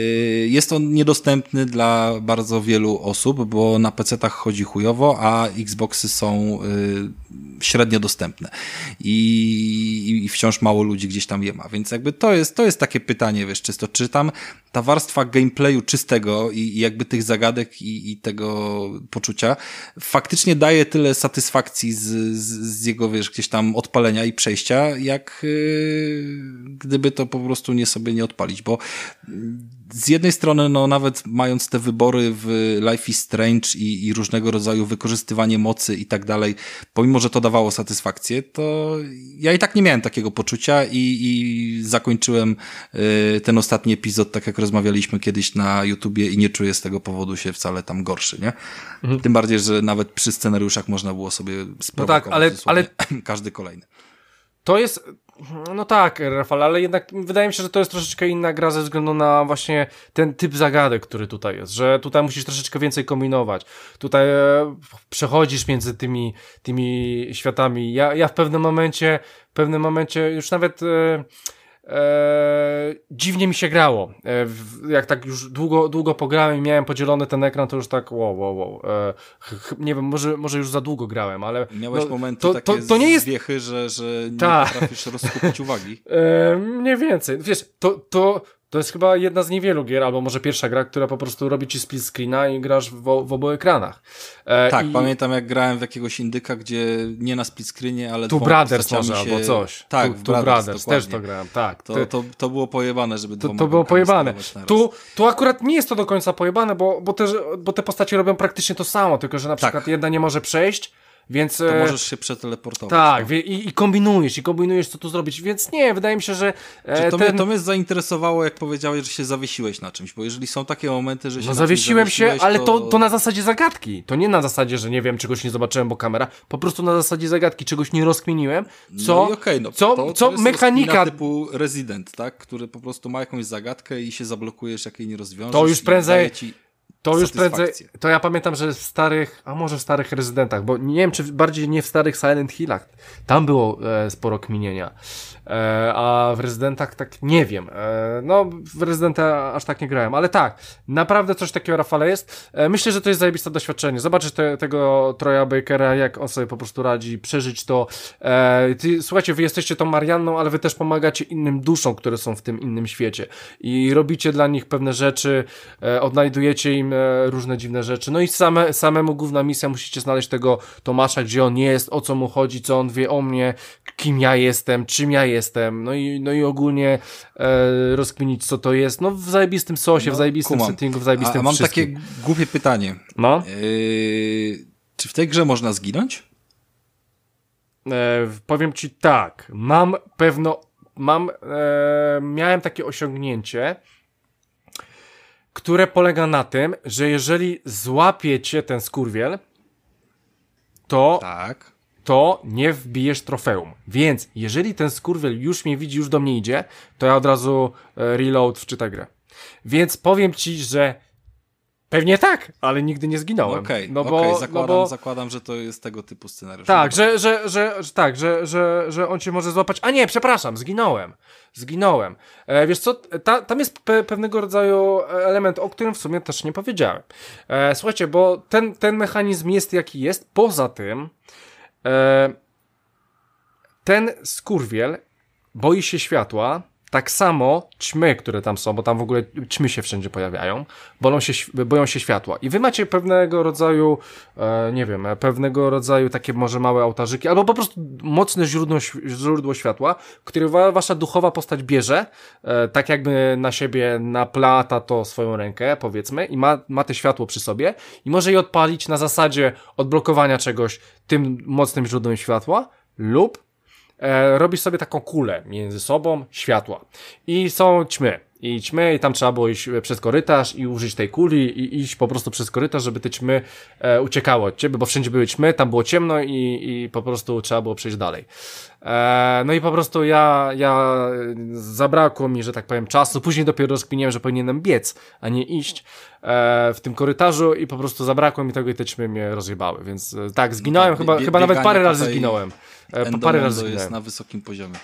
Speaker 2: jest on niedostępny dla bardzo wielu osób, bo na PC-tach chodzi chujowo, a Xboxy są yy, średnio dostępne. I, I wciąż mało ludzi gdzieś tam je ma. Więc jakby to jest, to jest takie pytanie, wiesz, czysto, czy tam ta warstwa gameplayu czystego i, i jakby tych zagadek i, i tego poczucia. Faktycznie daje tyle satysfakcji z, z, z jego, wiesz, gdzieś tam odpalenia i przejścia, jak yy, gdyby to po prostu nie sobie nie odpalić, bo z jednej strony, no nawet mając te wybory w Life is Strange i, i różnego rodzaju wykorzystywanie mocy i tak dalej, pomimo, że to dawało satysfakcję, to ja i tak nie miałem takiego poczucia i, i zakończyłem y, ten ostatni epizod, tak jak rozmawialiśmy kiedyś na YouTubie i nie czuję z tego powodu się wcale tam gorszy, nie? Tym bardziej, że nawet przy scenariuszach można było sobie sprowokować
Speaker 1: tak, ale-
Speaker 2: dosłownie każdy kolejny.
Speaker 1: To jest. No tak, Rafał, ale jednak wydaje mi się, że to jest troszeczkę inna gra ze względu na właśnie ten typ zagadek, który tutaj jest, że tutaj musisz troszeczkę więcej kombinować. Tutaj e, przechodzisz między tymi, tymi światami. Ja, ja w pewnym momencie, w pewnym momencie już nawet. E, E, dziwnie mi się grało. E, w, jak tak już długo, długo pograłem i miałem podzielony ten ekran, to już tak wow, wow, wow. E, nie wiem, może, może już za długo grałem, ale
Speaker 2: Miałeś
Speaker 1: no,
Speaker 2: momenty
Speaker 1: to,
Speaker 2: takie
Speaker 1: to, to nie jest
Speaker 2: zwiechy, że, że nie
Speaker 1: Tak.
Speaker 2: potrafisz rozkupić uwagi.
Speaker 1: Mniej więcej. Wiesz, to, to, to jest chyba jedna z niewielu gier, albo może pierwsza gra, która po prostu robi ci split screena i grasz w, w obu ekranach. E,
Speaker 2: Tak,
Speaker 1: i
Speaker 2: pamiętam jak grałem w jakiegoś indyka, gdzie nie na split screenie, ale
Speaker 1: Tu Brothers może,
Speaker 2: się...
Speaker 1: albo coś.
Speaker 2: Tak,
Speaker 1: tu, tu
Speaker 2: Brothers,
Speaker 1: Brothers, też to grałem, tak.
Speaker 2: To, to, to było pojebane, żeby
Speaker 1: to, to było pojebane. Tu, tu akurat nie jest to do końca pojebane, bo, bo, te, bo te postacie robią praktycznie to samo, tylko że na
Speaker 2: Tak.
Speaker 1: przykład jedna nie może przejść, więc...
Speaker 2: To
Speaker 1: e,
Speaker 2: możesz się przeteleportować.
Speaker 1: Tak,
Speaker 2: no.
Speaker 1: i, i kombinujesz, i kombinujesz, co tu zrobić, więc nie, wydaje mi się, że e,
Speaker 2: Czy to,
Speaker 1: ten...
Speaker 2: mnie, to mnie zainteresowało, jak powiedziałeś, że się zawiesiłeś na czymś, bo jeżeli są takie momenty, że się
Speaker 1: No zawiesiłem się, ale to, to na zasadzie zagadki. To nie na zasadzie, że nie wiem, czegoś nie zobaczyłem, bo kamera. Po prostu na zasadzie zagadki, czegoś nie rozkminiłem. Co,
Speaker 2: no okej, no,
Speaker 1: co,
Speaker 2: to,
Speaker 1: co
Speaker 2: to jest
Speaker 1: mechanika...
Speaker 2: typu Resident, tak? Który po prostu ma jakąś zagadkę i się zablokujesz, jak jej nie rozwiążesz.
Speaker 1: To już prędzej-
Speaker 2: Ci...
Speaker 1: To już prędzej, to ja pamiętam, że w starych, a może w starych rezydentach, bo nie wiem, czy bardziej nie w starych Silent Hillach, tam było e, sporo kminienia, e, a w rezydentach tak nie wiem, e, no w rezydenta aż tak nie grałem, ale tak, naprawdę coś takiego Rafale jest, e, myślę, że to jest zajebiste doświadczenie, zobaczyć te, tego Troja Bakera, jak on sobie po prostu radzi, przeżyć to, e, ty, słuchajcie, wy jesteście tą Marianną, ale wy też pomagacie innym duszom, które są w tym innym świecie. I robicie dla nich pewne rzeczy, e, odnajdujecie im e, różne dziwne rzeczy. No i same, samemu główna misja musicie znaleźć tego Tomasza, gdzie on jest, o co mu chodzi, co on wie o mnie, kim ja jestem, czym ja jestem, no i, no i ogólnie e, rozkminić, co to jest. No w zajebistym sosie, w zajebistym
Speaker 2: kumam.
Speaker 1: settingu, w
Speaker 2: A,
Speaker 1: zajebistym
Speaker 2: a mam
Speaker 1: wszystkim.
Speaker 2: takie głupie pytanie.
Speaker 1: No,
Speaker 2: Yy, czy w tej grze można zginąć?
Speaker 1: e, powiem ci tak, mam pewno, mam, e, miałem takie osiągnięcie, które polega na tym, że jeżeli złapiecie ten skurwiel, to
Speaker 2: Tak.
Speaker 1: to nie wbijesz trofeum. Więc jeżeli ten skurwiel już mnie widzi, już do mnie idzie, to ja od razu e, reload wczyta grę. Więc powiem ci, że pewnie tak, ale nigdy nie zginąłem.
Speaker 2: Okej,
Speaker 1: no
Speaker 2: okay,
Speaker 1: bo,
Speaker 2: okay, zakładam,
Speaker 1: no bo,
Speaker 2: zakładam, że to jest tego typu scenariusz.
Speaker 1: tak, że, że, że, że, tak, że, że, że on cię może złapać. A nie, przepraszam, zginąłem. Zginąłem. E, wiesz co, ta, tam jest pe, pewnego rodzaju element, o którym w sumie też nie powiedziałem. E, słuchajcie, bo ten, ten mechanizm jest jaki jest. Poza tym, e, ten skurwiel boi się światła, tak samo ćmy, które tam są, bo tam w ogóle ćmy się wszędzie pojawiają, boją się, boją się światła. I wy macie pewnego rodzaju, e, nie wiem, pewnego rodzaju takie może małe ołtarzyki, albo po prostu mocne źródło, źródło światła, które wa, wasza duchowa postać bierze, e, tak jakby na siebie naplata to swoją rękę, powiedzmy, i ma, ma te światło przy sobie i może je odpalić na zasadzie odblokowania czegoś tym mocnym źródłem światła, lub e, robisz sobie taką kulę między sobą światła. I są ćmy. I ćmy, i tam trzeba było iść przez korytarz i użyć tej kuli i iść po prostu przez korytarz, żeby te ćmy e, uciekały od ciebie, bo wszędzie były ćmy, tam było ciemno i, i po prostu trzeba było przejść dalej. E, no i po prostu ja, ja zabrakło mi, że tak powiem, czasu. Później dopiero rozkminiłem, że powinienem biec, a nie iść e, w tym korytarzu i po prostu zabrakło mi tego i te ćmy mnie rozjebały. Więc e, tak, zginąłem,
Speaker 2: No tak,
Speaker 1: chyba, chyba nawet parę razy zginąłem. E, parę
Speaker 2: Endomondo
Speaker 1: razy
Speaker 2: jest
Speaker 1: zginąłem.
Speaker 2: na wysokim poziomie.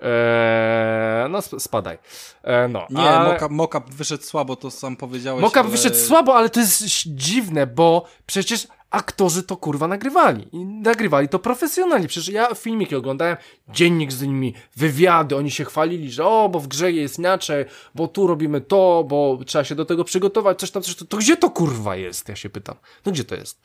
Speaker 1: Eee, no sp- spadaj. E, no,
Speaker 2: Nie,
Speaker 1: ale...
Speaker 2: mockup, mockup wyszedł słabo, to sam powiedziałeś.
Speaker 1: Mockup
Speaker 2: ale...
Speaker 1: wyszedł słabo, ale to jest dziwne, bo przecież aktorzy to kurwa nagrywali. I nagrywali to profesjonalnie. Przecież ja filmiki oglądałem, dziennik z nimi, wywiady, oni się chwalili, że o, bo w grze jest inaczej, bo tu robimy to, bo trzeba się do tego przygotować, coś tam, coś tam. To gdzie to kurwa jest? Ja się pytam. No gdzie to jest?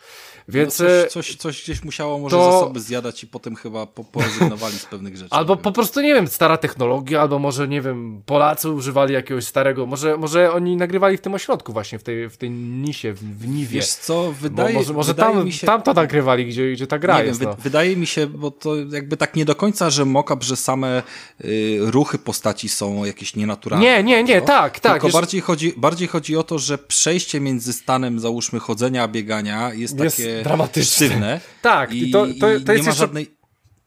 Speaker 1: Więc...
Speaker 2: No
Speaker 1: e,
Speaker 2: coś, coś, coś gdzieś musiało może
Speaker 1: to-
Speaker 2: zasoby zjadać i potem chyba po, porezygnowali z pewnych rzeczy.
Speaker 1: Albo po prostu, nie wiem, stara technologia, albo może, nie wiem, Polacy używali jakiegoś starego, może, może oni nagrywali w tym ośrodku właśnie, w tej, w tej nisie, w, w Niwie.
Speaker 2: Wiesz co,
Speaker 1: Bo
Speaker 2: wydaje,
Speaker 1: może może
Speaker 2: wydaje
Speaker 1: tam,
Speaker 2: mi się...
Speaker 1: tam to nagrywali, gdzie, gdzie ta gra
Speaker 2: nie
Speaker 1: jest.
Speaker 2: wiem,
Speaker 1: no.
Speaker 2: wy, wydaje mi się, bo to jakby tak nie do końca, że mockup, że same y, ruchy postaci są jakieś nienaturalne.
Speaker 1: Nie, nie, nie,
Speaker 2: no.
Speaker 1: tak, tak.
Speaker 2: Tylko bardziej, chodzi, bardziej chodzi o to, że przejście między stanem, załóżmy, chodzenia a biegania jest,
Speaker 1: Jest
Speaker 2: takie
Speaker 1: dramatyczne.
Speaker 2: sztywne.
Speaker 1: Tak,
Speaker 2: i,
Speaker 1: to- to- to jest
Speaker 2: nie ma
Speaker 1: jeszcze-
Speaker 2: żadnej...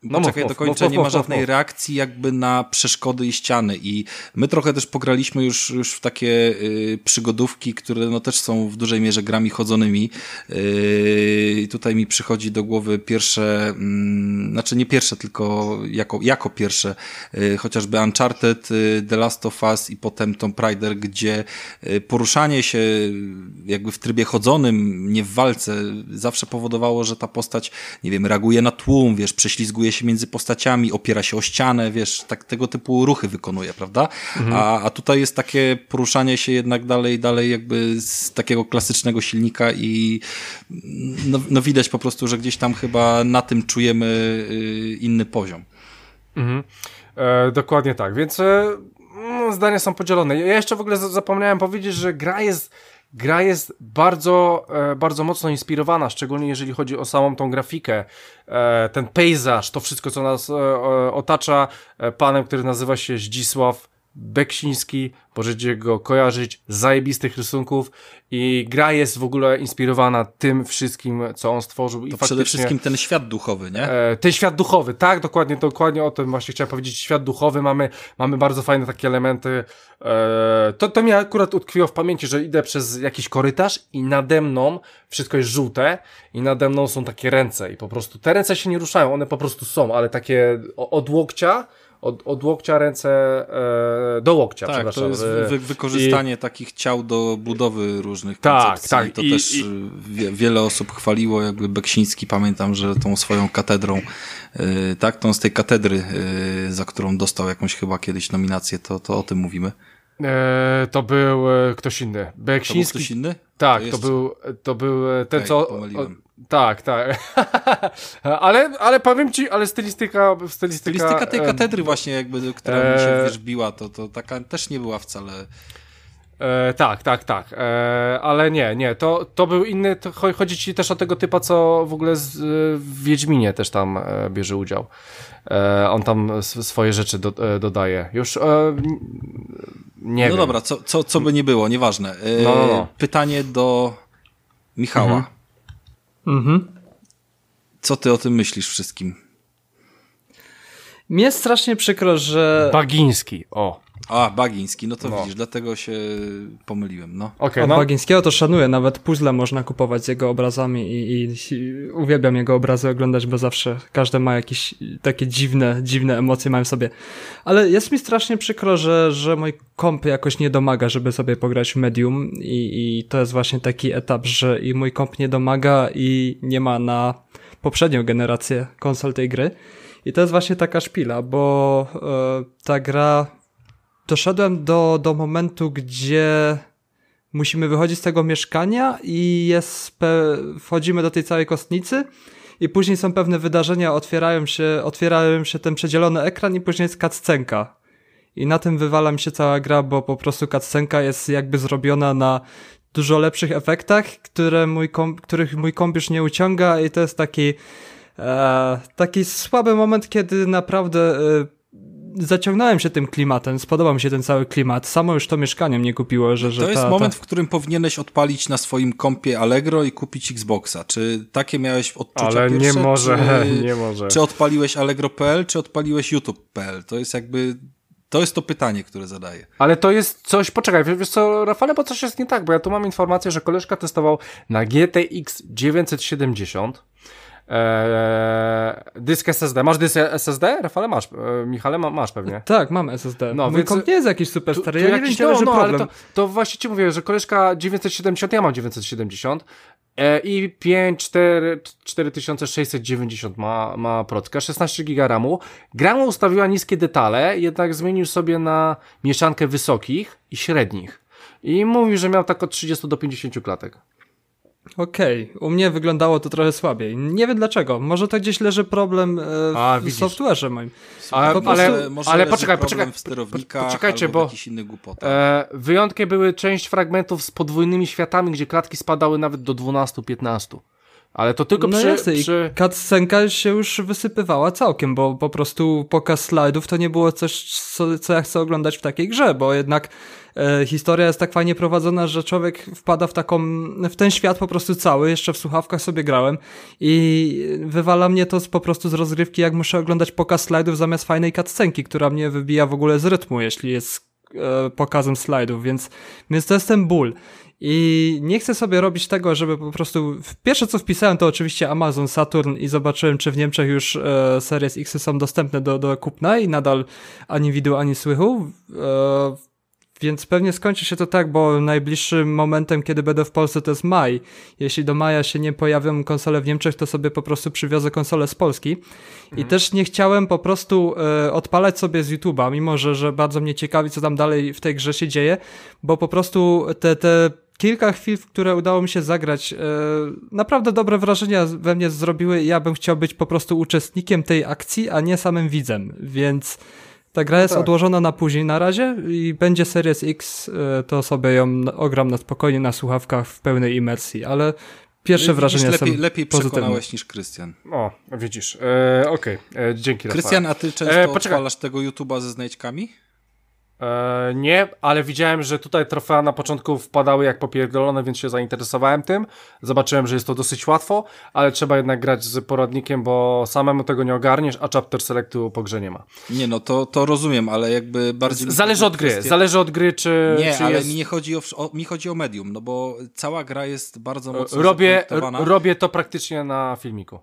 Speaker 1: No
Speaker 2: Poczekaj,
Speaker 1: mów,
Speaker 2: dokończę,
Speaker 1: mów,
Speaker 2: nie ma żadnej
Speaker 1: mów.
Speaker 2: reakcji jakby na przeszkody i ściany i my trochę też pograliśmy już, już w takie y, przygodówki, które no też są w dużej mierze grami chodzonymi y, tutaj mi przychodzi do głowy pierwsze, mm, znaczy nie pierwsze, tylko jako, jako pierwsze, y, chociażby Uncharted, y, The Last of Us i potem Tomb Raider, gdzie y, poruszanie się jakby w trybie chodzonym, nie w walce, zawsze powodowało, że ta postać, nie wiem, reaguje na tłum, wiesz, prześlizguje się między postaciami, opiera się o ścianę, wiesz, tak tego typu ruchy wykonuje, prawda? A, a tutaj jest takie poruszanie się jednak dalej, dalej jakby z takiego klasycznego silnika i no, no widać po prostu, że gdzieś tam chyba na tym czujemy y, inny poziom.
Speaker 1: Mhm. E, dokładnie tak, więc e, mm, zdania są podzielone. Ja jeszcze w ogóle za- zapomniałem powiedzieć, że gra jest Gra jest bardzo, e, bardzo mocno inspirowana, szczególnie jeżeli chodzi o samą tą grafikę, e, ten pejzaż, to wszystko, co nas e, otacza, panem, który nazywa się Zdzisław Beksiński, możecie go kojarzyć, zajebistych rysunków i gra jest w ogóle inspirowana tym wszystkim, co on stworzył. I
Speaker 2: To przede wszystkim ten świat duchowy, nie?
Speaker 1: E, ten świat duchowy, tak, dokładnie, dokładnie o tym właśnie chciałem powiedzieć. Świat duchowy, mamy, mamy bardzo fajne takie elementy. E, to, to mi akurat utkwiło w pamięci, że idę przez jakiś korytarz i nade mną wszystko jest żółte i nade mną są takie ręce i po prostu te ręce się nie ruszają, one po prostu są, ale takie od łokcia, od, od łokcia ręce e, do łokcia,
Speaker 2: Tak,
Speaker 1: przepraszam.
Speaker 2: to jest
Speaker 1: E,
Speaker 2: wy, wykorzystanie takich ciał do budowy różnych
Speaker 1: Tak,
Speaker 2: koncepcji.
Speaker 1: tak,
Speaker 2: I to
Speaker 1: i-
Speaker 2: też
Speaker 1: i-
Speaker 2: y, wie, wiele osób chwaliło, jakby Beksiński, pamiętam, że tą swoją katedrą, y, tak, tą z tej katedry, y, za którą dostał jakąś chyba kiedyś nominację, to, to o tym mówimy.
Speaker 1: e, to był e, ktoś inny.
Speaker 2: To był
Speaker 1: Beksiński
Speaker 2: ktoś inny?
Speaker 1: Tak,
Speaker 2: To
Speaker 1: to,
Speaker 2: jeszcze-
Speaker 1: był, to był e, ten,
Speaker 2: Okej,
Speaker 1: co.
Speaker 2: pomyliłem.
Speaker 1: Tak, tak. ale, ale powiem ci, ale stylistyka. Stylistyka,
Speaker 2: Stylistyka tej
Speaker 1: e,
Speaker 2: katedry właśnie jakby, która mi się
Speaker 1: e,
Speaker 2: wierzbiła, to, to taka też nie była wcale...
Speaker 1: E, tak, tak, tak. E, ale nie, nie, to, to był inny. To cho- chodzi ci też o tego typa, co w ogóle z, e, w Wiedźminie też tam e, bierze udział. E, on tam swoje rzeczy do, e, dodaje. Już e, nie
Speaker 2: no
Speaker 1: wiem.
Speaker 2: dobra, co, co, co by nie było, nieważne. Y,
Speaker 1: No, no, no.
Speaker 2: Pytanie do Michała.
Speaker 1: Mhm.
Speaker 3: Mhm.
Speaker 2: Co ty o tym myślisz wszystkim?
Speaker 3: Mnie jest strasznie przykro, że...
Speaker 1: Bagiński, o.
Speaker 2: A, Bagiński, no to
Speaker 1: No.
Speaker 2: widzisz, dlatego się pomyliłem, no.
Speaker 3: A
Speaker 1: no.
Speaker 3: Bagińskiego to szanuję, nawet puzzle można kupować z jego obrazami i, i, i uwielbiam jego obrazy oglądać, bo zawsze każdy ma jakieś takie dziwne, dziwne emocje mają w sobie. Ale jest mi strasznie przykro, że, że mój komp jakoś nie domaga, żeby sobie pograć w Medium i, i to jest właśnie taki etap, że i mój komp nie domaga i nie ma na poprzednią generację konsol tej gry. I to jest właśnie taka szpila, bo e, ta gra doszedłem do, do momentu, gdzie musimy wychodzić z tego mieszkania i jest wchodzimy do tej całej kostnicy i później są pewne wydarzenia, otwierają się, otwierają się ten przedzielony ekran i później jest cutscenka. I na tym wywala mi się cała gra, bo po prostu cutscenka jest jakby zrobiona na dużo lepszych efektach, które mój których mój komp nie uciąga i to jest taki e, taki słaby moment, kiedy naprawdę e, zaciągnąłem się tym klimatem, spodobał mi się ten cały klimat. Samo już to mieszkanie mnie kupiło, że, że
Speaker 2: To jest
Speaker 3: ta,
Speaker 2: moment,
Speaker 3: ta...
Speaker 2: w którym powinieneś odpalić na swoim kompie Allegro i kupić Xboxa. Czy takie miałeś odczucia
Speaker 1: Ale nie
Speaker 2: pierwsze,
Speaker 1: może,
Speaker 2: czy,
Speaker 1: nie może.
Speaker 2: Czy odpaliłeś Allegro.pl, czy odpaliłeś YouTube.pl? To jest jakby, to jest to pytanie, które zadaję.
Speaker 1: Ale to jest coś, poczekaj, wiesz, wiesz co, Rafale, bo coś jest nie tak, bo ja tu mam informację, że koleżka testował na GTX 970 Eee, dysk SSD. Masz dysk SSD? Rafale masz. E, Michale ma, masz pewnie.
Speaker 3: Tak, mam SSD.
Speaker 1: No,
Speaker 3: Mój
Speaker 1: więc-
Speaker 3: komp nie jest jakiś super
Speaker 1: Tu-
Speaker 3: stary,
Speaker 1: tu
Speaker 3: ja nie
Speaker 1: jakiś-
Speaker 3: wiem, gdzie leży
Speaker 1: no,
Speaker 3: problem.
Speaker 1: ale to, to właśnie ci mówię, że koleżka 970, ja mam 970 e, i 5, 4, 4690 ma, ma procka, 16 giga RAMu. Grama ustawiła niskie detale, jednak zmienił sobie na mieszankę wysokich i średnich. I mówił, że miał tak od 30 do 50 klatek.
Speaker 3: Okej, u mnie wyglądało to trochę słabiej. Nie wiem dlaczego. Może to gdzieś leży problem e,
Speaker 1: A,
Speaker 3: w
Speaker 1: widzisz.
Speaker 3: software'ze moim.
Speaker 1: A,
Speaker 3: Po
Speaker 1: ale,
Speaker 3: prostu-
Speaker 2: może
Speaker 1: ale poczekaj,
Speaker 2: problem
Speaker 1: poczekaj, poczekajcie,
Speaker 2: albo
Speaker 1: bo-. E, wyjątkiem były część fragmentów z podwójnymi światami, gdzie klatki spadały nawet do 12-15. Ale to tylko
Speaker 3: no
Speaker 1: przy,
Speaker 3: jasne,
Speaker 1: przy...
Speaker 3: cutscenka się już wysypywała całkiem, bo po prostu pokaz slajdów to nie było coś, co, co ja chcę oglądać w takiej grze, bo jednak e, historia jest tak fajnie prowadzona, że człowiek wpada w taką, w ten świat po prostu cały, jeszcze w słuchawkach sobie grałem i wywala mnie to z, po prostu z rozgrywki, jak muszę oglądać pokaz slajdów zamiast fajnej cutscenki, która mnie wybija w ogóle z rytmu, jeśli jest e, pokazem slajdów, więc, więc to jest ten ból. I nie chcę sobie robić tego, żeby po prostu. Pierwsze co wpisałem to oczywiście Amazon Saturn i zobaczyłem, czy w Niemczech już e, Series X są dostępne do, do kupna i nadal ani widu, ani słychu. E, więc pewnie skończy się to tak, bo najbliższym momentem, kiedy będę w Polsce, to jest maj. Jeśli do maja się nie pojawią konsole w Niemczech, to sobie po prostu przywiozę konsolę z Polski. I też nie chciałem po prostu e, odpalać sobie z YouTube'a, mimo że, że bardzo mnie ciekawi, co tam dalej w tej grze się dzieje, bo po prostu te, te kilka chwil, w które udało mi się zagrać, e, naprawdę dobre wrażenia we mnie zrobiły i ja bym chciał być po prostu uczestnikiem tej akcji, a nie samym widzem, więc ta gra jest
Speaker 1: tak.
Speaker 3: odłożona na później na razie i będzie Series X, e, to sobie ją ogram na spokojnie na słuchawkach w pełnej imersji, ale pierwsze
Speaker 2: Widzisz,
Speaker 3: wrażenia
Speaker 2: lepiej,
Speaker 3: są
Speaker 2: lepiej
Speaker 3: pozytywne.
Speaker 2: przekonałeś niż Krystian.
Speaker 1: O, widzisz. E, Okej, e, dzięki.
Speaker 2: Krystian, a ty często
Speaker 1: E, poczekaj.
Speaker 2: odpalasz tego YouTube'a ze znajdźkami?
Speaker 1: E, nie, ale widziałem, że tutaj trofea na początku wpadały jak popierdolone, więc się zainteresowałem tym. Zobaczyłem, że jest to dosyć łatwo, ale trzeba jednak grać z poradnikiem, bo samemu tego nie ogarniesz, a chapter selectu po grze nie ma.
Speaker 2: Nie, no to, to rozumiem, ale jakby bardziej...
Speaker 1: Zależy od gry,
Speaker 2: kwestia-
Speaker 1: zależy od gry, czy,
Speaker 2: Nie,
Speaker 1: czy
Speaker 2: ale
Speaker 1: jest...
Speaker 2: mi nie chodzi o, o, mi chodzi o medium, no bo cała gra jest bardzo mocno
Speaker 1: Robię,
Speaker 2: zaprojektowana.
Speaker 1: robię to praktycznie na filmiku.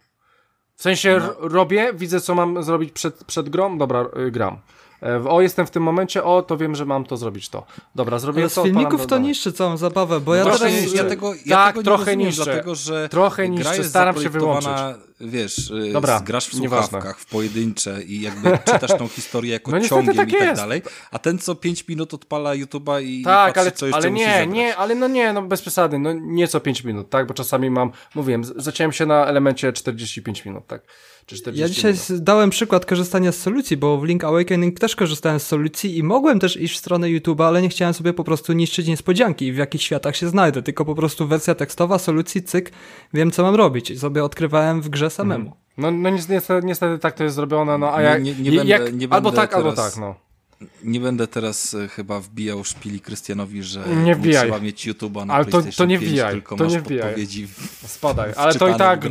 Speaker 1: W sensie
Speaker 2: No.
Speaker 1: robię, widzę co mam zrobić przed, przed grą, dobra, y, gram. E, O, jestem w tym momencie, o, to wiem, że mam to zrobić to. Dobra, zrobię
Speaker 3: Ale
Speaker 1: to.
Speaker 3: z filmików to
Speaker 1: dalej.
Speaker 3: niszczy całą zabawę, bo ja
Speaker 1: No
Speaker 3: teraz...
Speaker 1: właśnie,
Speaker 2: Właśnie, ja tego, ja
Speaker 1: Tak,
Speaker 2: tego nie
Speaker 1: trochę
Speaker 2: rozumiem,
Speaker 1: niszczę.
Speaker 2: dlatego że
Speaker 1: Trochę
Speaker 2: jest
Speaker 1: staram się
Speaker 2: zaprojektowana, wiesz, y,
Speaker 1: Dobra,
Speaker 2: grasz w
Speaker 1: nieważne.
Speaker 2: słuchawkach, w pojedyncze i jakby czytasz tą historię jako
Speaker 1: No
Speaker 2: ciągiem
Speaker 1: tak
Speaker 2: i tak
Speaker 1: jest.
Speaker 2: dalej, a ten co 5 minut odpala YouTube'a i,
Speaker 1: Tak,
Speaker 2: patrzy,
Speaker 1: ale,
Speaker 2: co jeszcze
Speaker 1: ale
Speaker 2: musi
Speaker 1: nie, nie, ale no nie, no bez przesady, no nieco 5 minut, tak, bo czasami mam, mówiłem, zacząłem się na elemencie 45 minut, tak, czy 40
Speaker 3: Ja dzisiaj
Speaker 1: minut.
Speaker 3: dałem przykład korzystania z solucji, bo w Link Awakening też korzystałem z solucji i mogłem też iść w stronę YouTube'a, ale nie chciałem sobie po prostu niszczyć niespodzianki, w jakich światach się znajdę, tylko po prostu wersja tekstowa, solucji, cyk, wiem co mam robić i sobie odkrywałem w grze samemu.
Speaker 1: No, no niestety, niestety tak to jest zrobione, no a
Speaker 2: Nie-
Speaker 1: jak,
Speaker 2: nie- nie
Speaker 1: jak
Speaker 2: będę- nie
Speaker 1: albo tak, albo tak, no.
Speaker 2: Nie będę teraz e, chyba wbijał szpili Krystianowi, że
Speaker 1: Nie wbijaj.
Speaker 2: trzeba mieć YouTube'a na
Speaker 1: Ale to- to
Speaker 2: PlayStation
Speaker 1: nie
Speaker 2: 5,
Speaker 1: wbijaj,
Speaker 2: tylko
Speaker 1: to
Speaker 2: masz
Speaker 1: nie wbijaj.
Speaker 2: podpowiedzi w...
Speaker 1: Spadaj, ale to i tak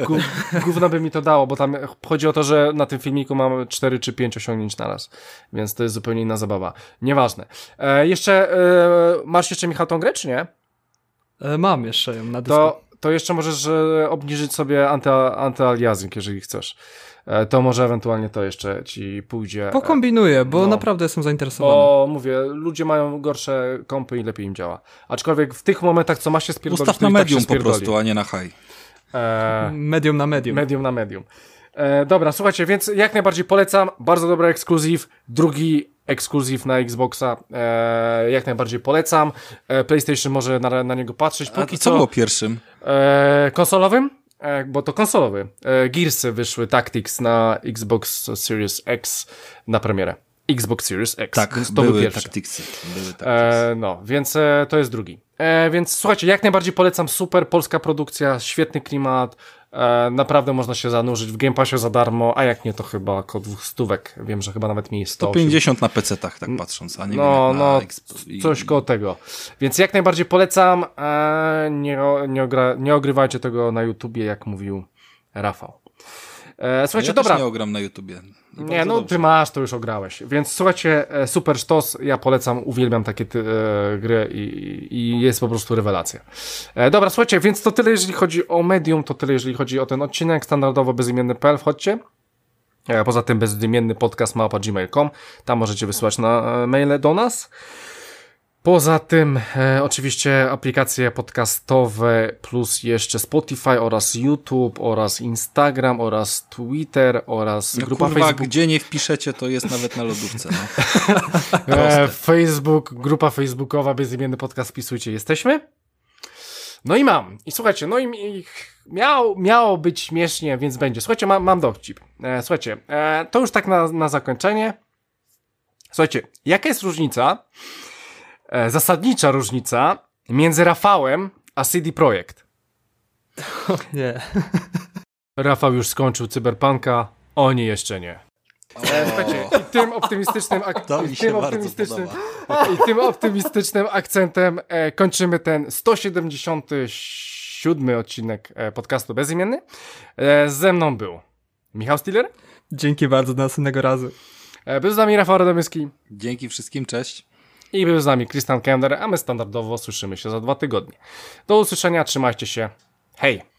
Speaker 1: gówno by mi to dało, bo tam chodzi o to, że na tym filmiku mam 4 czy 5 osiągnięć na raz, więc to jest zupełnie inna zabawa. Nieważne. E, jeszcze, e, masz jeszcze Michał tą grę, czy nie?
Speaker 3: E, Mam jeszcze ją na dysku.
Speaker 1: To, to jeszcze możesz e, obniżyć sobie anty, antyaliasing, jeżeli chcesz. E, to może ewentualnie to jeszcze ci pójdzie.
Speaker 3: Pokombinuję, bo
Speaker 1: no.
Speaker 3: naprawdę jestem zainteresowany.
Speaker 1: Bo mówię, ludzie mają gorsze kompy i lepiej im działa. Aczkolwiek w tych momentach, co ma się spierdolić,
Speaker 2: Ustaw
Speaker 1: to
Speaker 2: na
Speaker 1: tak
Speaker 2: medium
Speaker 1: się
Speaker 2: po prostu, a nie na high.
Speaker 1: E,
Speaker 3: Medium na medium.
Speaker 1: medium na medium. E, dobra, słuchajcie, więc jak najbardziej polecam. Bardzo dobry ekskluzyw. Drugi ekskluzyw na Xboxa. E, jak najbardziej polecam. E, PlayStation może na, na niego patrzeć.
Speaker 2: A
Speaker 1: Póki
Speaker 2: co
Speaker 1: co
Speaker 2: było pierwszym?
Speaker 1: e, konsolowym, bo to konsolowy. E, Gearsy wyszły Tactics na Xbox Series X na premierę. Xbox Series X.
Speaker 2: Tak,
Speaker 1: więc to był
Speaker 2: były
Speaker 1: pierwszy.
Speaker 2: taktyksy. Były taktyksy.
Speaker 1: E, no, więc e, to jest drugi. E, więc słuchajcie, jak najbardziej polecam, super polska produkcja, świetny klimat, e, naprawdę można się zanurzyć w Game Passie za darmo, a jak nie, to chyba około dwóch stówek, wiem, że chyba nawet mniej 100.
Speaker 2: 150 na PC-tach, tak patrząc, a nie
Speaker 1: No, no, coś koło tego. Więc jak najbardziej polecam, e, nie, nie, ogra, nie ogrywajcie tego na YouTubie, jak mówił Rafał. E, słuchajcie,
Speaker 2: ja
Speaker 1: dobra.
Speaker 2: Też nie ogram na YouTubie. I
Speaker 1: Nie, no
Speaker 2: dobrze.
Speaker 1: ty masz, to już ograłeś. Więc słuchajcie, e, super sztos, ja polecam, uwielbiam takie ty, e, gry i, i jest po prostu rewelacja. E, dobra, słuchajcie, więc to tyle jeżeli chodzi o Medium, to tyle jeżeli chodzi o ten odcinek, standardowo bezimienny.pl, wchodźcie. E, Poza tym bezimienny podcast mapa gmail.com, tam możecie wysyłać na e, maile do nas. Poza tym e, oczywiście aplikacje podcastowe plus jeszcze Spotify oraz YouTube oraz Instagram oraz Twitter oraz
Speaker 2: No
Speaker 1: grupa
Speaker 2: kurwa,
Speaker 1: Facebook.
Speaker 2: gdzie nie wpiszecie, to jest nawet na lodówce. No.
Speaker 1: E, Facebook, grupa facebookowa, bezimienny podcast, wpisujcie, jesteśmy. No i mam. I słuchajcie, no i, i miał, miało być śmiesznie, więc będzie. Słuchajcie, mam, mam dowcip. E, słuchajcie, e, to już tak na, na zakończenie. Słuchajcie, jaka jest różnica, zasadnicza różnica między Rafałem a CD Projekt?
Speaker 3: Nie.
Speaker 1: Rafał już skończył Cyberpunka, oni jeszcze nie. E, słuchajcie, i tym optymistycznym, ak- i tym optymistycznym, i tym optymistycznym akcentem e, kończymy ten 177 odcinek e, podcastu Bezimienny. E, ze mną był Michał Stiller,
Speaker 3: Dzięki bardzo, do następnego razu.
Speaker 1: e, był z nami Rafał Radomyski
Speaker 2: Dzięki wszystkim, cześć.
Speaker 1: I był z nami Christian Kender, a my standardowo słyszymy się za dwa tygodnie. Do usłyszenia, trzymajcie się, hej!